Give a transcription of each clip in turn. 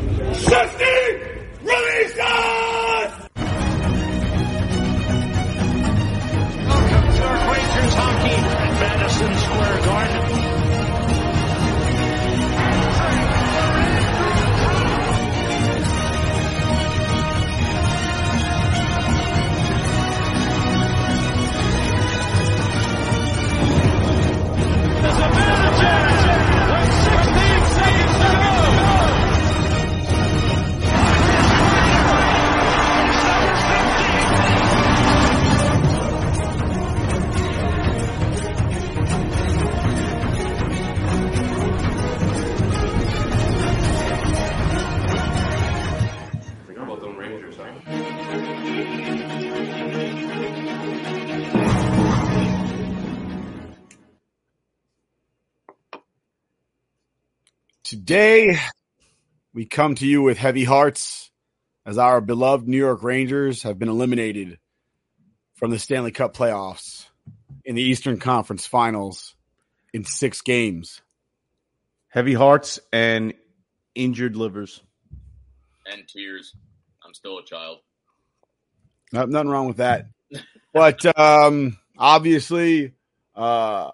Welcome Today, we come to you with heavy hearts as our beloved New York Rangers have been eliminated from the Stanley Cup playoffs in the Eastern Conference Finals in six games. Heavy hearts and injured livers. and tears. I'm still a child. No- nothing wrong with that. But um, obviously, uh,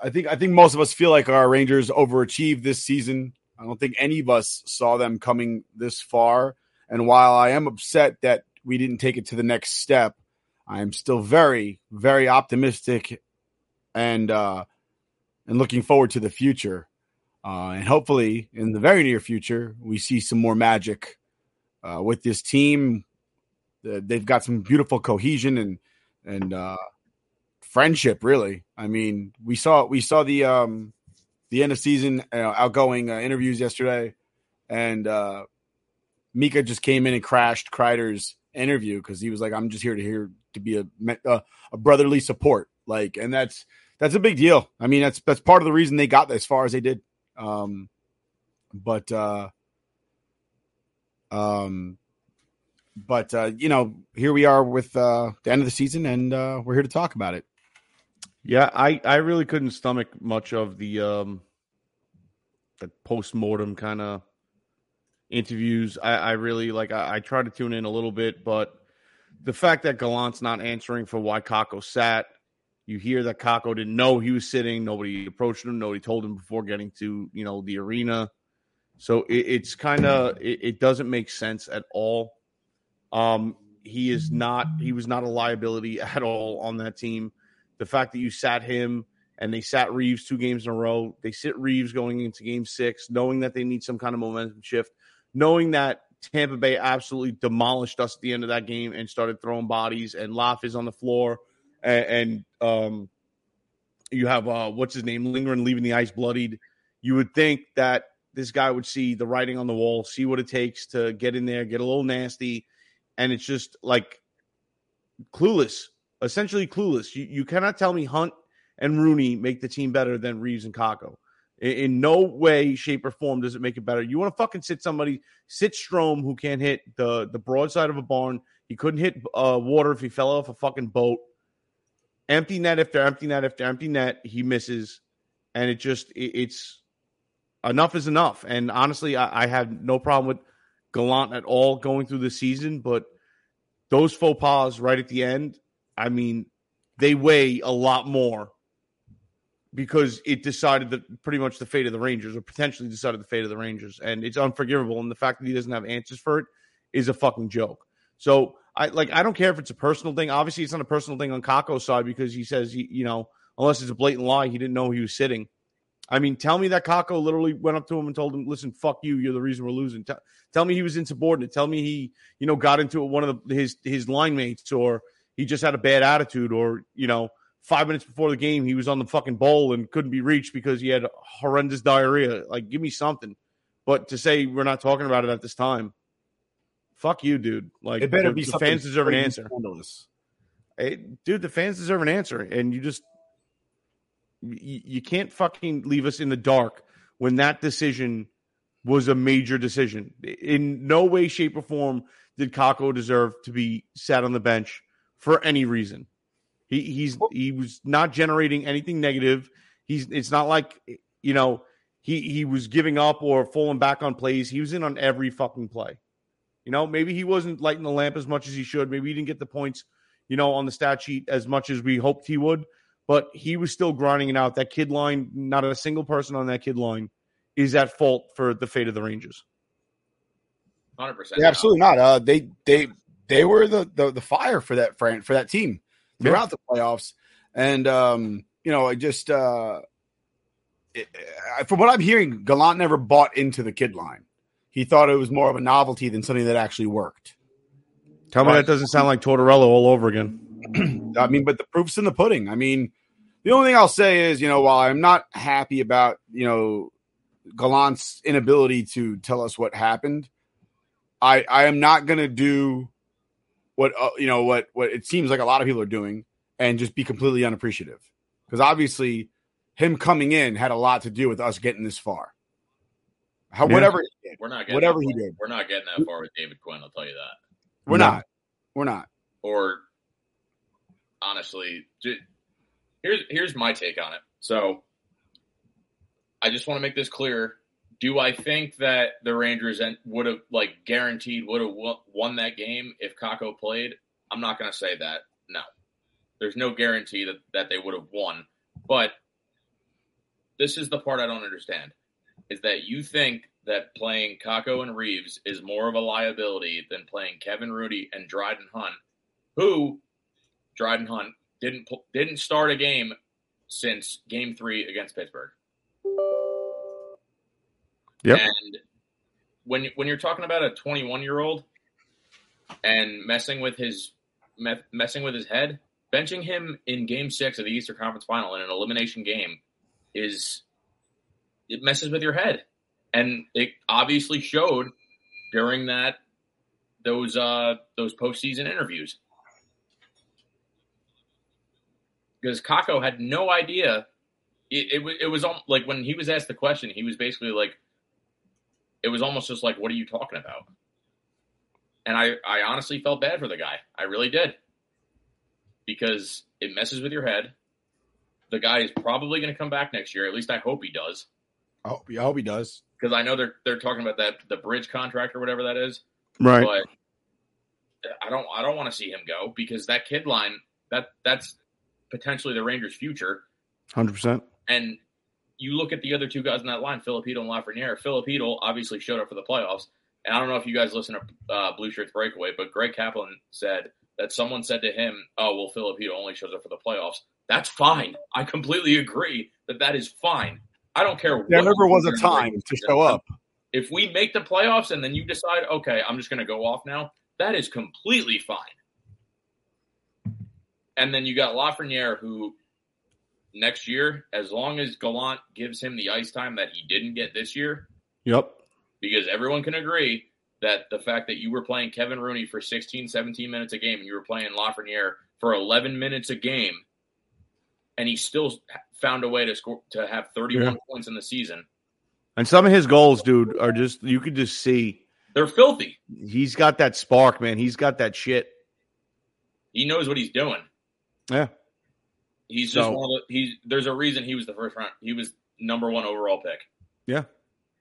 I think I think most of us feel like our Rangers overachieved this season. I don't think any of us saw them coming this far. And while I am upset that we didn't take it to the next step, I am still very, very optimistic and uh, and looking forward to the future. Uh, and hopefully, in the very near future, we see some more magic uh, with this team. They've got some beautiful cohesion and and uh, friendship. Really, I mean, we saw we saw the um, the end of season uh, outgoing uh, interviews yesterday, and uh, Mika just came in and crashed Kreider's interview because he was like, "I'm just here to hear to be a a, a brotherly support." Like, and that's that's a big deal. I mean, that's that's part of the reason they got as far as they did. Um, but uh, um, but uh, you know, here we are with uh, the end of the season, and uh, we're here to talk about it. Yeah, I, I really couldn't stomach much of the um the post mortem kind of interviews. I, I really like I, I try to tune in a little bit, but the fact that Gallant's not answering for why Kakko sat, you hear that Kakko didn't know he was sitting. Nobody approached him. Nobody told him before getting to you know the arena. So it, it's kind of it, it doesn't make sense at all. Um, he is not he was not a liability at all on that team. The fact that you sat him and they sat Reaves two games in a row, they sit Reaves going into game six, knowing that they need some kind of momentum shift, knowing that Tampa Bay absolutely demolished us at the end of that game and started throwing bodies, and Loff is on the floor, and, and um, you have uh, what's his name, Lindgren leaving the ice bloodied. You would think that this guy would see the writing on the wall, see what it takes to get in there, get a little nasty, and it's just like clueless, essentially clueless. You you cannot tell me Hunt and Rooney make the team better than Reaves and Kakko. In, in no way, shape, or form does it make it better. You want to fucking sit somebody, sit Strome, who can't hit the the broadside of a barn. He couldn't hit uh, water if he fell off a fucking boat. Empty net after empty net after empty net, he misses, and it just it, it's enough is enough. And honestly, I, I have no problem with Gallant at all going through the season, but those faux pas right at the end, I mean, they weigh a lot more because it decided the pretty much the fate of the Rangers, or potentially decided the fate of the Rangers, and it's unforgivable. And the fact that he doesn't have answers for it is a fucking joke. So I like I don't care if it's a personal thing. Obviously, it's not a personal thing on Kakko's side because he says he, you know, unless it's a blatant lie, he didn't know he was sitting. I mean, tell me that Kakko literally went up to him and told him, "Listen, fuck you. You're the reason we're losing." Tell, me he was insubordinate. Tell me he, you know, got into one of the, his his line mates, or he just had a bad attitude, or you know, five minutes before the game he was on the fucking bowl and couldn't be reached because he had horrendous diarrhea. Like, give me something. But to say we're not talking about it at this time, fuck you, dude. Like, It better the, be the fans deserve an answer. scandalous. Hey, dude, the fans deserve an answer, and you just you, you can't fucking leave us in the dark when that decision was a major decision. In no way, shape, or form did Kakko deserve to be sat on the bench for any reason. He he's he was not generating anything negative. He's it's not like you know he he was giving up or falling back on plays. He was in on every fucking play. You know, maybe he wasn't lighting the lamp as much as he should. Maybe he didn't get the points, you know, on the stat sheet as much as we hoped he would. But he was still grinding it out. That kid line, not a single person on that kid line is at fault for the fate of the Rangers. Hundred percent. Yeah, absolutely not. Uh, they they they were the, the the fire for that for, for that team throughout the playoffs, and um, you know, I just uh, it, from what I'm hearing, Gallant never bought into the kid line. He thought it was more of a novelty than something that actually worked. Tell me Right. that doesn't sound like Tortorella all over again. I mean, but the proof's in the pudding. I mean, the only thing I'll say is, you know, while I'm not happy about, you know, Gallant's inability to tell us what happened, I I am not going to do what uh, you know what what it seems like a lot of people are doing and just be completely unappreciative because obviously him coming in had a lot to do with us getting this far. How Yeah. whatever he did, We're not getting whatever that he far. did, We're not getting that far with David Quinn. I'll tell you that. we're No. not, we're not. Or honestly, ju- here's here's my take on it. So I just want to make this clear. Do I think that the Rangers would have like guaranteed would have won that game if Kakko played? I'm not going to say that. No, there's no guarantee that that they would have won. But this is the part I don't understand: is that you think that playing Kakko and Reaves is more of a liability than playing Kevin Rooney and Dryden Hunt, who Dryden Hunt didn't didn't start a game since Game Three against Pittsburgh. Yep. And when when you're talking about a 21 year old and messing with his me- messing with his head, benching him in Game Six of the Eastern Conference Final in an elimination game is it messes with your head, and it obviously showed during that those uh those postseason interviews because Kakko had no idea. It, it was it was like when he was asked the question, he was basically like, it was almost just like, "What are you talking about?" And I I honestly felt bad for the guy. I really did because it messes with your head. The guy is probably going to come back next year. At least I hope he does I hope, I hope he does. because I know they're they're talking about that the bridge contract or whatever that is. Right. But I don't I don't want to see him go because that kid line that that's potentially the Rangers' future. 100%. And you look at the other two guys in that line, Filipino and Lafreniere. Filipino obviously showed up for the playoffs. And I don't know if you guys listen to uh, Blue Shirts Breakaway, but Greg Kaplan said that someone said to him, "Oh, well, Filipino only shows up for the playoffs." That's fine. I completely agree that that is fine. I don't care. There what never was a time to show up. if we make the playoffs and then you decide, okay, I'm just going to go off now, that is completely fine. And then you got Lafreniere, who next year, as long as Gallant gives him the ice time that he didn't get this year, Yep. because everyone can agree that the fact that you were playing Kevin Rooney for 16, 17 minutes a game and you were playing Lafreniere for 11 minutes a game, and he still found a way to score to have 31 Yeah. points in the season. And some of his goals, dude, are just you could just see They're filthy. he's got that spark, man. He's got that shit. He knows what he's doing. Yeah. He's just So- one of the. He's there's a reason he was the first round. He was number one overall pick, Yeah.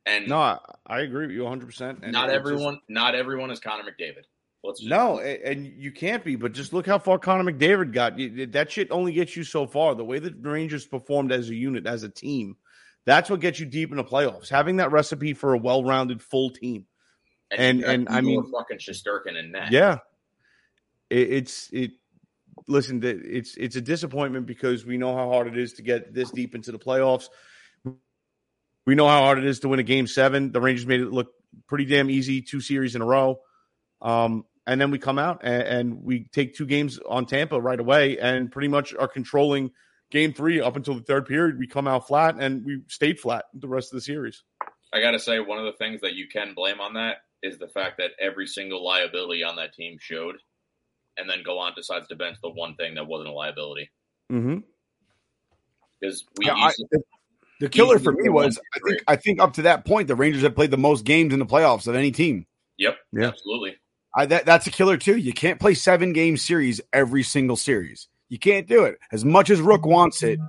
and No, I, I agree with you 100%. And not everyone. not everyone is Connor McDavid. Let's just, No, and you can't be. But just look how far Connor McDavid got. That shit only gets you so far. The way that the Rangers performed as a unit, as a team, that's what gets you deep in the playoffs. Having that recipe for a well-rounded full team. and- got and, I mean- fucking Shesterkin in net. Yeah, it, it's it. Listen, it's it's a disappointment because we know how hard it is to get this deep into the playoffs. We know how hard it is to win a game seven. The Rangers made it look pretty damn easy, two series in a row. Um, and then we come out and, and we take two games on Tampa right away, and pretty much are controlling game three up until the third period. We come out flat, and we stayed flat the rest of the series. I got to say, one of the things that you can blame on that is the fact that every single liability on that team showed, and then Gallant decides to bench the one thing that wasn't a liability Mm-hmm. because we. Yeah, I- to- the, the killer for me was I think. I think up to that point the Rangers had played the most games in the playoffs of any team. yep, Yeah. absolutely. I, that that's a killer too. You can't play seven game series every single series. You can't do it. As much as Rook wants it,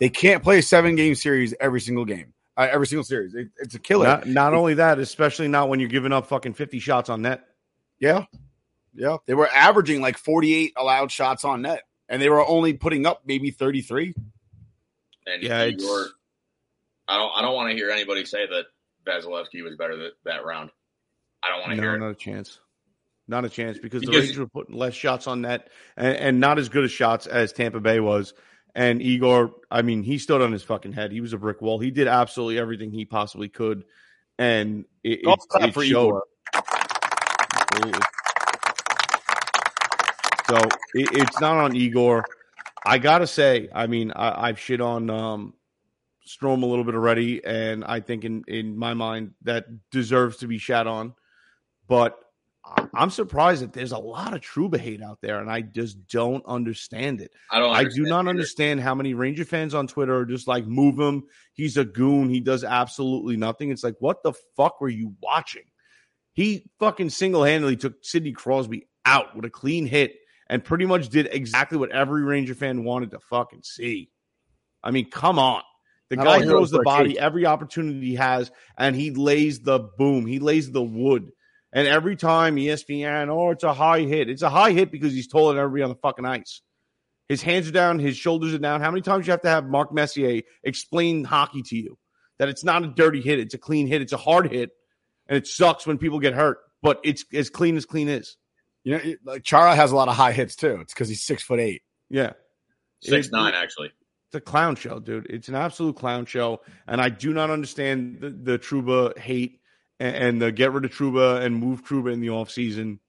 they can't play a seven game series every single game, uh, every single series. It, it's a killer. Not, not only that, especially not when you're giving up fucking 50 shots on net. yeah, yeah. They were averaging like forty eight allowed shots on net, and they were only putting up maybe thirty three. And Yeah, Igor, it's- I don't. I don't want to hear anybody say that Vasilevskiy was better that, that round. I don't want to No, hear it. not a chance. Not a chance because, the Because- Rangers were putting less shots on net and, and not as good as shots as Tampa Bay was. And Igor, I mean, he stood on his fucking head. He was a brick wall. He did absolutely everything he possibly could, and it, Golf it, it for showed. Igor. Absolutely. So it, it's not on Igor. I gotta say, I mean, I, I've shit on um, Strome a little bit already, and I think in in my mind that deserves to be shat on. But I'm surprised that there's a lot of Trouba hate out there, and I just don't understand it. I don't. I do not either. understand how many Ranger fans on Twitter are just like, move him. He's a goon. He does absolutely nothing. It's like, what the fuck were you watching? He fucking single handedly took Sidney Crosby out with a clean hit and pretty much did exactly what every Ranger fan wanted to fucking see. I mean, come on. The Not guy throws the body capes. every opportunity he has, and he lays the boom. He lays the wood. And every time ESPN, oh, it's a high hit. It's a high hit because he's taller than everybody on the fucking ice. His hands are down, his shoulders are down. How many times do you have to have Mark Messier explain hockey to you that it's not a dirty hit, it's a clean hit, it's a hard hit, and it sucks when people get hurt, but it's as clean as clean is. You know, it- like Chara has a lot of high hits too. It's because he's six foot eight. Yeah, six It- nine actually. it's a clown show, dude. It's an absolute clown show, and I do not understand the, the Trouba hate and, and the get rid of Trouba and move Trouba in the offseason.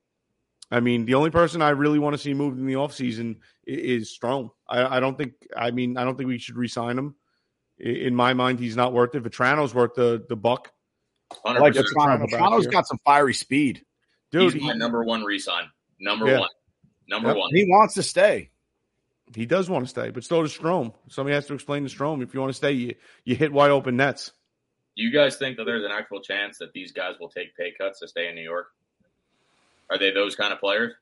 I mean, the only person I really want to see moved in the offseason i- is Strome. I, I don't think. I mean, I don't think we should re-sign him. In my mind, he's not worth it. Vatrano's worth the the buck, Hundred like percent. Vatrano. Vatrano back Vatrano's here. got some fiery speed. Dude. He's He, my number one resign. Number Yeah. one. Number Yep. one. He wants to stay. he does want to stay, but so does Strome. Somebody has to explain to Strome if you want to stay, you you hit wide open nets. Do you guys think that there's an actual chance that these guys will take pay cuts to stay in New York? Are they those kind of players?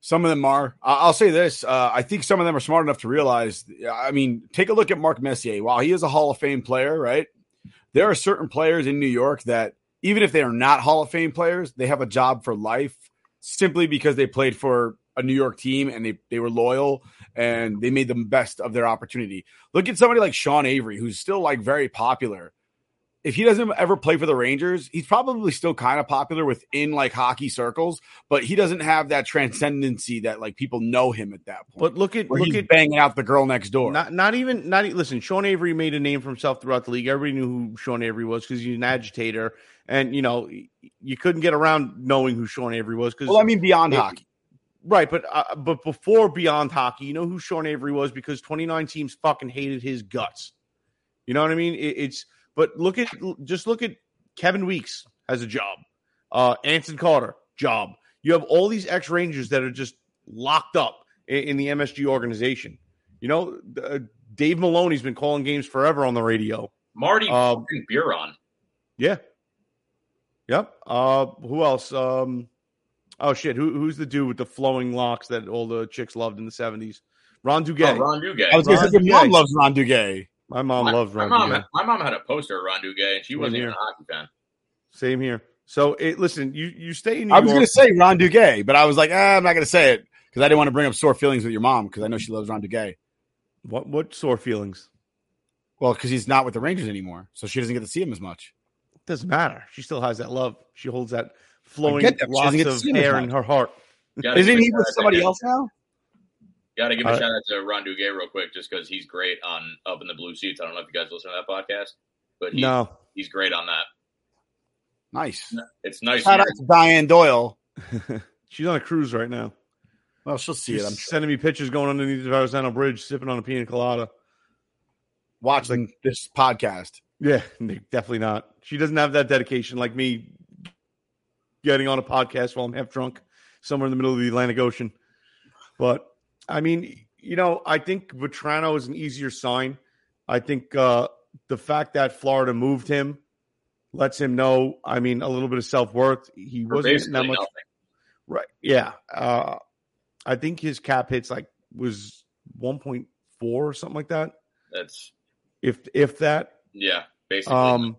Some of them are. I- I'll say this. Uh, I think some of them are smart enough to realize. I mean, take a look at Mark Messier. While he is a Hall of Fame player, right? There are certain players in New York that, even if they are not Hall of Fame players, they have a job for life simply because they played for a New York team and they, they were loyal and they made the best of their opportunity. Look at somebody like Sean Avery, who's still like very popular. If he doesn't ever play for the Rangers, he's probably still kind of popular within like hockey circles, but he doesn't have that transcendency that like people know him at that point. But look at look at banging out the girl next door. Not not even not listen. Sean Avery made a name for himself throughout the league. Everybody knew who Sean Avery was because he's an agitator, and you know you couldn't get around knowing who Sean Avery was. Because well, I mean, beyond it- hockey. right, but uh, but before Beyond Hockey, you know who Sean Avery was because 29 teams fucking hated his guts. You know what I mean? It, it's but look at just look at Kevin Weekes has a job, uh, Anson Carter job. You have all these ex Rangers that are just locked up in, in the MSG organization. You know, uh, Dave Maloney's been calling games forever on the radio. Marty Um, Biron. Yeah. Yep. Uh, who else? Um, oh shit. Who, who's the dude with the flowing locks that all the chicks loved in the seventies? Ron Duguay. Oh, Ron Duguay. I was going to say, your mom loves Ron Duguay. my mom my, loves my Ron mom, Duguay. my mom had a poster of Ron Duguay, and she wasn't here. even a hockey fan. Same here. So it, listen, you you stay in New I was going to say Ron Duguay, but I was like, ah, I'm not going to say it because I didn't want to bring up sore feelings with your mom because I know she loves Ron Duguay. what what sore feelings? Well, because he's not with the Rangers anymore, so she doesn't get to see him as much. Doesn't matter. She still has that love. She holds that flowing get that, but lots doesn't get to of see hair in her heart. Isn't he with somebody else now? Got to give a Uh, shout out to Ron Duguay real quick, just because he's great on Up in the Blue Seats. I don't know if you guys listen to that podcast, but he's, No, he's great on that. Nice. It's nice. Shout out to Diane Doyle. she's on a cruise right now. Well, she'll see She's it. I'm sending me pictures going underneath the Verrazano Bridge, sipping on a pina colada. watching this podcast. Yeah, definitely not. She doesn't have that dedication like me getting on a podcast while I'm half drunk somewhere in the middle of the Atlantic Ocean. But I mean, you know, I think Vatrano is an easier sign. I think uh, the fact that Florida moved him lets him know, I mean, a little bit of self worth. He for wasn't that much. nothing. Right. Yeah. Uh, I think his cap hits like was 1.4 or something like that. That's If if that. Yeah, basically. Um,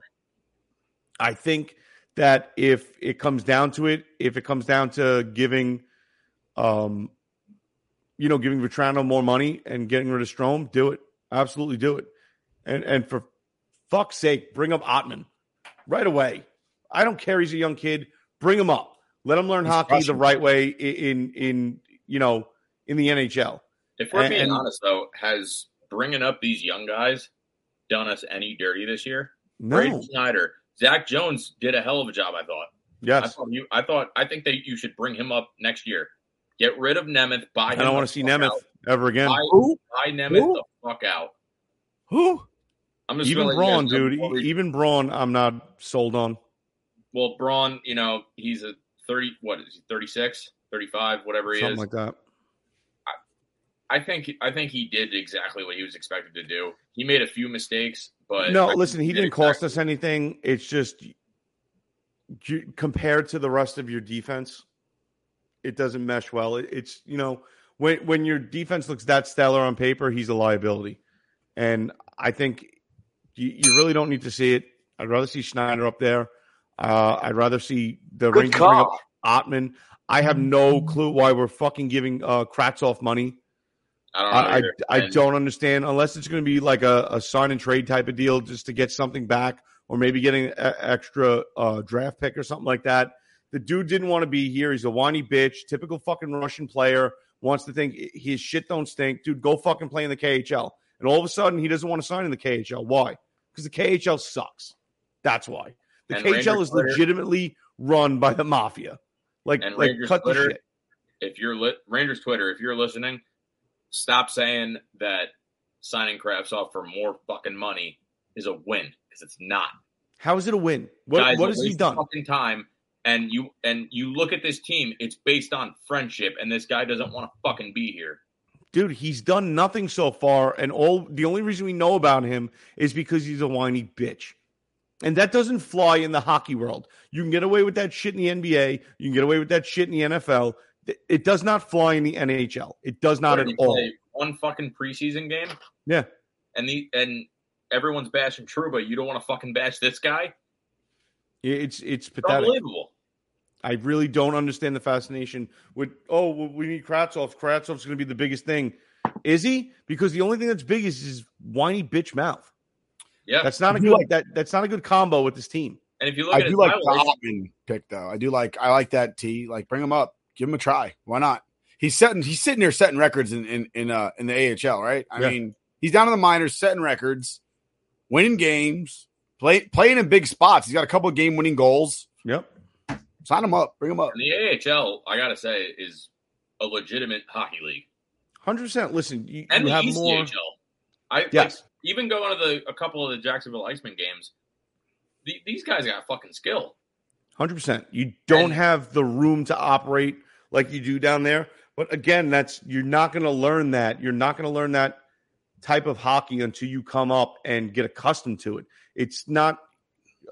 I think that if it comes down to it, if it comes down to giving, um, you know, giving Vatrano more money and getting rid of Strome, do it. Absolutely do it. And and for fuck's sake, bring up Othmann right away. I don't care. He's a young kid. Bring him up. Let him learn He's hockey the right way in in you know in the NHL. if we're being honest, though, has bringing up these young guys done us any dirty this year? No. Braden Schneider, Zac Jones did a hell of a job. I thought. Yes. I thought you. I thought. I think that you should bring him up next year. Get rid of Nemeth. Buy I don't want to see Nemeth out. ever again. Buy, Who? buy Nemeth Who? the fuck out. Who? I'm just Even gonna let you Braun, dude. before Even Braun, I'm not sold on. Well, Braun, you know, he's a 30, what is he, 36, 35, whatever he Something is. like that. I think I think he did exactly what he was expected to do. He made a few mistakes, but no, I listen, he did didn't cost us anything. It's just compared to the rest of your defense, it doesn't mesh well. It's you know when when your defense looks that stellar on paper, he's a liability, and I think you, you really don't need to see it. I'd rather see Schneider up there. Uh, I'd rather see the Good Rangers bring up call. Othmann. I have no clue why we're fucking giving uh, Kravtsov money. I don't know. I, I, either. I don't understand unless it's going to be like a, a sign and trade type of deal just to get something back or maybe getting an extra uh, draft pick or something like that. The dude didn't want to be here. He's a whiny bitch, typical fucking Russian player. Wants to think his shit don't stink. Dude, go fucking play in the KHL. And all of a sudden, he doesn't want to sign in the KHL. Why? Because the KHL sucks. That's why. The And KHL Rangers is Twitter- legitimately run by the mafia. Like, like Rangers cut the shit. if you're lit, Rangers Twitter, if you're listening, stop saying that signing Kravtsov for more fucking money is a win because it's not. How is it a win? What, Guys, what has he done? Fucking time. And you and you look at this team, it's based on friendship, and this guy doesn't want to fucking be here. dude, he's done nothing so far, and all the only reason we know about him is because he's a whiny bitch. And that doesn't fly in the hockey world. You can get away with that shit in the NBA. You can get away with that shit in the NFL. It- It does not fly in the NHL. It does not at all. One fucking preseason game, Yeah. and the and everyone's bashing Trouba. You don't want to fucking bash this guy? It's it's It's pathetic. unbelievable. I really don't understand the fascination with oh well, we need Kravtsov. Kravtsov's going to be the biggest thing. Is he? Because the only thing that's big is his whiny bitch mouth. Yeah. That's not a I do good like- that that's not a good combo with this team. and if you look I at do like the Othmann pick though. I do like I like that T. Like bring him up, give him a try. Why not? He's setting he's sitting there setting records in in in, uh, in the AHL, right? I Yeah. mean, he's down in the minors setting records, winning games, play playing in big spots. He's got a couple of game winning goals. Yep. Sign him up, bring him up. and the AHL, I gotta say, is a legitimate hockey league, Hundred percent. Listen, you, and you the have East more. AHL. I like, Yes. even going to the a couple of the Jacksonville Icemen games. The, these guys got fucking skill. Hundred percent. You don't And- have the room to operate like you do down there. But again, that's you're not going to learn that. You're not going to learn that type of hockey until you come up and get accustomed to it. It's not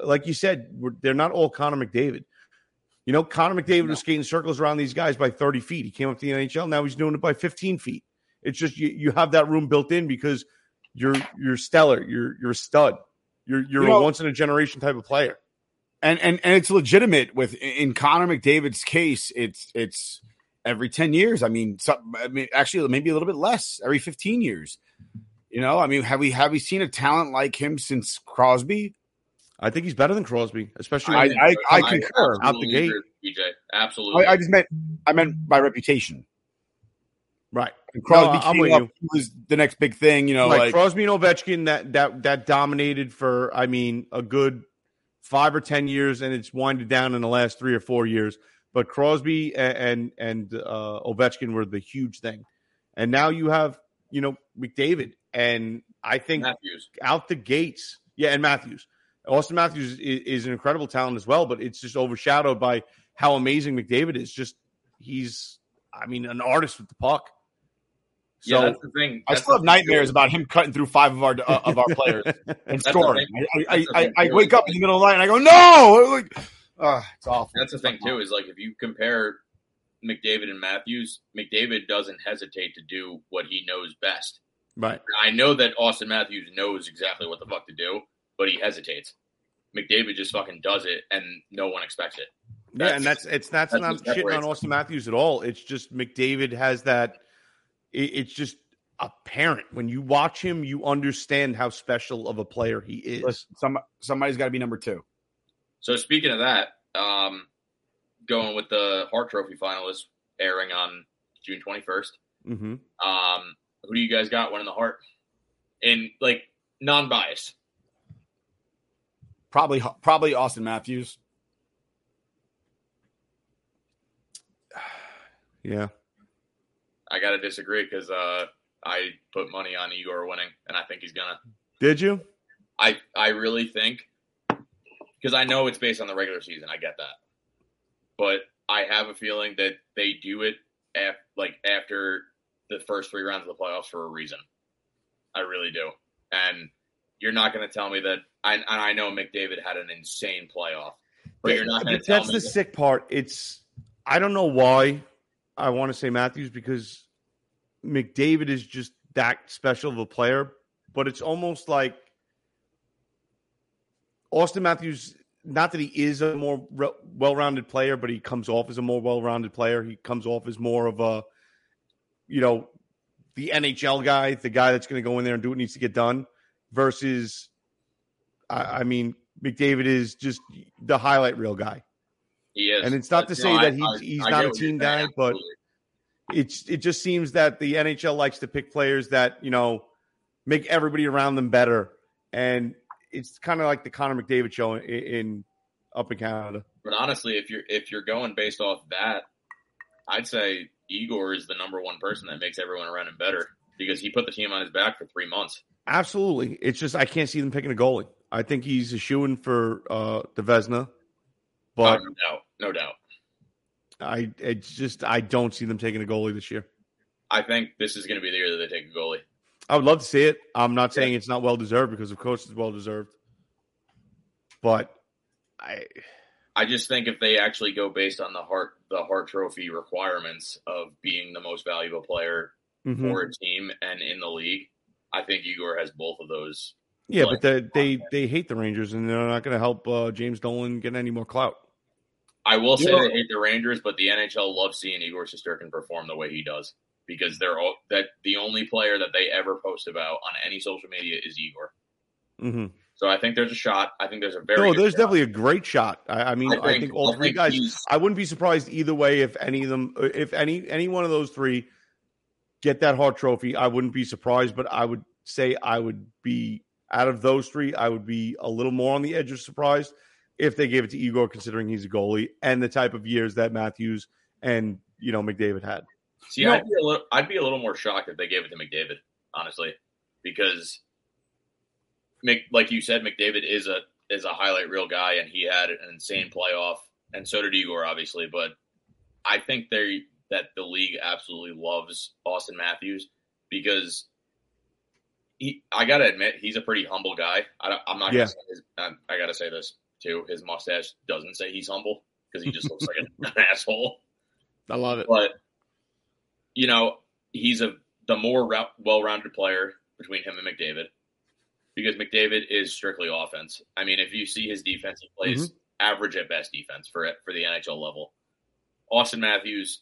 like you said. We're, they're not all Connor McDavid. You know, Connor McDavid was skating circles around these guys by 30 feet. He came up to the NHL. Now he's doing it by 15 feet. It's just you, you have that room built in because you're you're stellar. You're you're a stud. You're you're You know- a once in a generation type of player. And and and it's legitimate. With in Connor McDavid's case, it's it's every ten years. I mean, some, I mean, actually, maybe a little bit less. Every fifteen years. You know, I mean, have we have we seen a talent like him since Crosby? I think he's better than Crosby, especially I when- I, I concur. Out the absolutely gate. agree BJ, absolutely. I, I just meant I meant by reputation. right. And Crosby No, I'm with up, you. was the next big thing. You know, like, like, Crosby and Ovechkin that that that dominated for I mean a good five or ten years, and it's winded down in the last three or four years. But Crosby and and, and uh, Ovechkin were the huge thing, and now you have you know McDavid, and I think Matthews. out the gates, yeah, and Matthews, Austin Matthews is, is an incredible talent as well, but it's just overshadowed by how amazing McDavid is. Just he's, I mean, an artist with the puck. Yeah, So that's the thing. I still have the thing, nightmares about him cutting through five of our uh, of our players and scoring. thing. I, I, I, I wake up in the middle of the night and I go, no, like, uh, it's awful. That's the thing too. Is like if you compare McDavid and Matthews, McDavid doesn't hesitate to do what he knows best. right. I know that Austin Matthews knows exactly what the fuck to do, but he hesitates. McDavid just fucking does it, and no one expects it. Yeah, and that's it's that's, that's not what shitting on. Austin Matthews at all. It's just McDavid has that. It, it's just apparent when you watch him, you understand how special of a player he is. Listen, some somebody's got to be number two. So speaking of that, um, going with the Hart Trophy finalists airing on June twenty first. hmm Um, who do you guys got winning the Hart? And like non-biased. Probably probably Austin Matthews. Yeah, I got to disagree because uh, I put money on Igor winning, and I think he's gonna. did you? I I really think because I know it's based on the regular season. I get that, but I have a feeling that they do it af- like after the first three rounds of the playoffs for a reason. I really do, and you're not going to tell me that. I and I know McDavid had an insane playoff, but you're not going to that's the that- sick part. It's I don't know why I want to say Matthews because McDavid is just that special of a player, but it's almost like Austin Matthews. Not that he is a more re- well-rounded player, but he comes off as a more well-rounded player. He comes off as more of a, you know, the NHL guy, the guy that's going to go in there and do what needs to get done. Versus, I, I mean, McDavid is just the highlight reel guy. He is, and it's not to say I- that he- I- he's I not get a team saying, guy, but- it's it just seems that the NHL likes to pick players that you know make everybody around them better, and it's kind of like the Connor McDavid show in, in up in Canada. But honestly, if you're if you're going based off that, I'd say Igor is the number one person that makes everyone around him better because he put the team on his back for three months. Absolutely, it's just I can't see them picking a goalie. I think he's a shoe in for uh, the Vezina, but Oh, no doubt, no doubt. I it's just I don't see them taking a goalie this year. I think this is going to be the year that they take a goalie. I would love to see it. I'm not saying it's not well deserved because of course it's well deserved, but I I just think if they actually go based on the Hart the Hart Trophy requirements of being the most valuable player mhm. for a team and in the league, I think Igor has both of those. Yeah, but they they they hate the Rangers, and they're not going to help uh, James Dolan get any more clout. I will say they hate the Rangers, but the NHL loves seeing Igor Shesterkin perform the way he does because they're all, that the only player that they ever post about on any social media is Igor. Mm-hmm. So I think there's a shot. I think there's a very No, there's shot. definitely a great shot. I, I mean, I think, all three guys. he's- I wouldn't be surprised either way if any of them, if any any one of those three get that Hart Trophy. I wouldn't be surprised, but I would say I would be out of those three. I would be a little more on the edge of surprised if they gave it to Igor, considering he's a goalie and the type of years that Matthews and you know McDavid had. See, You know- I'd be a little, I'd be a little more shocked if they gave it to McDavid, honestly, because, Mc, like you said, McDavid is a is a highlight reel guy, and he had an insane playoff, and so did Igor, obviously. But I think they that the league absolutely loves Austin Matthews because he. I gotta admit, he's a pretty humble guy. I, don't- I'm not. Gonna Yeah. say his, I, I gotta say this too. His mustache doesn't say he's humble because he just looks like an, asshole I love it. but you know he's a the more rou- well-rounded player between him and McDavid because McDavid is strictly offense. I mean, if you see his defense, he plays mm-hmm. average at best defense for it for the NHL level. Austin Matthews,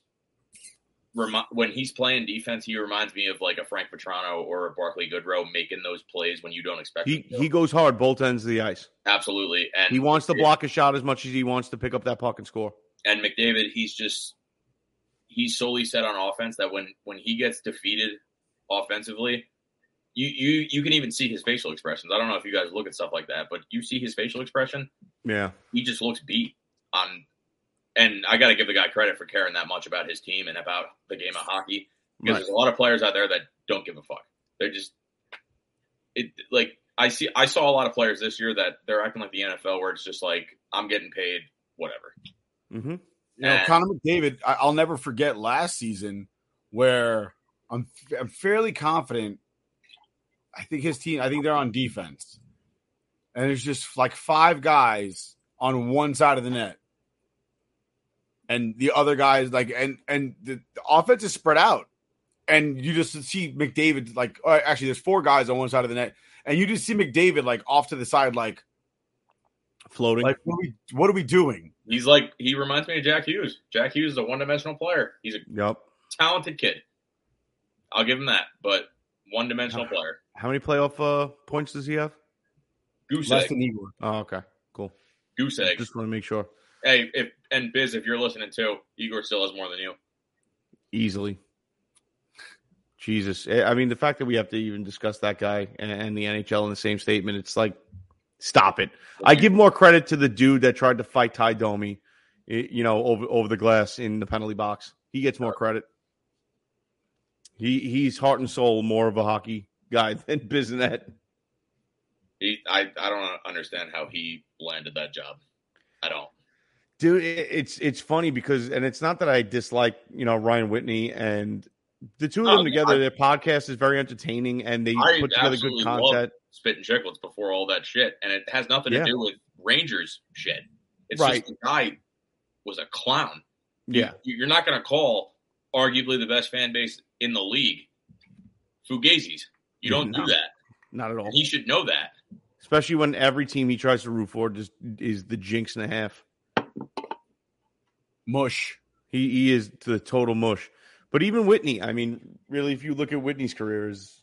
remi- when he's playing defense, he reminds me of like a Frank Vatrano or a Barclay Goodrow making those plays when you don't expect He he goes hard both ends of the ice. Absolutely, and He wants to block a shot as much as he wants to pick up that puck and score. and McDavid, he's just he's solely set on offense. That when when he gets defeated offensively, you you you can even see his facial expressions. I don't know if you guys look at stuff like that, but you see his facial expression. Yeah. He just looks beat on. And I got to give the guy credit for caring that much about his team and about the game of hockey because Right. there's a lot of players out there that don't give a fuck. They're just it like I see I saw a lot of players this year that they're acting like the NFL where it's just like I'm getting paid whatever. Mm-hmm. You know, And- Connor McDavid, I, I'll never forget last season where I'm, I'm fairly confident. I think his team, I think they're on defense. And there's just like five guys on one side of the net. And the other guys, like, and and the, the offense is spread out. And you just see McDavid, like, uh, actually, there's four guys on one side of the net. And you just see McDavid, like, off to the side, like, Floating. like what are we, what are we doing? He's like he reminds me of Jack Hughes. Jack Hughes is a one dimensional player. He's a yep. talented kid. I'll give him that, but one dimensional player. How many playoff uh, points does he have? Goose Less egg. than Igor. Oh, okay. Cool. Goose egg. Just want to make sure. Hey, if and Biz, if you're listening too, Igor still has more than you. Easily. Jesus. I mean, the fact that we have to even discuss that guy and, and the NHL in the same statement, it's like, stop it. I give more credit to the dude that tried to fight Ty Domi, eh, you know, over over the glass in the penalty box. He gets more credit. He he's heart and soul more of a hockey guy than Bissonnette. He, I, I don't understand how he landed that job. I don't. Dude, it's it's funny because, and it's not that I dislike you know Ryan Whitney and the two of them oh, yeah, together. I- their podcast is very entertaining and they I put together good content. Spittin' Chiclets before all that shit, and it has nothing Yeah. to do with Rangers shit. It's Right. just the guy was a clown. Yeah, You- You're not going to call arguably the best fan base in the league Fugazis. You don't No. do that. not at all. He should know that. Especially when every team he tries to root for just is the jinx and a half. Mush. He he is the total mush. But even Whitney, I mean, really, if you look at Whitney's career, is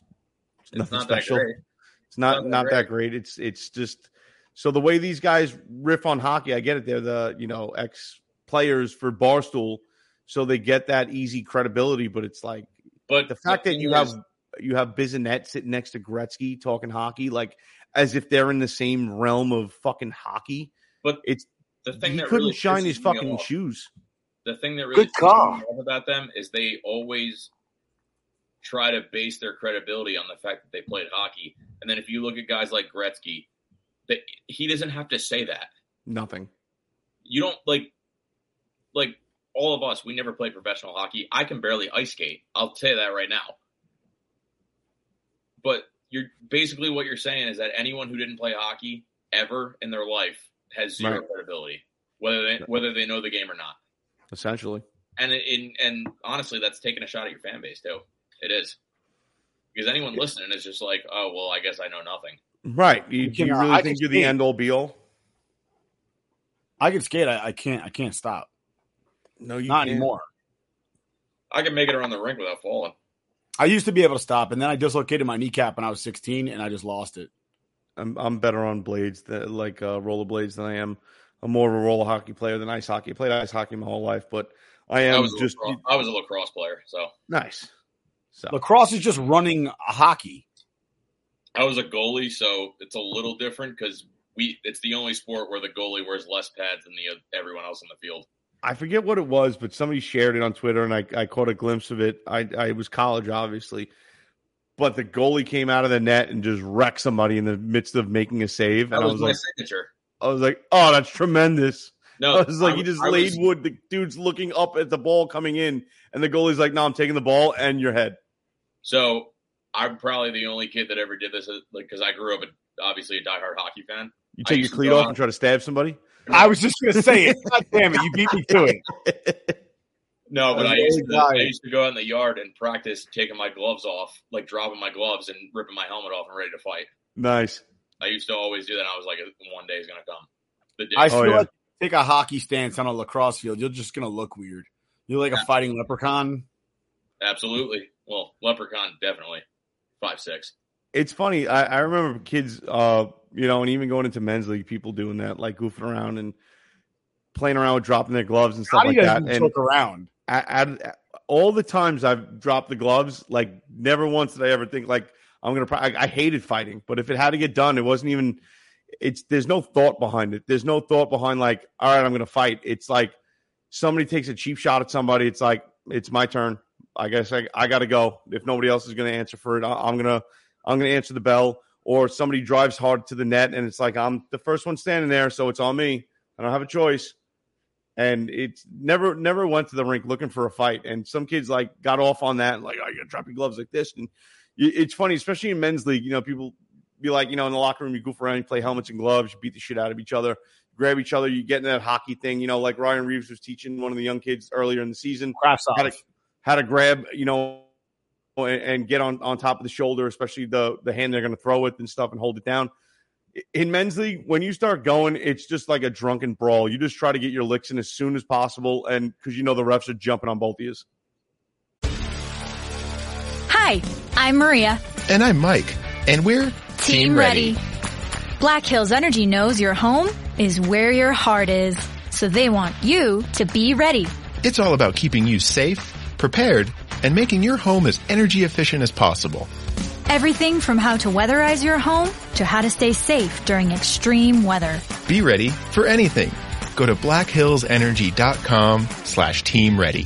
nothing not special. that great. It's not Not that not that great. great. It's it's just so the way these guys riff on hockey, I get it. They're the you know ex players for Barstool, so they get that easy credibility. But it's like But the fact that you is- have you have Bissonnette sitting next to Gretzky talking hockey, like as if they're in the same realm of fucking hockey. But it's the thing he that couldn't really shine his fucking off- shoes. the thing that really Good call. me off about them is they always try to base their credibility on the fact that they played hockey. And then if you look at guys like Gretzky, that he doesn't have to say that. Nothing. You don't like like all of us, we never played professional hockey. I can barely ice skate. I'll tell you that right now. But you're basically what you're saying is that anyone who didn't play hockey ever in their life has zero Right. credibility, whether they whether they know the game or not. Essentially, And in and honestly, that's taking a shot at your fan base too. It is because anyone listening is just like, oh well, I guess I know nothing. right? You, You do can, you really I think you're the end all be all? I can skate. I, I can't. I can't stop. No, you Not can't. anymore. I can make it around the rink without falling. I used to be able to stop, and then I dislocated my kneecap when I was 16, and I just lost it. I'm I'm better on blades than like uh, roller blades than I am. I'm more of a roller hockey player than ice hockey. I played ice hockey my whole life, but I I am was a just lacrosse, I was a lacrosse player, so nice. So Lacrosse is just running hockey. I was a goalie. So it's a little different because we it's the only sport where the goalie wears less pads than the everyone else in the field. I forget what it was, but somebody shared it on Twitter, and I, I caught a glimpse of it. I, I it was college, obviously, but the goalie came out of the net and just wrecked somebody in the midst of making a save, That and I was was my like, signature. I was like, oh, that's tremendous. No, I was like, I- you just I laid was- wood. The dude's looking up at the ball coming in, and the goalie's like, no, I'm taking the ball and your head. So I'm probably the only kid that ever did this, uh, like because I grew up a, obviously a diehard hockey fan. You take your cleat off out- and try to stab somebody. I was just going to say it. God damn it. You beat me to it. No, but I'm used to I used to go out in the yard and practice taking my gloves off, like dropping my gloves and ripping my helmet off and ready to fight. nice. I used to always do that. And I was like, one day is gonna come. The day. I Oh, feel yeah. like take a hockey stance on a lacrosse field, you're just gonna look weird. You're like a fighting leprechaun. Absolutely. Well, Leprechaun definitely five six. It's funny. I, I remember kids, uh, you know, and even going into men's league, people doing that, like goofing around and playing around with dropping their gloves and stuff How like that. And look around? At, all the times I've dropped the gloves, like never once did I ever think like I'm gonna. I, I hated fighting, but if it had to get done, it wasn't even. It's there's no thought behind it. There's no thought behind like, all right, I'm gonna fight. It's like somebody takes a cheap shot at somebody. It's like it's my turn. I guess I, I got to go. If nobody else is gonna answer for it, I, I'm gonna I'm gonna answer the bell. Or somebody drives hard to the net, and it's like I'm the first one standing there, so it's on me. I don't have a choice and it's never never went to the rink looking for a fight. And some kids like got off on that, like, oh, you gotta drop your gloves like this. And it's funny, especially in men's league. You know, people be like, you know, in the locker room, you goof around, you play helmets and gloves, you beat the shit out of each other, grab each other, you get in that hockey thing. You know, like Ryan Reaves was teaching one of the young kids earlier in the season how to how to grab, you know. And, and get on, on top of the shoulder, especially the the hand they're going to throw with and stuff, and hold it down in men's league, when you start going, it's just like a drunken brawl. You just try to get your licks in as soon as possible, and because you know the refs are jumping on both of you. Hi, I'm Maria. And I'm Mike. And we're Team, ready. Black Hills Energy knows your home is where your heart is, so they want you to be ready. It's all about keeping you safe, prepared, and making your home as energy efficient as possible. Everything from how to weatherize your home to how to stay safe during extreme weather. Be ready for anything. Go to blackhillsenergy.com slash team ready.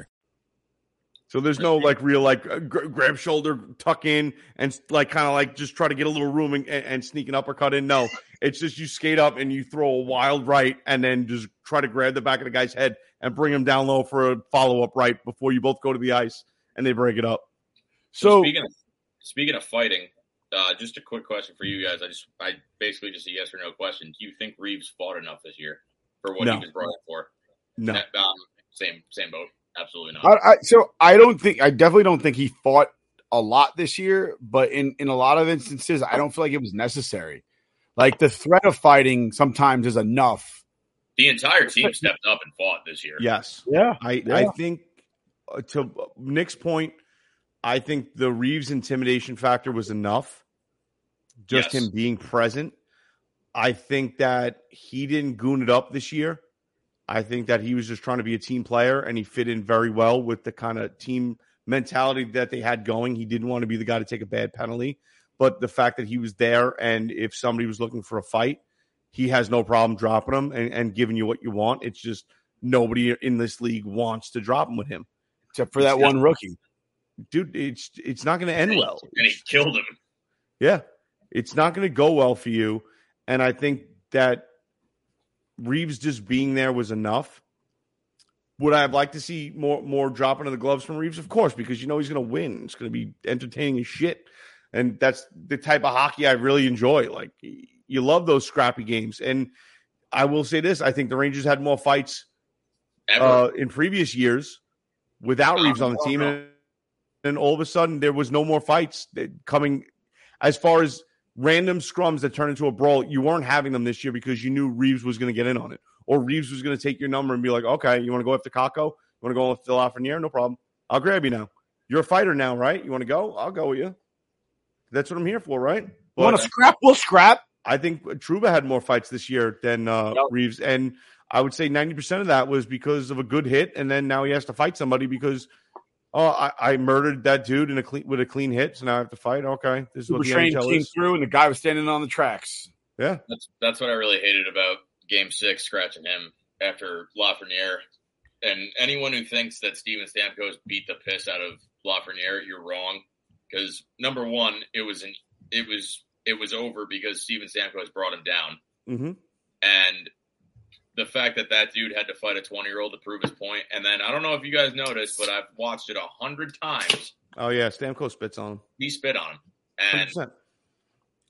So there's no like real like uh, grab shoulder, tuck in, and like kind of like just try to get a little room and, and sneak an uppercut in. No, it's just you skate up and you throw a wild right, and then just try to grab the back of the guy's head and bring him down low for a follow up right before you both go to the ice and they break it up. So speaking of speaking of fighting, uh, just a quick question for you guys. I just I basically just a yes or no question. Do you think Reaves fought enough this year for what No. he was brought up for? No, Um, same same boat. Absolutely not. I, I, so I don't think I definitely don't think he fought a lot this year, but in in a lot of instances, I don't feel like it was necessary. Like the threat of fighting sometimes is enough. the entire team stepped up and fought this year. yes, Yeah, I Yeah. I think uh, to Nick's point, I think the Reaves intimidation factor was enough. Just Yes. him being present. I think that he didn't goon it up this year. I think that he was just trying to be a team player and he fit in very well with the kind of team mentality that they had going. He didn't want to be the guy to take a bad penalty, but the fact that he was there and if somebody was looking for a fight, he has no problem dropping them and, and giving you what you want. It's just nobody in this league wants to drop him with him. except for that Yeah. one rookie. Dude, it's it's not going to end well. and he killed him. Yeah. It's not going to go well for you. And I think that Reaves just being there was enough. Would I have liked to see more more dropping of the gloves from Reaves? Of course, because you know he's going to win. It's going to be entertaining as shit. And that's the type of hockey I really enjoy. Like you love those scrappy games. And I will say this, I think the Rangers had more fights Ever. uh, in previous years without No, Reeves on the no, team, no. and, and all of a sudden there was no more fights coming. As far as random scrums that turn into a brawl, you weren't having them this year because you knew Reaves was going to get in on it, or Reaves was going to take your number and be like, "Okay, you want to go after Kakko? You want to go after Lafreniere? No problem. I'll grab you now. You're a fighter now, right? You want to go? I'll go with you. That's what I'm here for, right?" You want to scrap? We'll scrap. I think Trouba had more fights this year than uh, Yep. Reaves, and I would say ninety percent of that was because of a good hit, and then now he has to fight somebody because oh, I, I murdered that dude in a clean with a clean hit, so now I have to fight. Okay, this is Super what the train came is. through, and the guy was standing on the tracks. Yeah, That's that's what I really hated about Game Six, scratching him after Lafreniere. And anyone who thinks that Steven Stamkos beat the piss out of Lafreniere, you're wrong. Because number one, it was an it was it was over because Steven Stamkos brought him down. hmm and the fact that that dude had to fight a 20 year old to prove his point, and then I don't know if you guys noticed, but I've watched it a hundred times. Oh yeah, Stamkos spits on him. He spit on him, and 100%.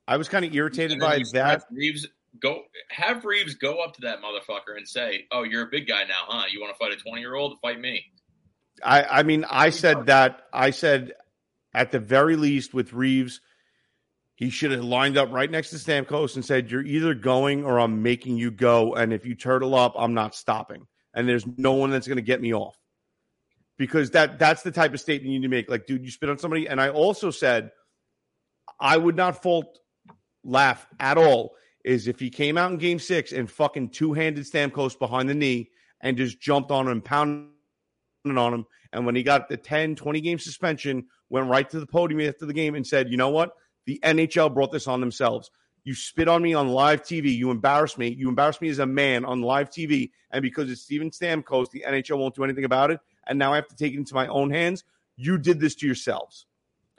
I was kind of irritated by that. have Reaves go have Reaves go up to that motherfucker and say, "Oh, you're a big guy now, huh? You want to fight a 20 year old? Fight me." I, I mean, I said that. I said at the very least with Reaves, he should have lined up right next to Stamkos and said, "You're either going or I'm making you go, and if you turtle up, I'm not stopping, and there's no one that's going to get me off." Because that that's the type of statement you need to make. Like, dude, you spit on somebody, and I also said I would not fault Laf at all is if he came out in game six and fucking two handed Stamkos behind the knee and just jumped on him, pounded on him. And when he got the 10, 20 game suspension, went right to the podium after the game and said, you know what? The NHL brought this on themselves. You spit on me on live TV. You embarrass me. You embarrass me as a man on live TV. And because it's Steven Stamkos, the NHL won't do anything about it. And now I have to take it into my own hands. You did this to yourselves.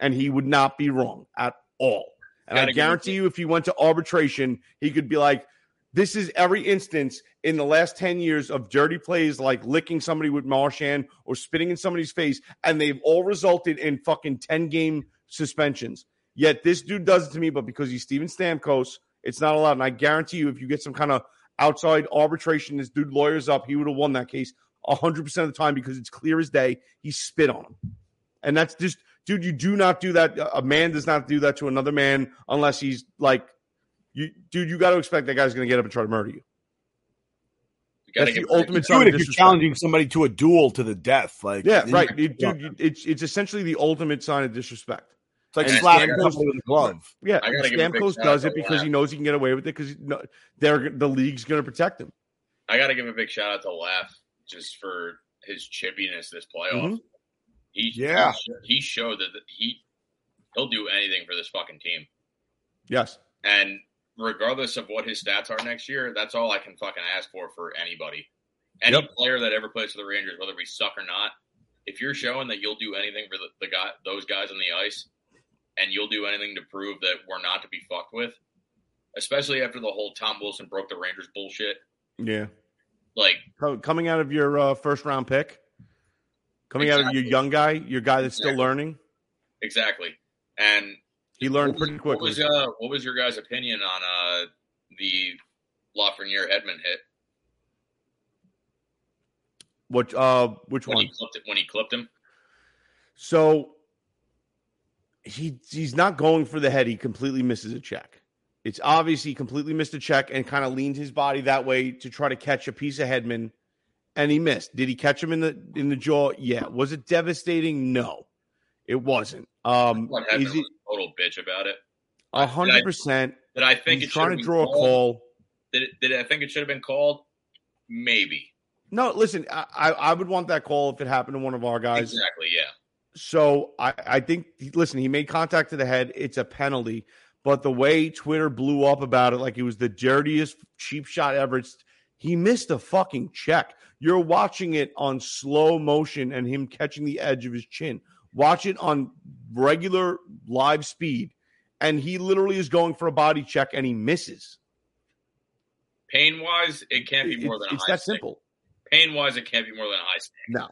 And he would not be wrong at all. And Gotta I guarantee you, if he went to arbitration, he could be like, this is every instance in the last 10 years of dirty plays like licking somebody with Marchand or spitting in somebody's face, and they've all resulted in fucking 10 game suspensions. Yet this dude does it to me, but because he's Steven Stamkos, it's not allowed. And I guarantee you, if you get some kind of outside arbitration, this dude lawyers up, he would have won that case 100% of the time because it's clear as day. He spit on him. And that's just, dude, you do not do that. A man does not do that to another man unless he's like, you, dude, you got to expect that guy's going to get up and try to murder you. You That's the ultimate Do sign it of if you're disrespect. challenging somebody to a duel to the death. Like, Yeah, right. It- dude, you- it's it's essentially the ultimate sign of disrespect. It's like And slapping Stamkos- somebody with a glove. Yeah, I gotta give a big Stamkos does it to because he knows he can get away with it because no, they're the league's going to protect him. I got to give a big shout out to Laf just for his chippiness this playoff. Mhm. He Yeah. he, he showed that he he'll do anything for this fucking team. Yes, And regardless of what his stats are next year, that's all I can fucking ask for for anybody. Any Yep. player that ever plays for the Rangers, whether we suck or not, if you're showing that you'll do anything for the, the guy, those guys on the ice, and you'll do anything to prove that we're not to be fucked with, especially after the whole Tom Wilson broke the Rangers bullshit. yeah. Like, Coming out of your uh, first round pick, coming out of your young guy, your guy that's still Exactly. learning, exactly. And he learned was, pretty what quickly. was, uh, what was your guys' opinion on uh, the Lafreniere Hedman hit What? Uh, which when one? he clipped it, when he clipped him? So he he's not going for the head. He completely misses a check. It's obvious he completely missed a check and kind of leaned his body that way to try to catch a piece of Hedman, and he missed. Did he catch him in the in the jaw? Yeah. Was it devastating? No, it wasn't. Um, What Hedman is it a total bitch about it. a hundred percent? Did I think He's it should trying have to been draw a called? call. Did, it, did I think it should have been called? Maybe. No, listen, I I would want that call if it happened to one of our guys. Exactly. Yeah. So I, I think listen, he made contact to the head. It's a penalty. But the way Twitter blew up about it, like it was the dirtiest cheap shot ever, it's, he missed a fucking check. You're watching it on slow motion and him catching the edge of his chin. Watch it on regular live speed, and he literally is going for a body check and he misses. Pain wise, it can't be more than a it's high that stick. simple. Pain wise, it can't be more than a high stick. No.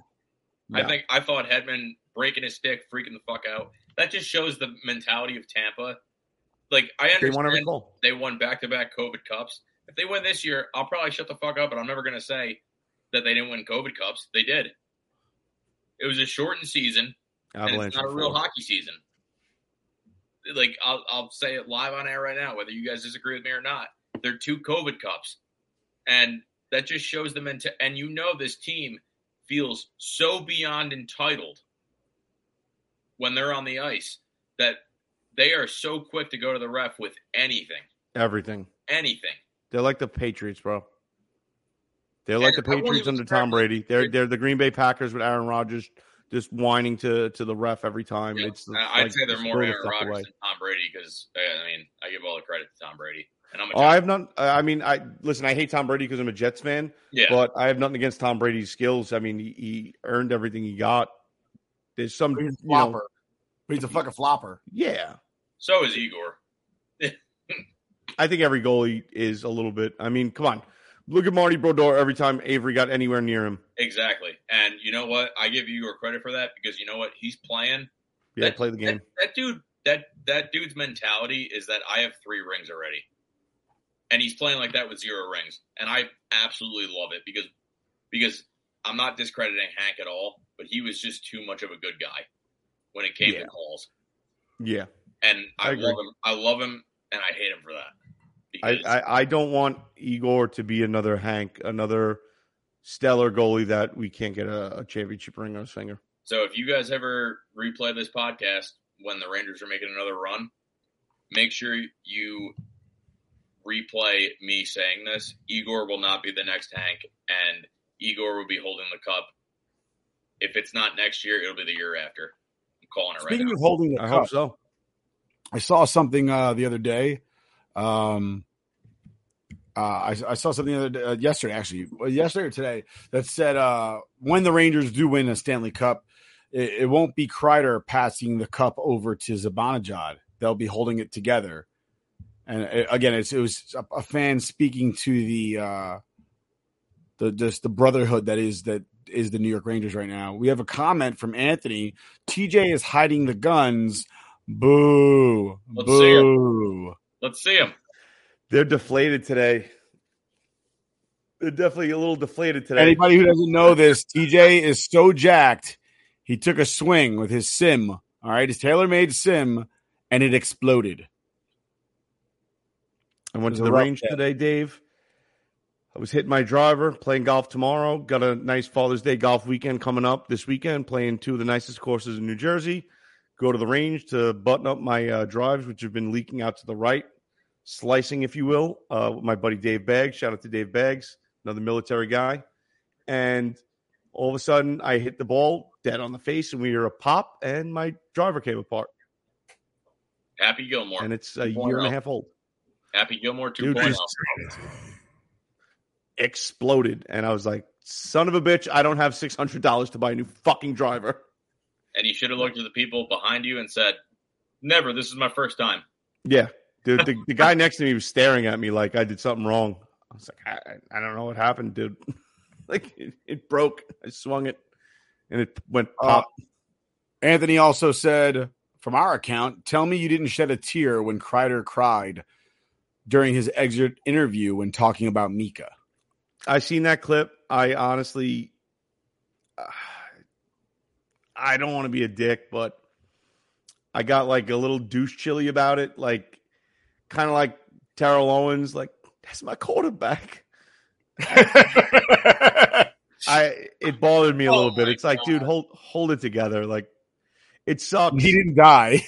I think I thought Hedman breaking his stick, freaking the fuck out. That just shows the mentality of Tampa. Like I understand they won back to back COVID Cups. If they win this year, I'll probably shut the fuck up, but I'm never going to say that they didn't win COVID Cups. They did. It was a shortened season, Avalanche it's not a real hockey season. Like I'll, I'll say it live on air right now, whether you guys disagree with me or not. They're two COVID Cups, and that just shows the mental. And you know this team feels so beyond entitled when they're on the ice that they are so quick to go to the ref with anything, Everything. anything. They're like the Patriots, bro. They're like the And I won't Patriots under Tom Brady. They're they're the Green Bay Packers with Aaron Rodgers just whining to to the ref every time. Yeah, It's I'd like, say they're more Aaron Rodgers away. than Tom Brady because uh, I mean I give all the credit to Tom Brady, and I'm a Oh, I have not. I mean, I listen. I hate Tom Brady because I'm a Jets fan. Yeah. but I have nothing against Tom Brady's skills. I mean, he, he earned everything he got. There's some, He's a you know, flopper. But he's a fucking flopper. yeah. so is Igor. I think every goalie is a little bit. I mean, come on, look at Marty Brodeur every time Avery got anywhere near him. Exactly. And you know what? I give you your credit for that because you know what? He's playing. Yeah, That- play the game. That, that dude, that that dude's mentality is that I have three rings already, and he's playing like that with zero rings, and I absolutely love it because because I'm not discrediting Hank at all, but he was just too much of a good guy when it came Yeah. to calls, Yeah, and I, I love him. I love him, and I hate him for that. I, I I don't want Igor to be another Hank, another stellar goalie that we can't get a, a championship ring on his finger. So if you guys ever replay this podcast when the Rangers are making another run, make sure you replay me saying this. Igor will not be the next Hank, and Igor will be holding the cup. If it's not next year, it'll be the year after. I'm calling it right Speaking now. of holding the I cup, hope so. I saw something uh, the other day. Um, uh, I, I saw something the other day, uh, yesterday, actually, well, yesterday or today, that said uh, when the Rangers do win a Stanley Cup, it, it won't be Kreider passing the cup over to Zibanejad. They'll be holding it together. And uh, again, it's, it was a, a fan speaking to the uh, the just the brotherhood that is that is the New York Rangers right now. We have a comment from Anthony. TJ is hiding the guns. Boo. Let's see it. Boo. Let's see him. They're deflated today. They're definitely a little deflated today. Anybody who doesn't know this, TJ is so jacked. He took a swing with his sim. All right, his tailor-made sim, and it exploded. I went to the range today, Dave. I was hitting my driver, playing golf tomorrow. Got a nice Father's Day golf weekend coming up this weekend, playing two of the nicest courses in New Jersey. Go to the range to button up my uh, drives, which have been leaking out to the right, slicing, if you will, uh, with my buddy Dave Baggs. Shout out to Dave Baggs, another military guy. And all of a sudden, I hit the ball dead on the face, and we hear a pop, and my driver came apart. Happy Gilmore. And it's a year and a half old. Happy Gilmore oh. Dude, 2.0. just- exploded. And I was like, son of a bitch, I don't have $600 to buy a new fucking driver. And you should have looked at the people behind you and said, Never, this is my first time. Yeah. Dude, the, the guy next to me was staring at me like I did something wrong. I was like, I, I- I don't know what happened, dude. like it, it broke. I swung it and it went Uh, pop. Anthony also said, from our account, tell me you didn't shed a tear when Kreider cried during his exit interview when talking about Mika. I seen that clip. I honestly, uh, I don't want to be a dick, but I got like a little douche chilly about it. Like, kind of like Terrell Owens, like, that's my quarterback. I it bothered me a Oh little bit. It's like, dude, hold hold it together. Like, it sucks. he didn't die.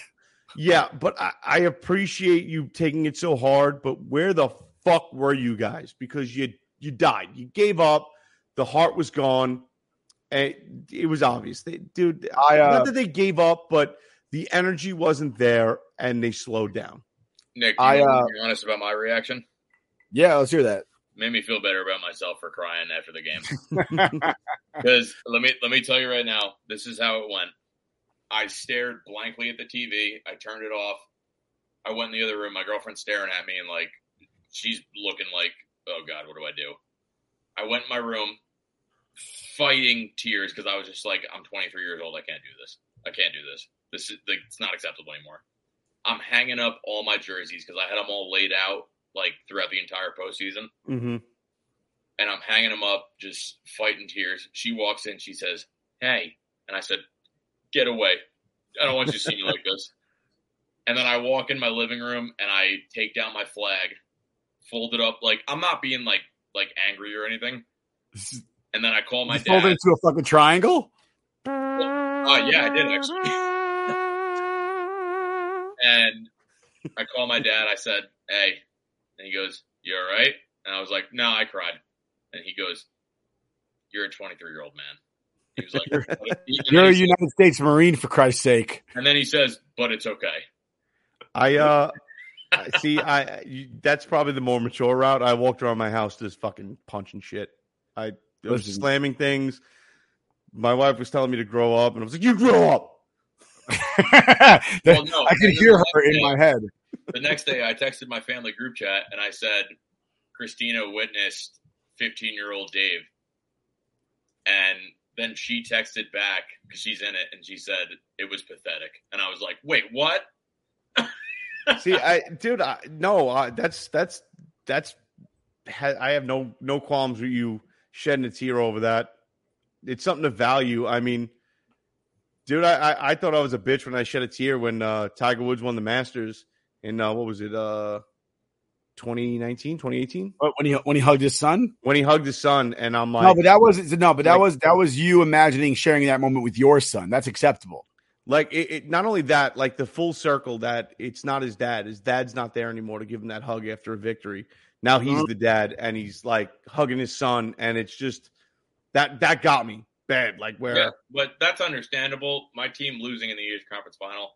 Yeah, but I, I appreciate you taking it so hard. But where the fuck were you guys? Because you you died. You gave up. The heart was gone. And it was obvious. They, dude, I, uh, not that they gave up, but the energy wasn't there, and they slowed down. Nick, do I, you want uh, to be honest about my reaction? Yeah, let's hear that. Made me feel better about myself for crying after the game. Because let me let me tell you right now, this is how it went. I stared blankly at the TV. I turned it off. I went in the other room. My girlfriend's staring at me and like she's looking like, oh god, what do I do? I went in my room, fighting tears because I was just like, I'm 23 years old. I can't do this. I can't do this. This is like, it's not acceptable anymore. I'm hanging up all my jerseys because I had them all laid out like throughout the entire postseason Mm-hmm. and I'm hanging them up, just fighting tears. She walks in, she says, "Hey," and I said, "Get away! I don't want you to see me like this." And then I walk in my living room and I take down my flag, fold it up like I'm not being like like angry or anything. And then I call my You fold it dad. into a fucking triangle. Oh yeah, I did actually. and I call my dad. I said, "Hey," and he goes, "You all right?" And I was like, "No, I cried." And he goes, "You're a 23 year old man." He was like, "But it- and You're a he said- United States Marine, for Christ's sake. and then he says, "But it's okay." I uh I- see. I you, that's probably the more mature route. I walked around my house just fucking punching shit. I, I was Listen. slamming things. My wife was telling me to grow up, and I was like, "You grow up." Well, no, I can and then hear her in day- my head. the next day I texted my family group chat and I said, Christina witnessed 15 year old Dave. And then she texted back because she's in it and she said it was pathetic. And I was like, wait, what? See, I, dude, I, no, uh, that's that's that's. Ha, I have no no qualms with you shedding a tear over that. It's something to value. I mean, dude, I I, I thought I was a bitch when I shed a tear when uh, Tiger Woods won the Masters in uh, what was it, uh, 2019, 2018? When he when he hugged his son, When he hugged his son, and I'm like, no, but that was no, but that like- was that was you imagining sharing that moment with your son. That's acceptable. Like it, it, not only that, like the full circle that it's not his dad. His dad's not there anymore to give him that hug after a victory. Now he's Mhm. the dad, and he's like hugging his son, and it's just that that got me bad. Like where Yeah, but that's understandable. My team losing in the East Conference Final,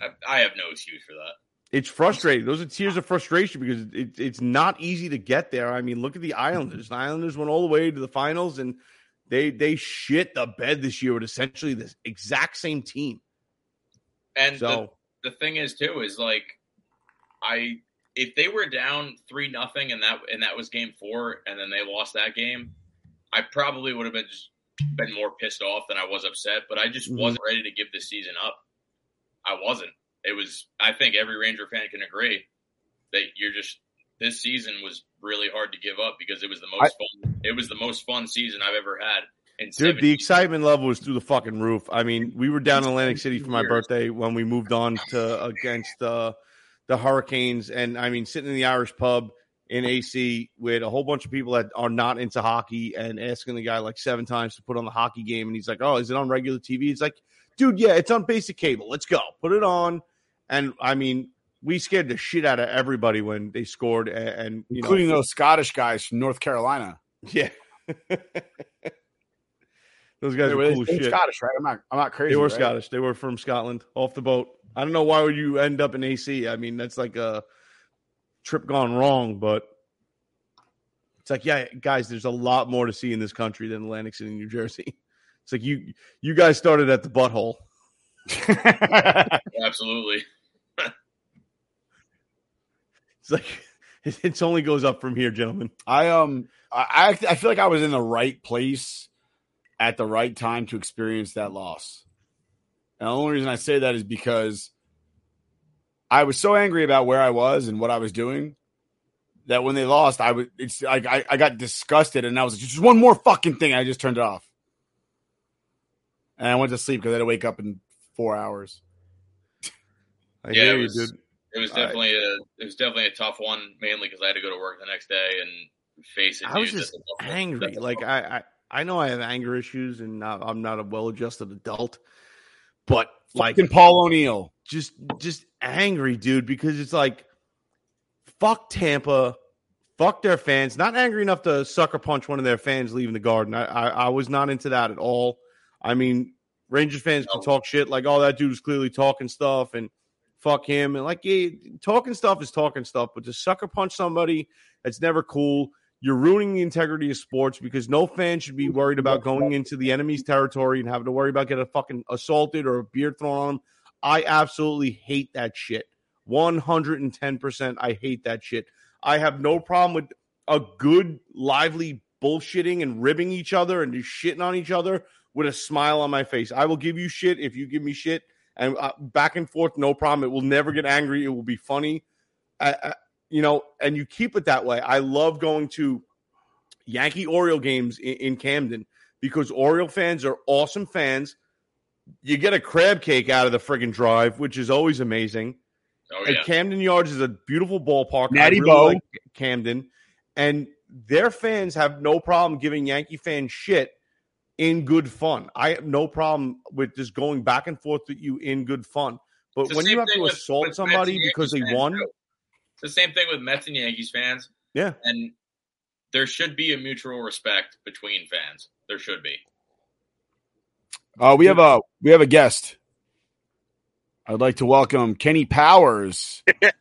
I, I have no excuse for that. it's frustrating. Those are tears of frustration because it, it's not easy to get there. I mean, look at the Islanders. The Islanders went all the way to the finals, and they they shit the bed this year with essentially the exact same team. And So the, the thing is too is like I if they were down three nothing and that and that was game four and then they lost that game, I probably would have been just been more pissed off than I was upset. But I just Mhm. wasn't ready to give this season up. I wasn't. It was I think every Ranger fan can agree that you're just this season was really hard to give up because it was the most fun it was the most fun season I've ever had. Dude, 17 the excitement level was through the fucking roof. I mean, we were down in Atlantic City for my birthday when we moved on to against uh, the Hurricanes, and I mean, sitting in the Irish pub in AC with a whole bunch of people that are not into hockey, and asking the guy like seven times to put on the hockey game, and he's like, "Oh, is it on regular TV?" It's like, dude, yeah, it's on basic cable. Let's go, put it on. And I mean, we scared the shit out of everybody when they scored, and, and you including know, those Scottish guys from North Carolina. yeah. Those guys They were were, cool they shit. Scottish, right? I'm not. I'm not crazy. They were right? Scottish. They were from Scotland, off the boat. I don't know why would you end up in AC. I mean, that's like a trip gone wrong. But it's like, yeah, guys, there's a lot more to see in this country than Atlantic City, New Jersey. It's like you you guys started at the butthole. Absolutely. It's like it only goes up from here, gentlemen. I um I I feel like I was in the right place at the right time to experience that loss. And the only reason I say that is because I was so angry about where I was and what I was doing that when they lost, I was it's like I, I got disgusted and I was like, just one more fucking thing. I just turned it off. And I went to sleep because I had to wake up in four hours. I Yeah, hear you, was- dude. It was All right. definitely a it was definitely a tough one, mainly because I had to go to work the next day and face it. I was just angry. that's Like I, I, I know I have anger issues, and not, I'm not a well-adjusted adult. But like Fucking Paul O'Neill. just just angry, dude, because it's like fuck Tampa, fuck their fans. Not angry enough to sucker punch one of their fans leaving the garden. I I, I was not into that at all. I mean, Rangers fans can talk shit like, "Oh, that dude was clearly talking stuff," and fuck him, and like, yeah, talking stuff is talking stuff, but to sucker punch somebody, that's never cool. You're ruining the integrity of sports because no fan should be worried about going into the enemy's territory and having to worry about getting fucking assaulted or a beer thrown on them. I absolutely hate that shit. 110% I hate that shit. I have no problem with a good, lively bullshitting and ribbing each other and just shitting on each other with a smile on my face. I will give you shit if you give me shit and uh, back and forth, no problem. It will never get angry. It will be funny. I, I, you know, and you keep it that way. I love going to Yankee Oriole games in, in Camden because Oriole fans are awesome fans. You get a crab cake out of the friggin' drive, which is always amazing. Oh yeah, Camden Yards is a beautiful ballpark. Natty I really Bo. like Camden, and their fans have no problem giving Yankee fans shit in good fun. I have no problem with just going back and forth with you in good fun. But when you have to with- assault with somebody because they won, too. It's the same thing with Mets and Yankees fans, yeah, and there should be a mutual respect between fans. There should be. Uh, we have a we have a guest. I'd like to welcome Kenny Powers to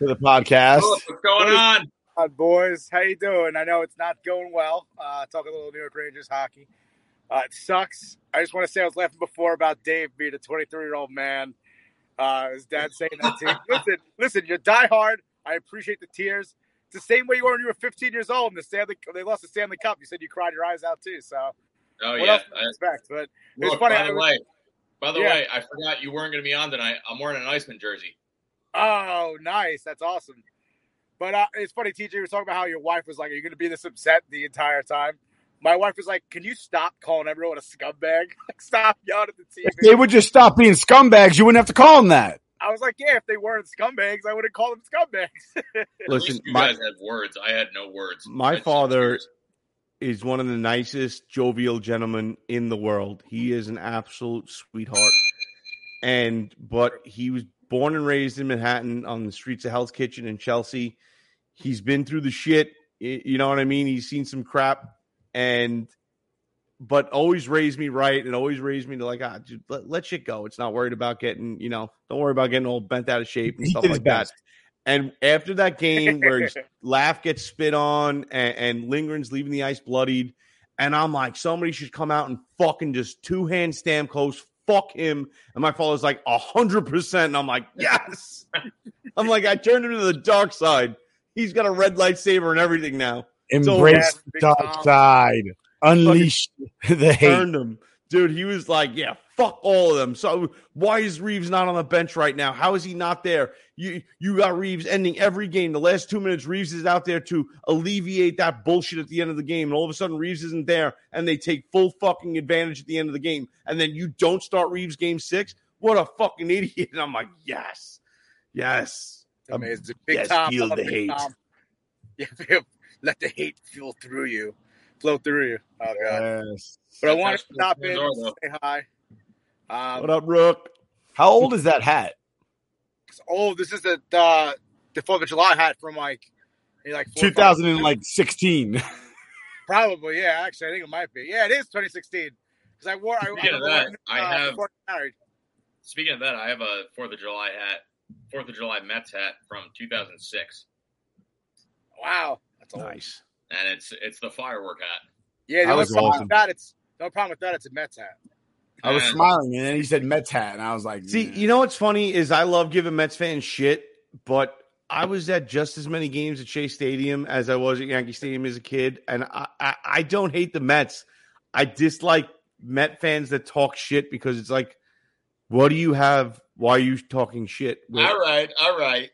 the podcast. Oh, what's going on? Hi, boys. How you doing? I know it's not going well. Uh, talk a little New York Rangers hockey. Uh, it sucks. I just want to say I was laughing before about Dave being a 23 year old man. Uh, his dad saying that to him. listen, listen, you're diehard. I appreciate the tears. It's the same way you were when you were 15 years old and the Stanley, they lost the Stanley Cup. You said you cried your eyes out too. So, Oh what yeah. else you expect? But it's Look, funny. by the was- way, by the Yeah. way, I forgot you weren't going to be on tonight. I'm wearing an Iceman jersey. Oh, nice. That's awesome. But uh, it's funny, TJ was talking about how your wife was like, Are you going to be this upset the entire time? My wife was like, Can you stop calling everyone a scumbag? Like, stop yelling at the TV. If they would just stop being scumbags, you wouldn't have to call them that. I was like, Yeah, if they weren't scumbags, I wouldn't call them scumbags. At Listen, least you my- guys had words. I had no words. My just- father is one of the nicest, jovial gentlemen in the world. He is an absolute sweetheart. And but he was born and raised in Manhattan on the streets of Hell's Kitchen in Chelsea. He's been through the shit. You know what I mean? He's seen some crap, and but always raised me right and always raised me to like, ah, dude, let, let shit go. It's not worried about getting, you know, don't worry about getting all bent out of shape and He stuff like that. And after that game where Laf gets spit on and, and Lindgren's leaving the ice bloodied, and I'm like, somebody should come out and fucking just two hand Stamkos, fuck him. And my father's like, a hundred percent. And I'm like, yes. I'm like, I turned him to the dark side. He's got a red lightsaber and everything now. So- Embrace the dark Tom. side. Unleash the hate. Turned him. Dude, he was like, yeah, fuck all of them. So why is Reaves not on the bench right now? How is he not there? You you got Reaves ending every game. The last two minutes, Reaves is out there to alleviate that bullshit at the end of the game. And all of a sudden, Reaves isn't there, and they take full fucking advantage at the end of the game. And then you don't start Reaves game six? What a fucking idiot. And I'm like, yes. Yes. Amazing. Big yes, Tom. feel love the Big hate. Tom. Yeah, let the hate fuel through you. Flow through you. Oh, God. Yes. But I want to stop what in, fans are, though. say hi. Um, What up, Rook? How old is that hat? Oh, this is the the the Fourth of July hat from like like four or five- 2016. Probably, yeah. Actually, I think it might be. Yeah, it is 2016 because I wore. I, Speaking I of that, I uh, have- I married. Speaking of that, I have a Fourth of July hat, Fourth of July Mets hat from 2006, Wow, that's old. Nice. and it's it's the firework hat. Yeah, the That only was problem awesome. with that it's no problem with that. It's a Mets hat. I was And- smiling, and then he said Mets hat, and I was like, See, "Mm." you know what's funny is I love giving Mets fans shit, but I was at just as many games at Chase Stadium as I was at Yankee Stadium as a kid, and I, I, I don't hate the Mets. I dislike Met fans that talk shit because it's like, what do you have? Why are you talking shit? All right, all right.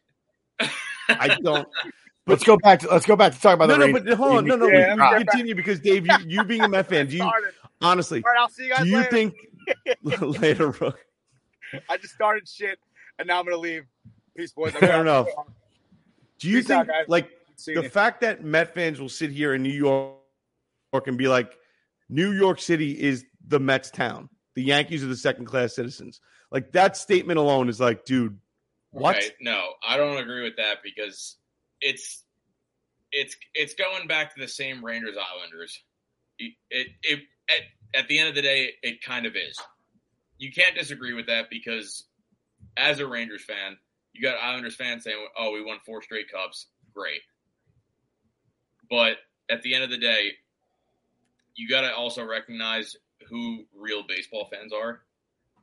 I don't. let's go back to let's go back to talk about no, the no, Rangers. but hold on, no, no. Yeah, we let me back. continue because Dave, you, you being a Met fan, do you honestly? All right, I'll see you guys Do you later. think later, Rook? I just started shit, and now I'm gonna leave. Peace, boys. I'm Fair enough. Do you Peace think guys. like See the you. fact that Met fans will sit here in New York and be like, New York City is the Mets town. The Yankees are the second class citizens. Like that statement alone is like, dude, what? Okay, no, I don't agree with that because it's it's it's going back to the same Rangers Islanders. It it, it at, at the end of the day, it kind of is. You can't disagree with that because as a Rangers fan, you got Islanders fans saying, "Oh, we won four straight cups, great." But at the end of the day, you got to also recognize who real baseball fans are.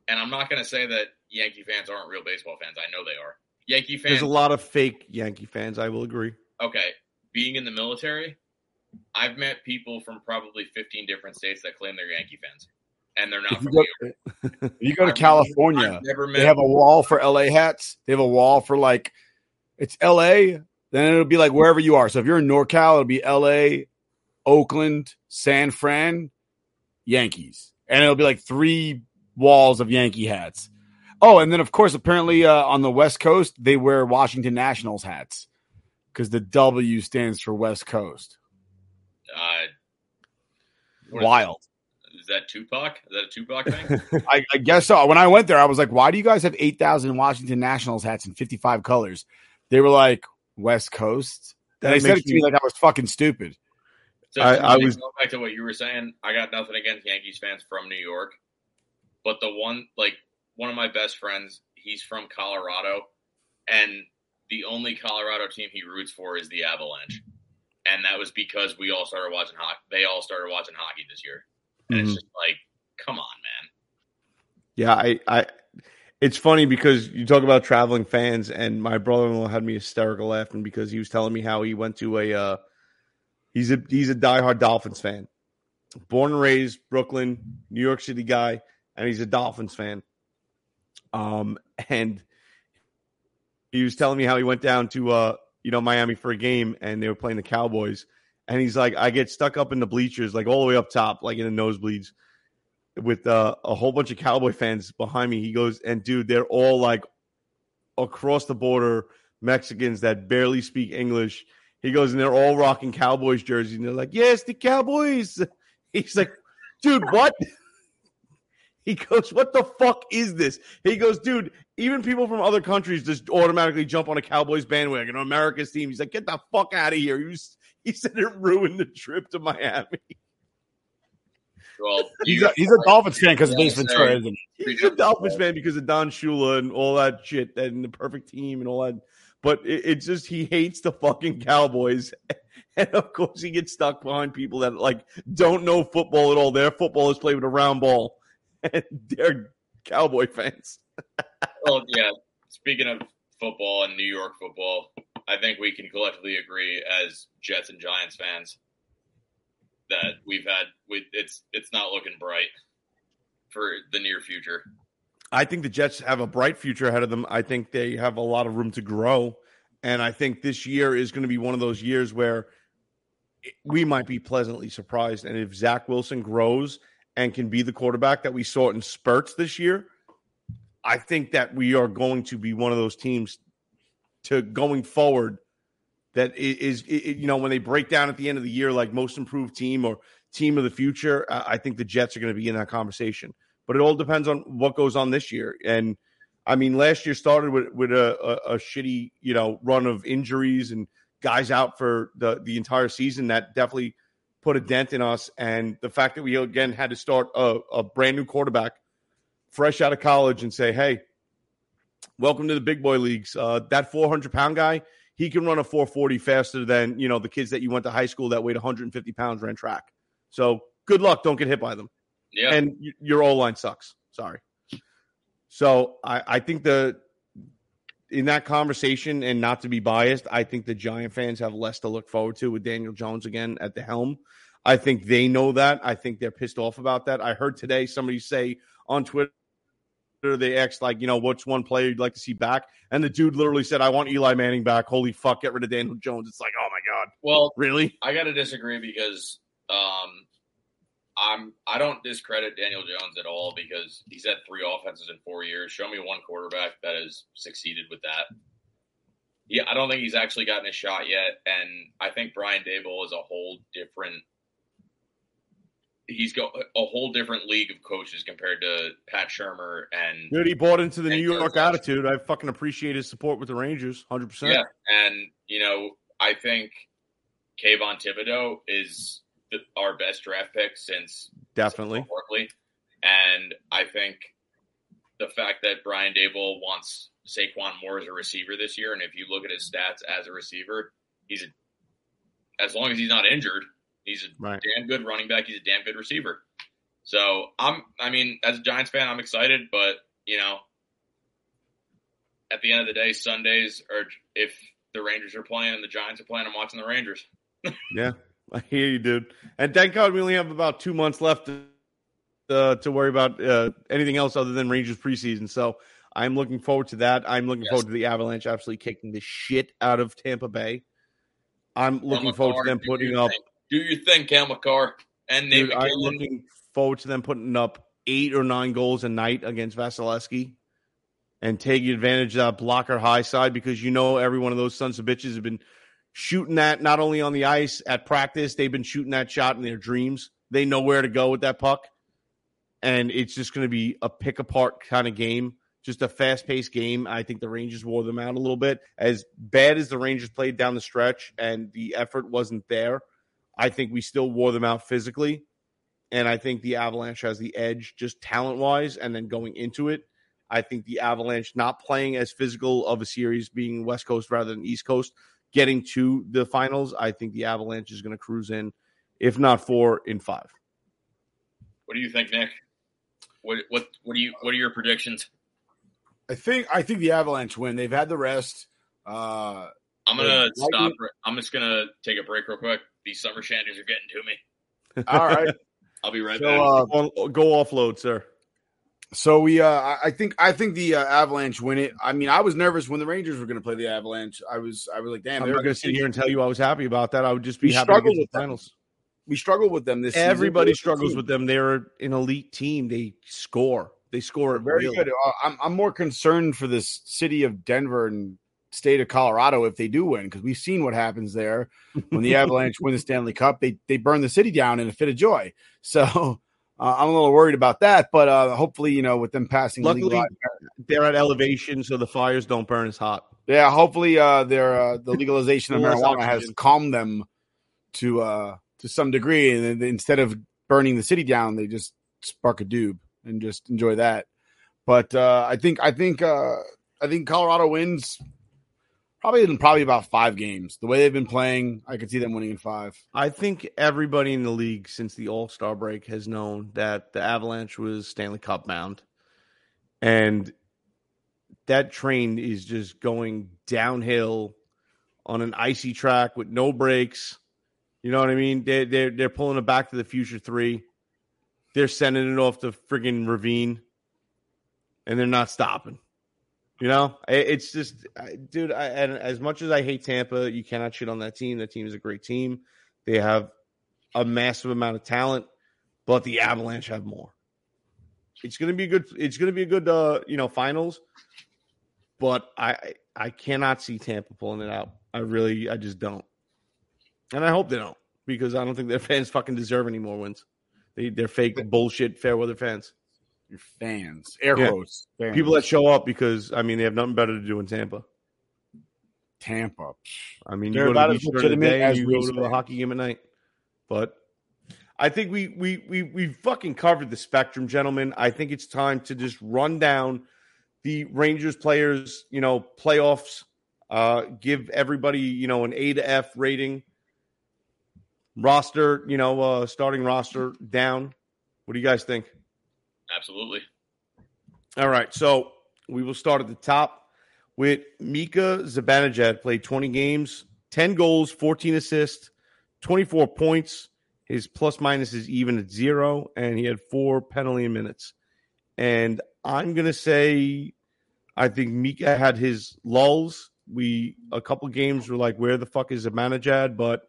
And I'm not going to say that Yankee fans aren't real baseball fans. I know they are. Yankee fans. There's a lot of fake Yankee fans. I will agree. okay, being in the military, I've met people from probably 15 different states that claim they're Yankee fans, and they're not If from you go, York. if you go to I've- California, I've never met. they have a wall for LA hats. They have a wall for like it's LA, then it'll be like wherever you are. So if you're in NorCal, it'll be LA, Oakland, San Fran, Yankees. And it'll be like three walls of Yankee hats. Oh, and then of course, apparently uh, on the West Coast, they wear Washington Nationals hats because the W stands for West Coast. uh, Wild. Is that Tupac? Is that a Tupac thing? I, I guess so. When I went there, I was like, why do you guys have 8,000 Washington Nationals hats in 55 colors? They were like, West Coast. And they said it to me me- like I was fucking stupid. So I- I was- going back to what you were saying. I got nothing against Yankees fans from New York, but the one like one of my best friends, he's from Colorado, and the only Colorado team he roots for is the Avalanche, and that was because we all started watching hockey. They all started watching hockey this year. and Mhm. it's just like, come on, man. Yeah, I, I, it's funny because you talk about traveling fans, and my brother-in-law had me hysterical laughing because he was telling me how he went to a, uh, he's a he's a diehard Dolphins fan, born and raised Brooklyn, New York City guy, and he's a Dolphins fan. Um, and he was telling me how he went down to uh, you know, Miami for a game, and they were playing the Cowboys, and he's like, I get stuck up in the bleachers, like all the way up top, like in the nosebleeds with uh, a whole bunch of Cowboy fans behind me. He goes, and dude, they're all like across the border Mexicans that barely speak English. He goes, and they're all rocking Cowboys jerseys, and they're like, "Yes, the Cowboys." He's like, "Dude, what?" He goes, "What the fuck is this?" He goes, "Dude, even people from other countries just automatically jump on a Cowboys bandwagon, on America's team." He's like, "Get the fuck out of here!" He, was, he said it ruined the trip to Miami. Well, He's a, he's a Dolphins fan because of Ace Ventura, isn't he? He's a Dolphins fan because of Don Shula and all that shit and the perfect team and all that. But it, it's just he hates the fucking Cowboys, and of course he gets stuck behind people that like don't know football at all. Their football is played with a round ball, and they're Cowboy fans. well, yeah. Speaking of football and New York football, I think we can collectively agree as Jets and Giants fans that we've had we, it's it's not looking bright for the near future. I think the Jets have a bright future ahead of them. I think they have a lot of room to grow. And I think this year is going to be one of those years where we might be pleasantly surprised. And if Zach Wilson grows and can be the quarterback that we saw in spurts this year, I think that we are going to be one of those teams to going forward that is, is, you know, when they break down at the end of the year, like most improved team or team of the future, I I think the Jets are going to be in that conversation but it all depends on what goes on this year. And I mean, last year started with with a, a, a shitty you know run of injuries and guys out for the the entire season. That definitely put a dent in us. And the fact that we again had to start a, a brand new quarterback, fresh out of college, and say, "Hey, welcome to the big boy leagues." Uh, that four hundred pound guy. He can run a 440 faster than you know the kids that you went to high school that weighed 150 pounds ran track. So good luck. Don't get hit by them Yeah. and y- your O line sucks. Sorry. So I, I think the in that conversation, and not to be biased, I think the Giant fans have less to look forward to with Daniel Jones again at the helm. I think they know that. I think they're pissed off about that. I heard today somebody say on Twitter they asked like, you know, what's one player you'd like to see back, and the dude literally said, "I want Eli Manning back." Holy fuck, get rid of Daniel Jones. It's like, oh my god, Well, really? I got to disagree because um, I'm I don't discredit Daniel Jones at all because he's had three offenses in four years. Show me one quarterback that has succeeded with that. Yeah, I don't think he's actually gotten a shot yet, and I think Brian Daboll is a whole different. He's got a whole different league of coaches compared to Pat Shurmur and Dude, he bought into the New York attitude. I fucking appreciate his support with the Rangers, hundred percent. Yeah, and you know, I think Kayvon Thibodeaux is the, our best draft pick since Definitely. Barkley, and I think the fact that Brian Daboll wants Saquon Moore as a receiver this year, and if you look at his stats as a receiver, he's a, as long as he's not injured, he's a Right. damn good running back. He's a damn good receiver. So I'm, I mean, as a Giants fan, I'm excited, but you know, at the end of the day, Sundays are if the Rangers are playing and the Giants are playing, I'm watching the Rangers. Yeah, I hear you, dude. And thank God we only have about two months left to, uh, to worry about uh, anything else other than Rangers preseason. So I'm looking forward to that. I'm looking Yes. forward to the Avalanche absolutely kicking the shit out of Tampa Bay. I'm looking forward to them putting up. thing. Do your thing, Cam Makar and Nate Dude, I'm looking forward to them putting up eight or nine goals a night against Vasilevskiy and taking advantage of that blocker high side because you know every one of those sons of bitches have been shooting that not only on the ice at practice, they've been shooting that shot in their dreams. They know where to go with that puck. And it's just going to be a pick apart kind of game, just a fast paced game. I think the Rangers wore them out a little bit. As bad as the Rangers played down the stretch and the effort wasn't there, I think we still wore them out physically. And I think the Avalanche has the edge just talent wise. And then going into it, I think the Avalanche not playing as physical of a series, being West Coast rather than East Coast, getting to the finals, I think the Avalanche is going to cruise in, if not four, in five. What do you think, Nick? What what what do you what are your predictions? I think I think the Avalanche win. They've had the rest. Uh, I'm gonna the Lightning- stop. I'm just gonna take a break real quick. These summer shanties are getting to me. All right. I'll be right So, back. uh, go offload, sir. So we, uh, I- think, I think the uh, Avalanche win it. I mean, I was nervous when the Rangers were going to play the Avalanche. I was, I was like, damn, I'm they're not going to sit here and tell you I was happy about that. I would just be happy to get with the them. finals. We struggled with them this. Everybody They're a good struggles with them. They're an elite team. They score. They score Very really. good. Uh, I'm, I'm more concerned for this city of Denver and state of Colorado if they do win because we've seen what happens there when the Avalanche win the Stanley Cup. They they burn the city down in a fit of joy. So uh, I'm a little worried about that. But uh, hopefully, you know, with them passing, Luckily, legal- they're at elevation, so the fires don't burn as hot. Yeah, hopefully uh their uh, the legalization of marijuana has calmed them to uh to some degree and then instead of burning the city down, they just spark a doob and just enjoy that. But uh I think I think uh I think Colorado wins probably in probably about 5 games. The way they've been playing, I could see them winning in 5. I think everybody in the league since the All Star break has known that the Avalanche was Stanley Cup bound, and that train is just going downhill on an icy track with no brakes. You know what I mean? They're they're they're pulling it back to the Future Three. They're sending it off the friggin' ravine, and they're not stopping. You know, it's just, dude. I, and as much as I hate Tampa, you cannot shit on that team. That team is a great team. They have a massive amount of talent, but the Avalanche have more. It's gonna be a good. It's gonna be a good, uh, you know, finals. But I, I- cannot see Tampa pulling it out. I really, I just don't, and I hope they don't because I don't think their fans fucking deserve any more wins. They, they're fake bullshit fair weather fans. Your fans, air Yeah. quotes, fans. People that show up because I mean they have nothing better to do in Tampa. Tampa. I mean, They're you go about to the beach during the legitimate day and you go to a hockey game at night. But I think we we we we fucking covered the spectrum, gentlemen. I think it's time to just run down the Rangers players, you know, playoffs. Uh, give everybody, you know, an A to F rating. Roster, you know, uh, starting roster down. What do you guys think? Absolutely. All right, so we will start at the top with Mika Zibanejad. Played 20 games, 10 goals, 14 assists, 24 points. His plus minus is even at zero, and he had four penalty minutes. And I'm gonna say, I think Mika had his lulls. We a couple games were like, where the fuck is Zibanejad? But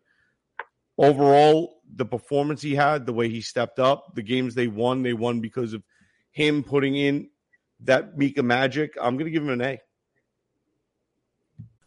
overall, the performance he had, the way he stepped up, the games they won, they won because of him putting in that Mika magic. I'm going to give him an A.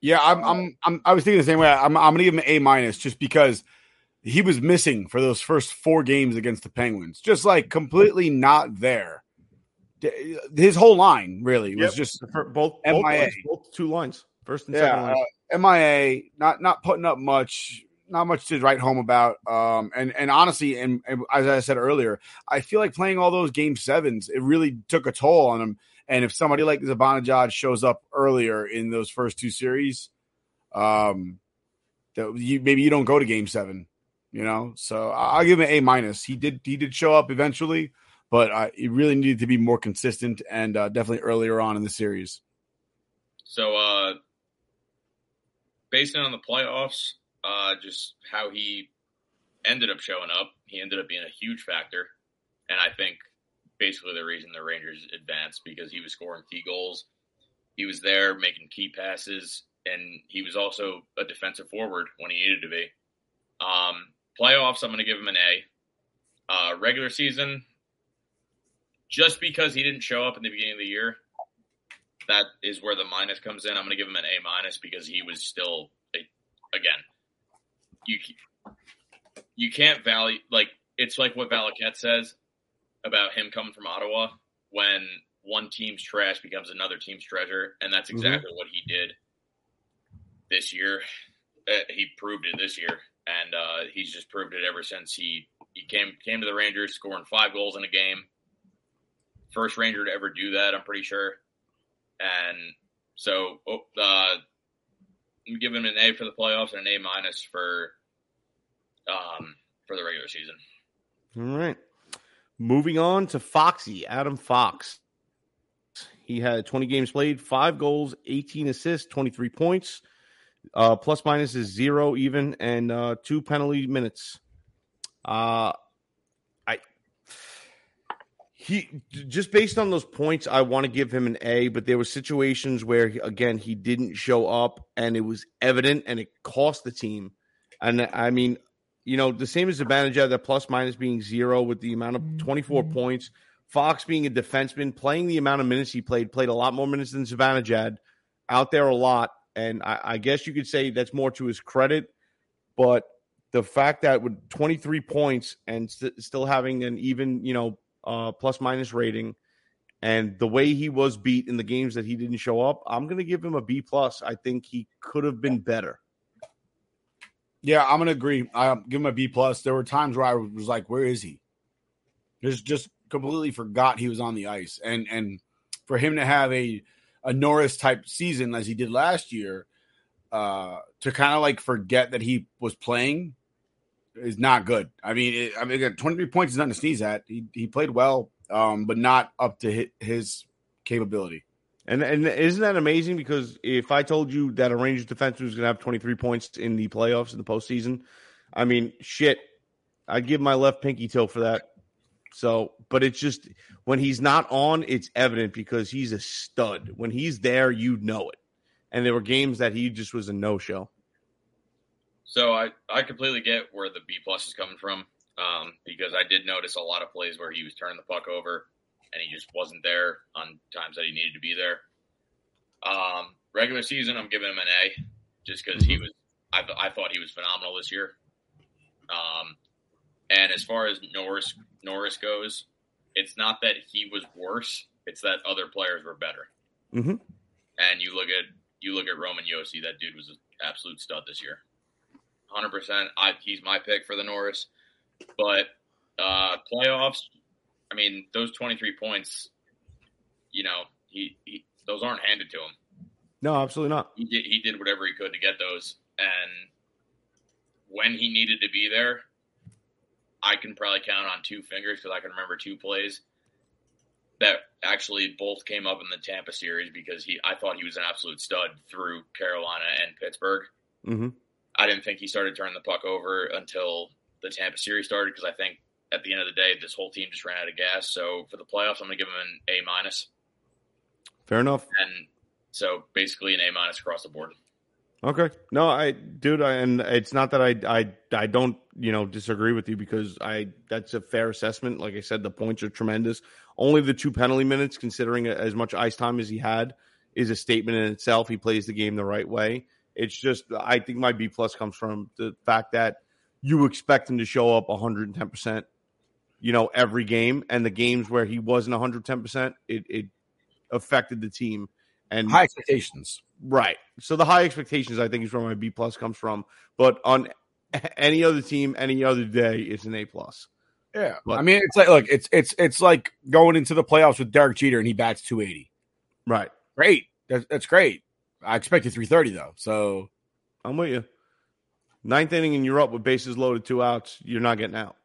Yeah, I'm, I'm, I'm, I was thinking the same way. I'm, I'm going to give him A minus just because he was missing for those first four games against the Penguins, just like completely not there. His whole line really was Yep. just For both, both, MIA. lines, both two lines, first and second yeah, line. uh, MIA, not not putting up much, not much to write home about. Um, and and honestly, and, and as I said earlier, I feel like playing all those game sevens, it really took a toll on him. And if somebody like Zibanejad shows up earlier in those first two series, um, that you maybe you don't go to game seven, you know. So I'll give him an A minus. He did he did show up eventually, but uh, he really needed to be more consistent and uh, definitely earlier on in the series. So, uh, based on the playoffs, uh, just how he ended up showing up. He ended up being a huge factor, and I think basically the reason the Rangers advanced because he was scoring key goals. He was there making key passes, and he was also a defensive forward when he needed to be. Um, playoffs, I'm going to give him an A. Uh, regular season, just because he didn't show up in the beginning of the year, that is where the minus comes in. I'm going to give him an A minus because he was still a, again, you you can't value like it's like what Valiquette says about him coming from Ottawa when one team's trash becomes another team's treasure, and that's exactly mm-hmm. what he did this year. Uh, he proved it this year, and uh, he's just proved it ever since he he came came to the Rangers, scoring five goals in a game. First Ranger to ever do that, I'm pretty sure. And so, oh, uh, I'm giving him an A for the playoffs and an A minus for um, for the regular season. All right. Moving on to Foxy, Adam Fox. He had 20 games played, five goals, 18 assists, 23 points. Uh, plus minus is zero even, and uh, two penalty minutes. Uh, I he just based on those points, I want to give him an A. But there were situations where again he didn't show up, and it was evident, and it cost the team. And I mean, you know, the same as Zibanejad, the plus minus being zero with the amount of 24 mm-hmm. points. Fox being a defenseman, playing the amount of minutes he played, played a lot more minutes than Zibanejad, out there a lot. And I, I guess you could say that's more to his credit. But the fact that with 23 points and st- still having an even, you know, uh, plus minus rating, and the way he was beat in the games that he didn't show up, I'm going to give him a B plus. I think he could have been better. Yeah, I'm gonna agree. I give him a B plus. There were times where I was like, "Where is he?" Just just completely forgot he was on the ice, and and for him to have a a Norris type season as he did last year, uh, to kind of like forget that he was playing is not good. I mean, it, I mean, 23 points is nothing to sneeze at. He he played well, um, but not up to his, his capability. And and isn't that amazing? Because if I told you that a Rangers defenseman was going to have 23 points in the playoffs in the postseason, I mean, shit, I'd give my left pinky toe for that. So, but it's just when he's not on, it's evident because he's a stud. When he's there, you know it. And there were games that he just was a no show. So I I completely get where the B plus is coming from um, because I did notice a lot of plays where he was turning the puck over and he just wasn't there on times that he needed to be there. Um, regular season, I'm giving him an A, just because he was. I, I, thought he was phenomenal this year. Um, and as far as Norris Norris goes, it's not that he was worse; it's that other players were better. Mm-hmm. And you look at you look at Roman Josi, that dude was an absolute stud this year. 100. percent He's my pick for the Norris. But uh, playoffs, I mean, those 23 points, you know, he, he those aren't handed to him. No, absolutely not. He did, he did whatever he could to get those, and when he needed to be there, I can probably count on two fingers because I can remember two plays that actually both came up in the Tampa series because he I thought he was an absolute stud through Carolina and Pittsburgh. Mm-hmm. I didn't think he started turning the puck over until the Tampa series started because I think at the end of the day, this whole team just ran out of gas. So for the playoffs, I'm going to give them an A minus. Fair enough. And so basically an A minus across the board. Okay. No, I, dude, I, and it's not that I, I, I don't, you know, disagree with you because I, that's a fair assessment. Like I said, the points are tremendous. Only the two penalty minutes, considering as much ice time as he had, is a statement in itself. He plays the game the right way. It's just, I think my B plus comes from the fact that you expect him to show up 110 percent you know, every game. And the games where he wasn't 110%, it, it affected the team. And high expectations. Right. So the high expectations, I think, is where my B plus comes from. But on any other team, any other day, it's an A plus. Yeah. But, I mean, it's like, look, it's, it's, it's like going into the playoffs with Derek Jeter and he bats 280. Right. Great. That's, that's great. I expected 330 though. So I'm with you. Ninth inning and you're up with bases loaded, two outs. You're not getting out.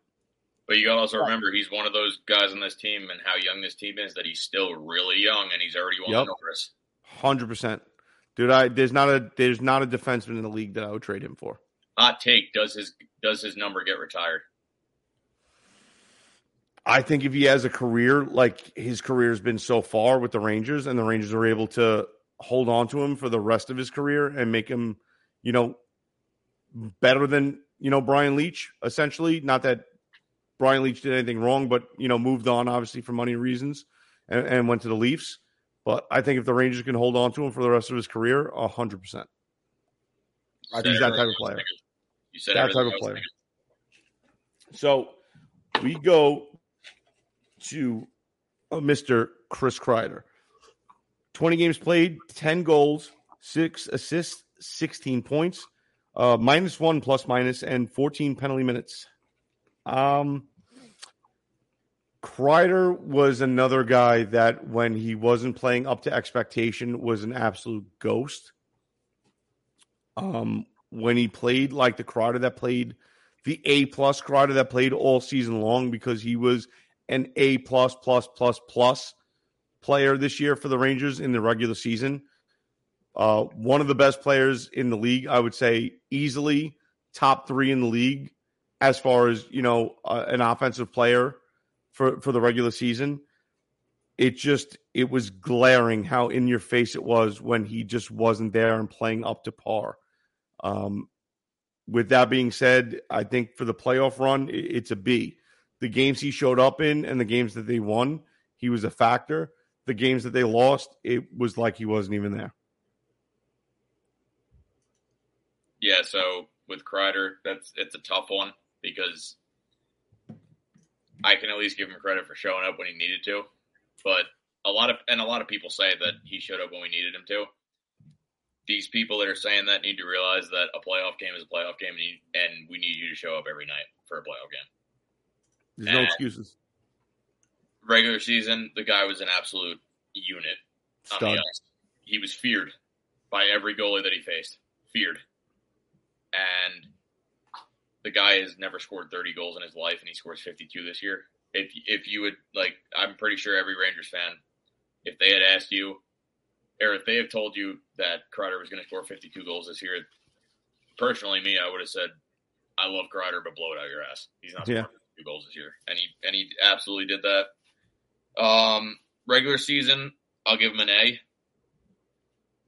But you got to also remember he's one of those guys on this team and how young this team is that he's still really young and he's already won yep. Norris. Hundred percent, dude. I there's not a there's not a defenseman in the league that I would trade him for. hot take: does his does his number get retired? I think if he has a career like his career has been so far with the Rangers, and the Rangers are able to hold on to him for the rest of his career and make him, you know, better than you know Brian Leetch. Essentially, not that Brian Leetch did anything wrong, but you know moved on obviously for money reasons and, and went to the Leafs. But I think if the Rangers can hold on to him for the rest of his career, hundred percent. I think he's that type of player. You said that type of player. So we go to uh, Mr. Chris Kreider. 20 games played, 10 goals, 6 assists, 16 points, uh, minus 1 plus minus, and 14 penalty minutes. Um, Kreider was another guy that when he wasn't playing up to expectation was an absolute ghost. Um, when he played like the Kreider that played the A plus Kreider that played all season long because he was an A plus plus plus plus player this year for the Rangers in the regular season. Uh, one of the best players in the league, I would say, easily top three in the league as far as you know, uh, an offensive player for for the regular season. It just it was glaring how in your face it was when he just wasn't there and playing up to par. Um, with that being said, I think for the playoff run, it's a B. The games he showed up in and the games that they won, he was a factor. The games that they lost, it was like he wasn't even there. Yeah, so with Kreider, that's it's a tough one because I can at least give him credit for showing up when he needed to. But a lot of and a lot of people say that he showed up when we needed him to. These people that are saying that need to realize that a playoff game is a playoff game, and, you, and we need you to show up every night for a playoff game. There's no excuses. Regular season, the guy was an absolute unit Stud. He was feared by every goalie that he faced. Feared. And the guy has never scored 30 goals in his life, and he scores 52 this year. If if you would like, I'm pretty sure every Rangers fan, if they had asked you, or if they have told you that Kreider was going to score 52 goals this year, personally, me, I would have said, I love Kreider, but blow it out your ass. He's not Yeah. scoring 52 goals this year, and he and he absolutely did that. Um, regular season, I'll give him an A.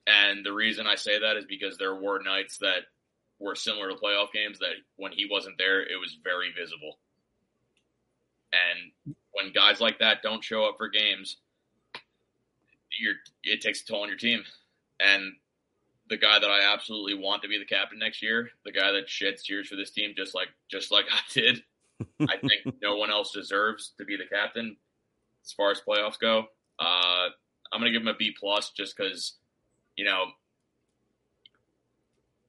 And the reason I say that is because there were nights that were similar to playoff games that when he wasn't there, it was very visible. And when guys like that don't show up for games, you're it takes a toll on your team. And the guy that I absolutely want to be the captain next year, the guy that sheds tears for this team just like just like I did, I think no one else deserves to be the captain as far as playoffs go. Uh, I'm gonna give him a B plus just because, you know,